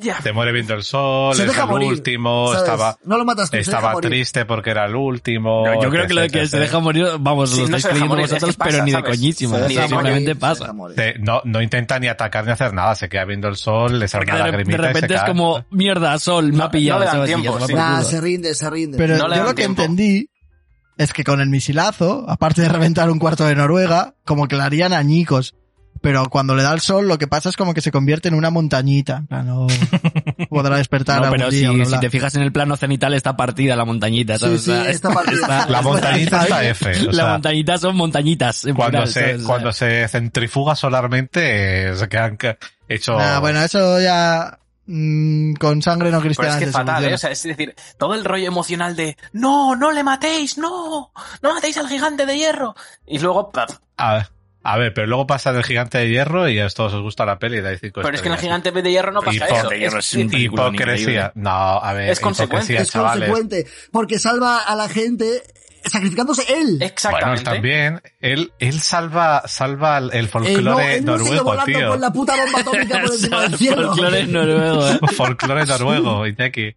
Speaker 2: Ya.
Speaker 3: te muere viendo el sol,
Speaker 4: Se
Speaker 3: es
Speaker 4: deja
Speaker 3: el
Speaker 4: morir,
Speaker 3: último,
Speaker 4: ¿sabes?
Speaker 3: estaba,
Speaker 4: No lo matas tú, se
Speaker 3: estaba
Speaker 4: morir.
Speaker 3: triste porque era el último.
Speaker 5: Yo, yo creo que lo de que se deja morir, vamos,
Speaker 2: Sí,
Speaker 5: lo
Speaker 2: no
Speaker 5: estáis
Speaker 2: se deja
Speaker 5: creyendo
Speaker 2: morir, es que
Speaker 5: vosotros,
Speaker 2: pasa,
Speaker 5: pero ni de.
Speaker 4: Se
Speaker 2: Ni de
Speaker 5: simplemente
Speaker 4: se
Speaker 5: pasa.
Speaker 3: Te- no, no intenta ni atacar ni hacer nada, se queda viendo el sol, le sale
Speaker 5: de, de
Speaker 3: lagrimita y se
Speaker 5: repente es como, mierda, sol, me
Speaker 2: No-
Speaker 5: ha pillado,
Speaker 2: no
Speaker 5: se
Speaker 2: sí.
Speaker 4: Nah, se rinde, se rinde.
Speaker 1: Pero
Speaker 2: No
Speaker 1: yo lo que
Speaker 2: tiempo.
Speaker 1: entendí es que con el misilazo, aparte de reventar un cuarto de Noruega, como que le harían añicos. Pero cuando le da el sol, lo que pasa es como que se convierte en una montañita. En plan, No podrá despertar
Speaker 5: No,
Speaker 1: algún
Speaker 5: pero
Speaker 1: día,
Speaker 5: si,
Speaker 1: bla,
Speaker 5: si
Speaker 1: bla.
Speaker 5: te fijas en el plano cenital está partida la montañita,
Speaker 4: Sí,
Speaker 5: ¿sabes?
Speaker 4: sí, está partida.
Speaker 5: está-
Speaker 3: La montañita está F. o
Speaker 5: la montañita son montañitas. en
Speaker 3: cuando
Speaker 5: plural,
Speaker 3: se, cuando se centrifuga solarmente, eh, se quedan que- hecho.
Speaker 1: Nah, bueno, eso ya... mm, con sangre no
Speaker 2: Pero
Speaker 1: cristiana
Speaker 2: es que
Speaker 1: se
Speaker 2: fatal. ¿eh? O sea, es decir, todo el rollo emocional de no, no le matéis, no, no matéis al gigante de hierro. Y luego,
Speaker 3: A ver, a ver, pero luego pasa el gigante de hierro y a todos os gusta la peli cinco
Speaker 2: pero es que en el gigante de hierro no pasa
Speaker 3: Y
Speaker 2: eso.
Speaker 3: por-
Speaker 5: de hierro
Speaker 2: Es-
Speaker 5: es
Speaker 3: Hipocresía. No, a ver,
Speaker 2: Es consecuente.
Speaker 4: es
Speaker 3: chavales.
Speaker 4: consecuente, porque salva a la gente sacrificándose él.
Speaker 3: Bueno,
Speaker 2: Exactamente.
Speaker 3: también, él, él salva, salva el, el
Speaker 4: Eh, no,
Speaker 3: folclore
Speaker 4: él
Speaker 3: noruego,
Speaker 4: volando
Speaker 3: tío.
Speaker 4: con la puta bomba atómica por encima del cielo.
Speaker 5: Folclore noruego, ¿eh?
Speaker 3: Folclore noruego, Iñaki.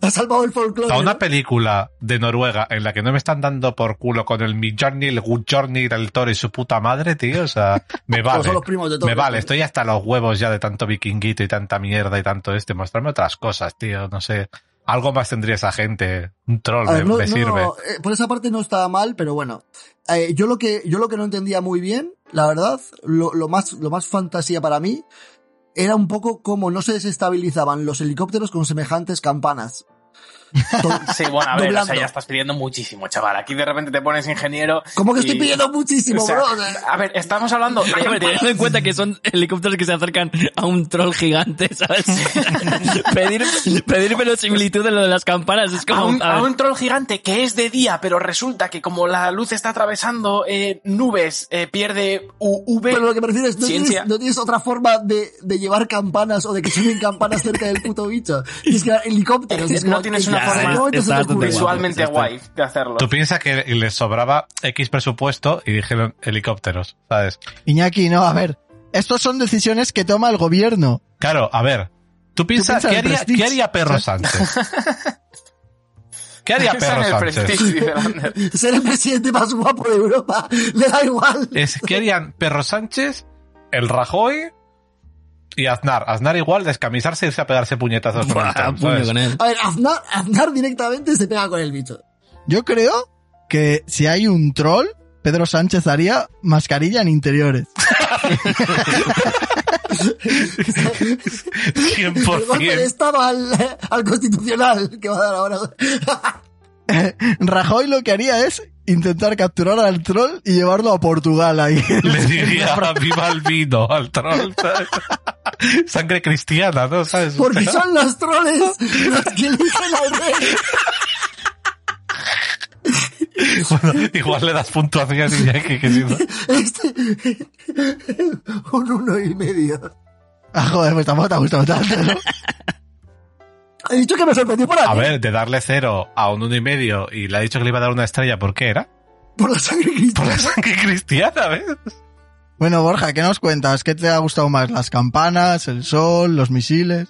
Speaker 4: Ha salvado el folclore.
Speaker 3: A una película de Noruega en la que no me están dando por culo con el Midjourney, el Goodjourney, el Thor y su puta madre, tío. O sea, me vale.
Speaker 4: son los primos de todos.
Speaker 3: Me vale, estoy hasta los huevos ya de tanto vikinguito y tanta mierda y tanto este. Mostrarme otras cosas, tío. No sé. Algo más tendría esa gente. Un troll
Speaker 4: A ver,
Speaker 3: me,
Speaker 4: no-
Speaker 3: me
Speaker 4: no,
Speaker 3: sirve.
Speaker 4: eh, por esa parte no está mal, pero bueno. Eh, yo lo que, yo lo que no entendía muy bien, la verdad, lo, lo más, lo más fantasía para mí, era un poco cómo no se desestabilizaban los helicópteros con semejantes campanas.
Speaker 2: Sí, bueno, a ver, o sea, ya estás pidiendo muchísimo, chaval. Aquí de repente te pones ingeniero.
Speaker 4: ¿Cómo que estoy pidiendo muchísimo,
Speaker 2: o sea,
Speaker 4: bro?
Speaker 2: A ver, estamos hablando de...
Speaker 5: Teniendo en cuenta que son helicópteros que se acercan a un troll gigante, ¿sabes? pedir, pedir verosimilitud de lo de las campanas es
Speaker 2: a
Speaker 5: como...
Speaker 2: un,
Speaker 5: a
Speaker 2: a
Speaker 5: ver,
Speaker 2: un troll gigante que es de día, pero resulta que como la luz está atravesando eh, nubes, eh, pierde UV.
Speaker 4: pero lo que me refiero es, ¿no tienes, no tienes otra forma de, de llevar campanas o de que suenen campanas cerca del puto bicho? Y es que helicópteros.
Speaker 2: Es que no tienes una
Speaker 5: bastante
Speaker 2: visualmente guay de hacerlo.
Speaker 3: Tú piensas que les sobraba X presupuesto y dijeron helicópteros, ¿sabes?
Speaker 1: Iñaki, no, a ver. Estos son decisiones que toma el gobierno.
Speaker 3: Claro, a ver. Tú piensas,
Speaker 1: piensas
Speaker 3: ¿qué haría? ¿qué haría Perro Sánchez? ¿Qué haría Perro Sánchez?
Speaker 4: Ser el presidente más guapo de Europa. Le da igual.
Speaker 3: Es, ¿Qué harían Perro Sánchez, el Rajoy y Aznar? Aznar igual descamisarse y irse a pegarse puñetazos con el Tom,
Speaker 5: puño
Speaker 3: ¿sabes?
Speaker 5: con él.
Speaker 4: A ver, Aznar, Aznar directamente se pega con el bicho.
Speaker 1: Yo creo que si hay un troll, Pedro Sánchez haría mascarilla en interiores.
Speaker 4: El golpe de
Speaker 3: 100%.
Speaker 4: estado al, al constitucional que va a dar ahora.
Speaker 1: Rajoy lo que haría es intentar capturar al troll y llevarlo a Portugal ahí.
Speaker 3: Le diría viva el vino al troll. ¿sabes? Sangre cristiana, ¿no? ¿Sabes?
Speaker 4: Porque son los troles los que eligen al rey.
Speaker 3: Bueno, igual le das puntuación y ya que, que si no-
Speaker 4: Este, un uno y medio.
Speaker 1: Ah, joder, pues tampoco te ha gustado tanto, ¿no?
Speaker 4: He dicho que me sorprendió por
Speaker 3: A
Speaker 4: aquí.
Speaker 3: ver, de darle cero a un uno y medio y le ha dicho que le iba a dar una estrella, ¿por qué era?
Speaker 4: Por la sangre
Speaker 3: Por
Speaker 4: cristiana.
Speaker 3: la sangre cristiana, ¿ves?
Speaker 1: Bueno, Borja, ¿qué nos cuentas? ¿Qué te ha gustado más? ¿Las campanas, el sol, los misiles?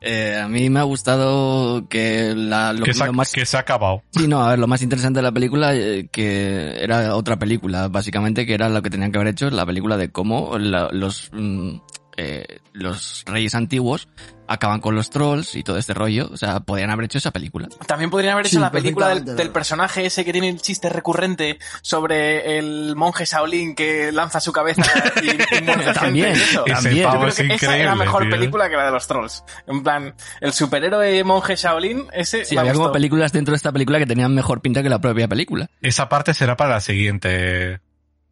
Speaker 5: Eh, a mí me ha gustado que la, lo,
Speaker 3: Que se, ha,
Speaker 5: lo más...
Speaker 3: que se ha acabado.
Speaker 5: Sí, no, a ver, lo más interesante de la película, eh, que era otra película, básicamente, que era lo que tenían que haber hecho, la película de cómo la- los, mm, eh, los reyes antiguos acaban con los trolls y todo este rollo. O sea, podían haber hecho esa película.
Speaker 2: También podrían haber hecho
Speaker 4: Sí,
Speaker 2: la película del, personaje ese que tiene el chiste recurrente sobre el monje Shaolin que lanza su cabeza y, y muerde gente
Speaker 5: También.
Speaker 2: eso.
Speaker 5: También.
Speaker 2: Yo
Speaker 3: es
Speaker 2: esa era
Speaker 3: increíble,
Speaker 2: mejor
Speaker 3: tío.
Speaker 2: película que la de los trolls. En plan, el superhéroe monje Shaolin, ese
Speaker 5: Sí, había como películas dentro de esta película que tenían mejor pinta que la propia película.
Speaker 3: Esa parte será para la siguiente.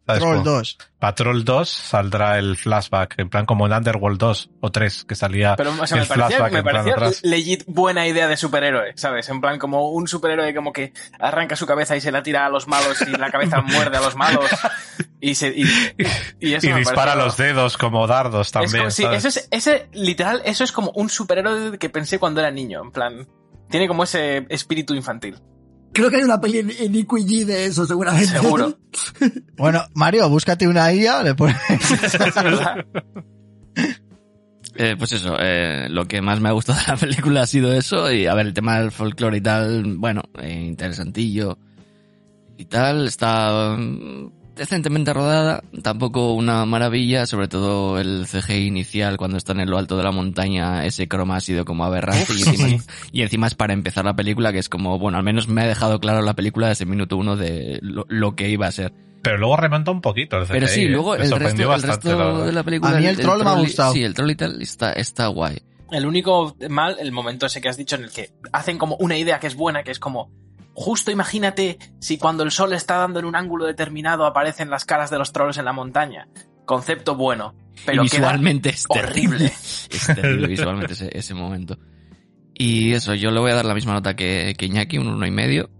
Speaker 3: Como
Speaker 1: 2.
Speaker 3: Patrol 2 saldrá el flashback, en plan como en Underworld 2 o 3, que salía
Speaker 2: Pero o sea,
Speaker 3: el
Speaker 2: me parecía,
Speaker 3: flashback
Speaker 2: me
Speaker 3: en plan
Speaker 2: parecía
Speaker 3: atrás.
Speaker 2: legit buena idea de superhéroe, ¿sabes? En plan, como un superhéroe como que arranca su cabeza y se la tira a los malos y la cabeza muerde a los malos y se y, y eso
Speaker 3: Y
Speaker 2: me
Speaker 3: dispara los dedos como dardos
Speaker 2: Es
Speaker 3: también.
Speaker 2: como- sí,
Speaker 3: ¿sabes?
Speaker 2: eso es, ese, literal, eso es como un superhéroe que pensé cuando era niño, en plan, tiene como ese espíritu infantil.
Speaker 4: Creo que hay una peli en, en IQG de eso, seguramente.
Speaker 2: Seguro.
Speaker 1: Bueno, Mario, búscate una IA, le pones...
Speaker 2: Es verdad.
Speaker 5: Eh, pues eso, eh, lo que más me ha gustado de la película ha sido eso. Y a ver, el tema del folclore y tal, bueno, eh, interesantillo y tal. Está decentemente rodada, tampoco una maravilla, sobre todo el CGI inicial cuando están en lo alto de la montaña, ese croma ha sido como aberrante y, encima, es- y encima es para empezar la película, que es como, bueno, al menos me ha dejado claro la película desde el minuto uno de lo, lo que iba a ser.
Speaker 3: Pero luego remonta un poquito el CGI,
Speaker 5: Pero sí, luego el resto, el
Speaker 3: la
Speaker 5: de la película...
Speaker 1: A mí el troll me ha gustado.
Speaker 5: Sí, el troll y tal está, está guay.
Speaker 2: El único mal, el momento ese que has dicho en el que hacen como una idea que es buena, que es como, justo imagínate si cuando el sol está dando en un ángulo determinado aparecen las caras de los trolls en la montaña. Concepto bueno. Pero
Speaker 5: visualmente es
Speaker 2: horrible.
Speaker 5: Es terrible visualmente ese, ese momento. Y eso, yo le voy a dar la misma nota que, que Iñaki, un uno y medio.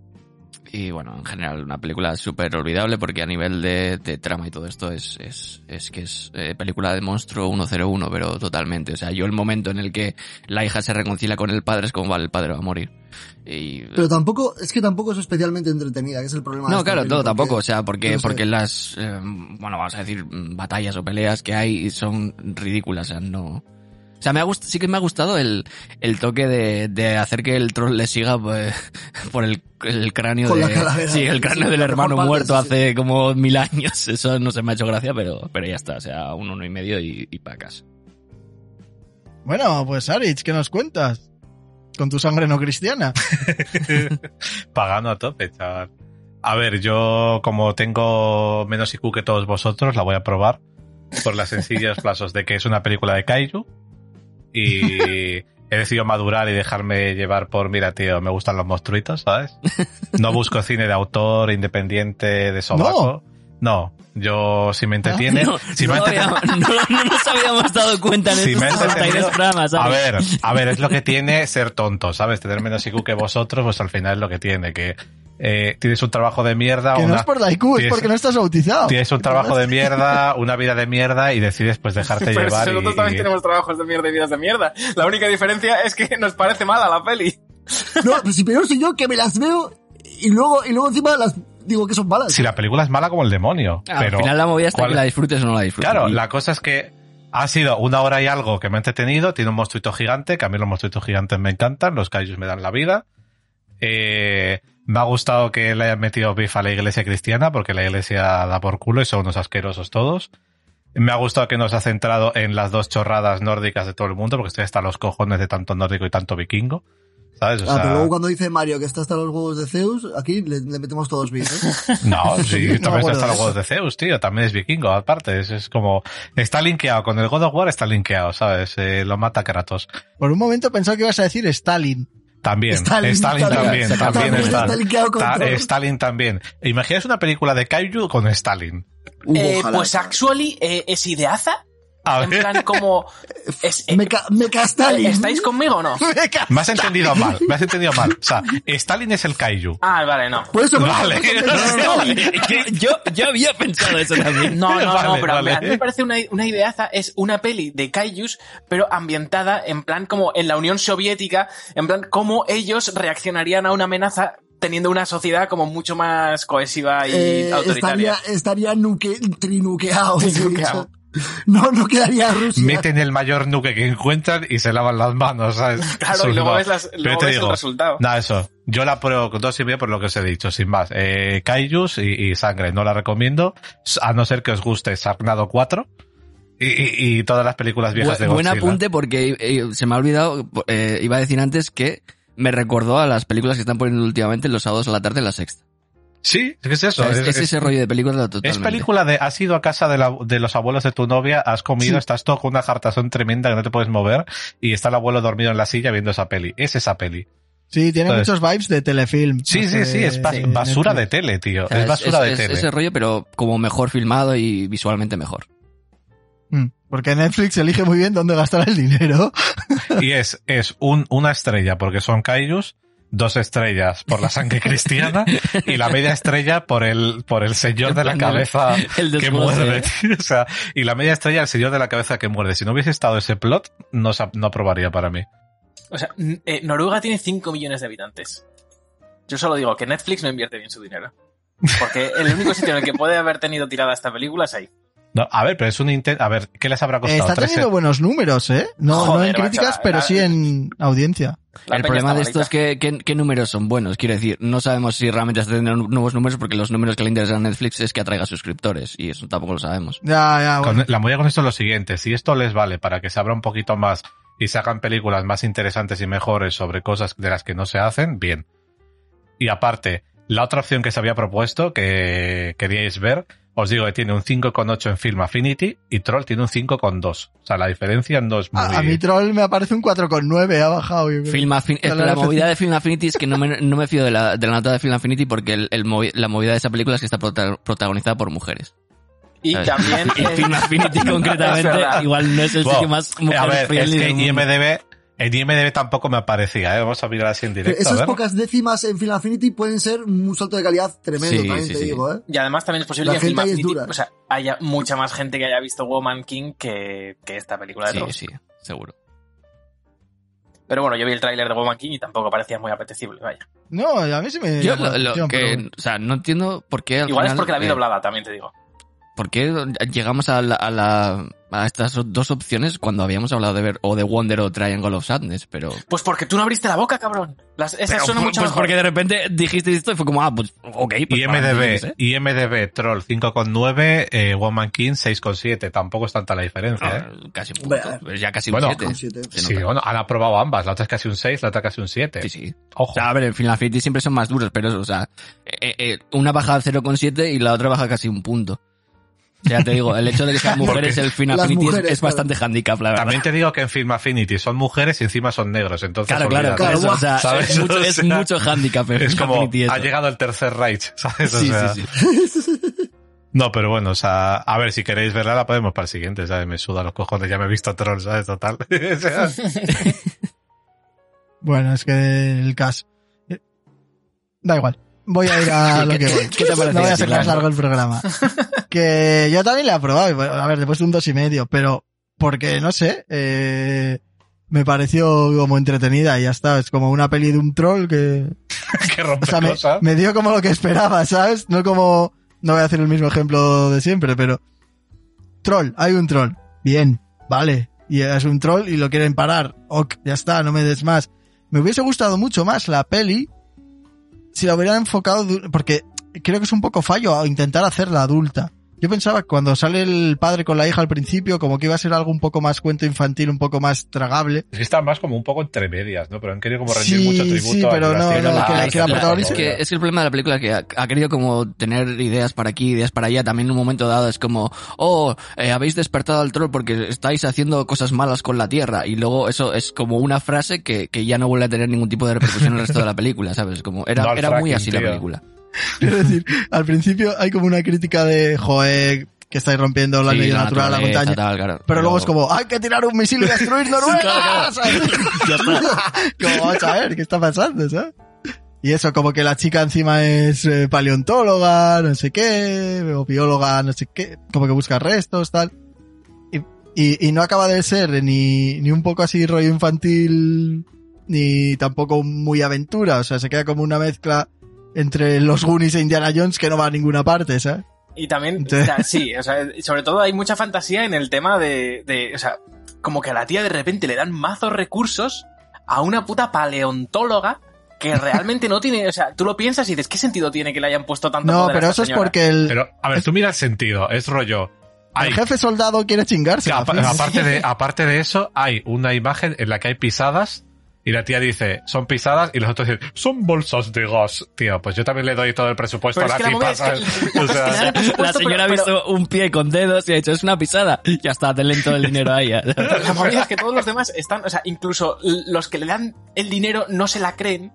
Speaker 5: Y bueno, en general, una película súper olvidable porque a nivel de, de trama y todo esto es, es, es que es eh, película de monstruo 101, pero totalmente. O sea, yo el momento en el que la hija se reconcilia con el padre es como, vale, el padre va a morir. Y,
Speaker 4: Pero tampoco, es que tampoco es especialmente entretenida, que es el problema.
Speaker 5: no, claro,
Speaker 4: porque-
Speaker 5: tampoco, o sea, porque,
Speaker 4: no sé.
Speaker 5: porque las, eh, bueno, vamos a decir, batallas o peleas que hay son ridículas, o sea, no... O sea, me ha gust- sí que me ha gustado el, el toque de, de hacer que el troll le siga pues, por el, el cráneo
Speaker 4: Con
Speaker 5: de...
Speaker 4: la calavera.
Speaker 5: Sí, el cráneo
Speaker 4: Sí,
Speaker 5: del hermano
Speaker 4: parte,
Speaker 5: muerto
Speaker 4: sí,
Speaker 5: hace como mil años. Eso no se me ha hecho gracia, pero, pero ya está, o sea, un uno y medio y, y para casa.
Speaker 1: Bueno, pues Arich, ¿qué nos cuentas? Con tu sangre no cristiana.
Speaker 3: Pagando a tope, chaval. A ver, yo como tengo menos IQ que todos vosotros, la voy a probar por las sencillas plazos de que es una película de Kaiju y he decidido madurar y dejarme llevar por, mira, tío, me gustan los monstruitos, ¿sabes? No busco cine de autor, independiente, de sobaco. No, yo si me entretiene...
Speaker 5: No,
Speaker 3: si
Speaker 5: no,
Speaker 3: me entretiene-
Speaker 5: habíamos- no- no nos habíamos dado cuenta en
Speaker 3: Si
Speaker 5: estos
Speaker 3: me he
Speaker 5: 33
Speaker 3: entretenido-
Speaker 5: programas,
Speaker 3: A ver, a ver, es lo que tiene ser tonto, ¿sabes? Tener menos IQ que vosotros, pues al final es lo que tiene, que eh, tienes un trabajo de mierda,
Speaker 1: Que no
Speaker 3: una,
Speaker 1: es por la IQ, es
Speaker 3: tienes-
Speaker 1: porque no estás bautizado.
Speaker 3: tienes un trabajo de mierda, una vida de mierda y decides pues dejarte
Speaker 2: Pero
Speaker 3: llevar.
Speaker 2: nosotros
Speaker 3: y-
Speaker 2: también
Speaker 3: y-
Speaker 2: tenemos trabajos de mierda y vidas de mierda. La única diferencia es que nos parece mala la peli.
Speaker 4: No, pues si peor soy yo que me las veo y luego, y luego encima las digo que son malas.
Speaker 3: Si la película es mala como el demonio.
Speaker 5: Ah,
Speaker 3: pero
Speaker 5: Al final la movida está
Speaker 3: ¿cuál-
Speaker 5: que la disfrutes o no la disfrutes.
Speaker 3: Claro, la cosa es que ha sido una hora y algo que me ha entretenido. Tiene un monstruito gigante, que a mí los monstruitos gigantes me encantan. Los kaijus me dan la vida. Eh, me ha gustado que le hayan metido beef a la iglesia cristiana, porque la iglesia da por culo y son unos asquerosos todos. Me ha gustado que nos ha centrado en las dos chorradas nórdicas de todo el mundo, porque estoy hasta los cojones de tanto nórdico y tanto vikingo. ¿Sabes? O
Speaker 4: Ah,
Speaker 3: sea,
Speaker 4: pero luego cuando dice Mario que está hasta los huevos de Zeus, aquí le, le metemos todos bien, ¿eh?
Speaker 3: No, sí, también está hasta los huevos de Zeus, tío. También es vikingo, aparte. Es, es como, está linkeado con el God of War, está linkeado, ¿sabes? Eh, lo mata Kratos.
Speaker 1: Por un momento pensaba que ibas a decir Stalin.
Speaker 3: También,
Speaker 4: Stalin,
Speaker 3: también,
Speaker 5: También
Speaker 3: también
Speaker 4: está
Speaker 3: está. Stalin también. Imaginas una película de Kaiju con Stalin.
Speaker 4: Uh,
Speaker 2: Eh,
Speaker 4: ojalá.
Speaker 2: pues actually eh, es ideaza.
Speaker 3: A
Speaker 2: En
Speaker 3: ver,
Speaker 2: plan como... Es, eh,
Speaker 4: Meca, Meca Stalin.
Speaker 2: ¿Estáis conmigo o no?
Speaker 3: me has entendido mal, me has entendido mal. O sea, Stalin es el Kaiju.
Speaker 2: Ah, vale, no.
Speaker 4: Por eso,
Speaker 3: Vale.
Speaker 5: No, que yo, yo había pensado eso también.
Speaker 2: No, no, no, pero
Speaker 3: vale.
Speaker 2: a mí me parece una, una ideaza, es una peli de kaijus, pero ambientada en plan como en la Unión Soviética, en plan cómo ellos reaccionarían a una amenaza teniendo una sociedad como mucho más cohesiva y
Speaker 4: eh,
Speaker 2: autoritaria.
Speaker 4: estaría, estaría nuque, trinuqueado.
Speaker 2: Trinuqueado.
Speaker 4: No, no quedaría Rusia.
Speaker 3: Meten el mayor nuque que encuentran y se lavan las manos, ¿sabes?
Speaker 2: Claro,
Speaker 3: Eso
Speaker 2: y luego
Speaker 3: no.
Speaker 2: ves, las- luego ves el resultado.
Speaker 3: Nada, eso. Yo la pruebo con dos y medio por lo que os he dicho, sin más. Eh, Kaijus y, y sangre, no la recomiendo, a no ser que os guste Sarnado 4 y, y- y todas las películas viejas de
Speaker 5: Bu- buen
Speaker 3: Godzilla.
Speaker 5: apunte porque eh, se me ha olvidado, eh, iba a decir antes que me recordó a las películas que están poniendo últimamente los sábados a la tarde en la sexta.
Speaker 3: Sí, es eso.
Speaker 5: O sea, es,
Speaker 3: es-
Speaker 5: es
Speaker 3: es-
Speaker 5: ese rollo de película
Speaker 3: es
Speaker 5: totalmente.
Speaker 3: película de has ido a casa de, la- de los abuelos de tu novia, has comido,
Speaker 4: Sí.
Speaker 3: estás todo con una jartazón tremenda que no te puedes mover y está el abuelo dormido en la silla viendo esa peli. Es esa peli.
Speaker 1: Sí, tiene
Speaker 3: Entonces-
Speaker 1: muchos vibes de telefilm.
Speaker 3: Sí, sí, sí, es bas-
Speaker 1: de
Speaker 3: basura de tele, tío.
Speaker 5: O sea,
Speaker 3: es basura de
Speaker 5: es-
Speaker 3: tele.
Speaker 5: ese rollo, pero como mejor filmado y visualmente mejor.
Speaker 1: Mm, Porque Netflix elige muy bien dónde gastar el dinero.
Speaker 3: Y es, es un, una estrella porque son kaijus, dos estrellas por la sangre cristiana y la media estrella por el, por el señor de la cabeza
Speaker 5: El
Speaker 3: que muerde. tío. O sea, y la media estrella el señor de la cabeza que muerde. Si no hubiese estado ese plot, no, no aprobaría para mí.
Speaker 2: O sea, eh, Noruega tiene 5 millones de habitantes. Yo solo digo que Netflix no invierte bien su dinero. Porque el único sitio en el que puede haber tenido tirada esta película es ahí.
Speaker 3: No, a ver, pero es un intento. A ver, ¿qué les habrá costado?
Speaker 1: está teniendo buenos números, ¿eh? No, no en críticas,
Speaker 2: macho,
Speaker 1: pero
Speaker 2: la-
Speaker 1: sí en audiencia.
Speaker 2: La
Speaker 5: el problema de esto es que, ¿qué, qué números son buenos. Quiero decir, no sabemos si realmente está teniendo nuevos números porque los números que le interesan a Netflix es que atraiga suscriptores y eso tampoco lo sabemos.
Speaker 1: Ya, ya, bueno.
Speaker 3: Con- la movida con esto es lo siguiente, si esto les vale para que se abra un poquito más y se hagan películas más interesantes y mejores sobre cosas de las que no se hacen, bien. Y aparte, la otra opción que se había propuesto, que queríais ver, os digo que tiene un 5,8 en Film Affinity y Troll tiene un 5,2. O sea, la diferencia no es muy...
Speaker 1: A, a mi troll me aparece un 4,9, ha bajado. yo creo.
Speaker 5: Film
Speaker 1: la
Speaker 5: la
Speaker 1: F5.
Speaker 5: movida de Film Affinity es que no me, no me fío de la, de la nota de Film Affinity porque el, el movi- la movida de esa película es que está prota- protagonizada por mujeres.
Speaker 2: Y
Speaker 5: ¿sabes?
Speaker 2: también...
Speaker 5: Y Film Affinity concretamente igual no es el
Speaker 3: Bueno,
Speaker 5: sitio más
Speaker 3: a
Speaker 5: mujer
Speaker 3: ver, es que. IMDB, en IMDB tampoco me aparecía, ¿eh? Vamos a mirar así en directo. a
Speaker 4: Esas
Speaker 3: ver.
Speaker 4: pocas décimas en Final Affinity pueden ser un salto de calidad tremendo,
Speaker 5: Sí,
Speaker 4: también
Speaker 5: sí,
Speaker 4: te
Speaker 5: sí.
Speaker 4: digo, ¿eh?
Speaker 2: Y además también es posible
Speaker 4: La
Speaker 2: que
Speaker 4: gente
Speaker 2: Affinity,
Speaker 4: dura.
Speaker 2: o sea, haya mucha más gente que haya visto Woman King que, que esta película de
Speaker 5: Sí, sí, seguro.
Speaker 2: Pero bueno, yo vi el tráiler de Woman King y tampoco parecía muy apetecible, vaya.
Speaker 1: No, a mí sí me.
Speaker 5: Yo lo, lo que,
Speaker 1: pero-
Speaker 5: o sea, no entiendo por qué al
Speaker 2: Igual es porque la vi
Speaker 5: eh,
Speaker 2: doblada, también te digo.
Speaker 5: ¿Por qué llegamos a, la, a, la- a estas dos opciones cuando habíamos hablado de ver o de Wonder o Triangle of Sadness? Pero,
Speaker 2: Pues porque tú no abriste la boca, cabrón. Las, esas
Speaker 5: pero
Speaker 2: suenan
Speaker 5: pues,
Speaker 2: mucho
Speaker 5: pues
Speaker 2: mejor.
Speaker 5: porque de repente dijiste esto y fue como, ah, pues ok. Pues
Speaker 3: IMDB. IMDB Troll 5,9, eh, Woman King 6,7. Tampoco es tanta la diferencia, ¿eh?
Speaker 5: Ah, casi un punto. Ya casi
Speaker 3: bueno,
Speaker 5: un 7.
Speaker 4: con siete.
Speaker 3: Sí, bueno, han aprobado ambas. La otra es casi un 6, la otra casi un 7.
Speaker 5: Sí, sí.
Speaker 3: Ojo.
Speaker 5: O sea, a ver, en Final siempre son más duros, pero, o sea, eh, eh, una baja al 0,7 y la otra baja casi un punto. O sea, te digo, el hecho de que sean mujeres el
Speaker 4: Las
Speaker 5: Affinity es-
Speaker 4: mujeres,
Speaker 5: es, bastante handicap, la verdad.
Speaker 3: También te digo que en Film Affinity son mujeres y encima son negros, entonces
Speaker 5: Claro, claro,
Speaker 3: olvídate.
Speaker 5: por eso, o sea,
Speaker 3: ¿Sabes?
Speaker 5: es mucho,
Speaker 3: O
Speaker 5: es
Speaker 3: sea,
Speaker 5: mucho handicap en
Speaker 3: Es como,
Speaker 5: Affinity
Speaker 3: ha llegado el tercer Reich, ¿sabes? O
Speaker 5: Sí,
Speaker 3: sea,
Speaker 5: sí, sí.
Speaker 3: No, pero bueno, o sea, a ver, si queréis verla, la podemos para el siguiente, ¿sabes? Me suda los cojones, ya me he visto Troll, ¿sabes? Total. Sea,
Speaker 1: Bueno, es que el caso. Da igual. Voy a ir a lo que voy.
Speaker 5: ¿Qué te parece
Speaker 1: No voy a hacer más largo el programa. Que yo también le he aprobado. A ver, después de un dos y medio, pero porque, no sé, eh, me pareció como entretenida y ya está. Es como una peli de un troll que,
Speaker 3: que
Speaker 1: o
Speaker 3: rompe
Speaker 1: sea, me,
Speaker 3: cosas.
Speaker 1: me dio como lo que esperaba, ¿sabes? No como, no voy a hacer el mismo ejemplo de siempre, pero troll, hay un troll. Bien, vale. Y es un troll y lo quieren parar. Ok, ya está, no me des más. Me hubiese gustado mucho más la peli si la hubieran enfocado, porque creo que es un poco fallo a intentar hacerla adulta. Yo pensaba que cuando sale el padre con la hija al principio, como que iba a ser algo un poco más cuento infantil, un poco más tragable.
Speaker 3: Es que está más como un poco entre medias, ¿no? Pero han querido como rendir
Speaker 1: Sí,
Speaker 3: mucho tributo
Speaker 1: sí,
Speaker 3: a
Speaker 1: pero no,
Speaker 3: Jurassic
Speaker 1: no, que la-
Speaker 5: es,
Speaker 1: que la protagonista-
Speaker 5: es que, es que el problema de la película es que ha, ha querido como tener ideas para aquí, ideas para allá. También en un momento dado es como, oh, eh, habéis despertado al troll porque estáis haciendo cosas malas con la tierra. Y luego eso es como una frase que, que ya no vuelve a tener ningún tipo de repercusión en el resto de la película, ¿sabes? Como era,
Speaker 3: No
Speaker 5: era muy así la película.
Speaker 1: Es decir, al principio hay como una crítica de, joder, que estáis rompiendo la
Speaker 5: Sí,
Speaker 1: ley natural, la montaña.
Speaker 5: tal, claro.
Speaker 1: Pero luego es como, hay que tirar un misil y destruir Noruega. ¿sabes? como, vamos a ver, ¿qué está pasando? ¿sabes? Y eso, como que la chica encima es eh, paleontóloga, no sé qué, o bióloga, no sé qué, como que busca restos, tal. Y, y, y no acaba de ser ni, ni un poco así rollo infantil, ni tampoco muy aventura, o sea, se queda como una mezcla entre los Goonies e Indiana Jones que no va a ninguna parte, ¿sabes?
Speaker 2: Y también,
Speaker 1: Entonces-
Speaker 2: o sea, sí, o sea, sobre todo hay mucha fantasía en el tema de, de, o sea, como que a la tía de repente le dan mazos recursos a una puta paleontóloga que realmente no tiene, o sea, tú lo piensas y dices, ¿qué sentido tiene que le hayan puesto tanto
Speaker 1: No,
Speaker 2: poder a
Speaker 1: pero
Speaker 2: esta
Speaker 1: eso es porque el,
Speaker 3: Pero, a ver, tú mira el sentido, es rollo. Hay,
Speaker 1: el jefe soldado quiere chingarse.
Speaker 3: de, aparte de eso, hay una imagen en la que hay pisadas y la tía dice, son pisadas y los otros dicen, son bolsas de gas. Tío, pues yo también le doy todo el presupuesto
Speaker 2: Pero
Speaker 3: a la
Speaker 2: la
Speaker 3: tipa,
Speaker 2: es que- la
Speaker 3: O sea,
Speaker 2: presupuesto,
Speaker 5: La señora ha
Speaker 2: pero-
Speaker 5: visto un pie con dedos y ha dicho, es una pisada. Ya está, denle todo el dinero ahí. ya.
Speaker 2: Pero la movida es que todos los demás están, o sea, incluso los que le dan el dinero no se la creen,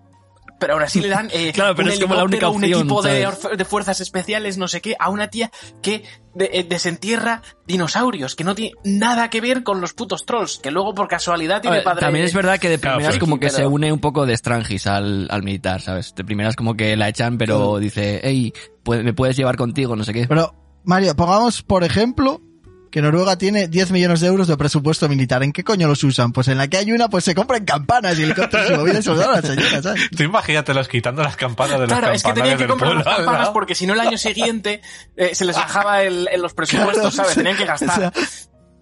Speaker 2: pero aún así le dan eh,
Speaker 5: Claro, pero
Speaker 2: un
Speaker 5: es como la única
Speaker 2: helicóptero, un
Speaker 5: opción,
Speaker 2: equipo de, de fuerzas especiales, no sé qué, a una tía que de- eh, desentierra dinosaurios, que no tiene nada que ver con los putos trolls, que luego por casualidad
Speaker 5: A
Speaker 2: tiene
Speaker 5: ver,
Speaker 2: padre...
Speaker 5: También es verdad que de
Speaker 3: Claro,
Speaker 5: primeras como que
Speaker 2: pero-
Speaker 5: se une un poco de Strangis al, al militar, ¿sabes? De primeras como que la echan, pero dice, hey, me puedes llevar contigo, no sé qué.
Speaker 1: Pero, Mario, pongamos, por ejemplo, que Noruega tiene 10 millones de euros de presupuesto militar. ¿En qué coño los usan? Pues en la que hay una, pues se compran campanas y helicópteros y movidas la señora, ¿sabes?
Speaker 3: tú imagínatelos quitando las campanas de los
Speaker 2: Claro, es que tenían que
Speaker 3: del
Speaker 2: comprar las
Speaker 3: pueblo,
Speaker 2: campanas
Speaker 3: ¿no?
Speaker 2: porque si no el año siguiente eh, se les bajaba el, en los presupuestos,
Speaker 1: Claro,
Speaker 2: ¿sabes? Tenían que
Speaker 1: o
Speaker 2: gastar.
Speaker 1: sea-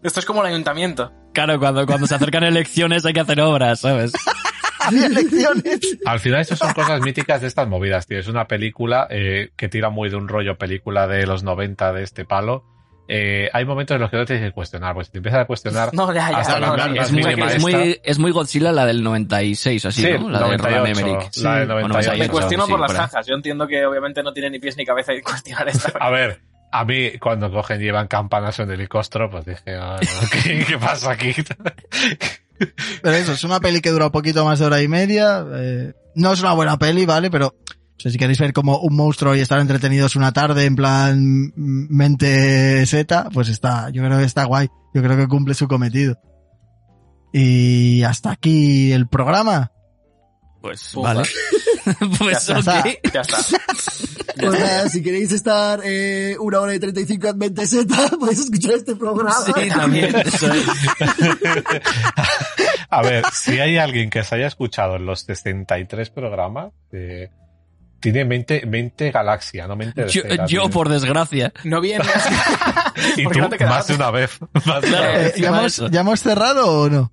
Speaker 2: Esto es como el ayuntamiento.
Speaker 5: Claro, cuando, cuando se acercan elecciones hay que hacer obras, ¿sabes?
Speaker 1: Había elecciones.
Speaker 3: Al final estas son cosas míticas de estas movidas, tío. Es una película eh, que tira muy de un rollo película de los 90 de este palo. Eh, hay momentos en los que no te tienes que cuestionar, pues si te empiezas a cuestionar
Speaker 2: No, ya, ya.
Speaker 3: hasta
Speaker 2: no,
Speaker 3: la
Speaker 2: no,
Speaker 3: gran-
Speaker 2: no,
Speaker 3: las
Speaker 5: Es muy, es, muy,
Speaker 3: esta.
Speaker 5: es muy Godzilla la del 96, así,
Speaker 3: Sí,
Speaker 5: ¿no? La de
Speaker 3: 98,
Speaker 5: Roland Emmerich.
Speaker 3: la de
Speaker 1: Sí,
Speaker 3: 98.
Speaker 2: Me cuestiono
Speaker 5: sí,
Speaker 2: por las jajas. Yo entiendo que obviamente no tiene ni pies ni cabeza y cuestionar esta.
Speaker 3: A ver, a mí cuando cogen y llevan campanas en el helicóptero, pues dije, ah, ¿qué, qué pasa aquí?
Speaker 1: Pero eso, es una peli que dura un poquito más de hora y media. eh, no es una buena peli, ¿vale? Pero O sea, si queréis ver como un monstruo y estar entretenidos una tarde en plan mente seta, pues está, yo creo que está guay. Yo creo que cumple su cometido. Y hasta aquí el programa.
Speaker 5: Pues vale. pues
Speaker 1: Ya está.
Speaker 5: ok.
Speaker 2: Ya está.
Speaker 4: Pues nada, si queréis estar eh, una hora y 35 en mente Z, podéis escuchar este programa.
Speaker 5: Sí, también.
Speaker 3: A ver, si hay alguien que se haya escuchado en los 63 programas, eh, tiene mente, mente galaxia, no mente de
Speaker 5: Yo, yo, por desgracia.
Speaker 2: No viene.
Speaker 3: Y
Speaker 2: ¿por qué
Speaker 3: tú,
Speaker 2: no
Speaker 3: más de una vez. Más de una
Speaker 5: Claro.
Speaker 3: vez.
Speaker 1: Eh, ¿ya,
Speaker 5: encima
Speaker 1: hemos,
Speaker 5: eso.
Speaker 1: ¿Ya hemos cerrado o no?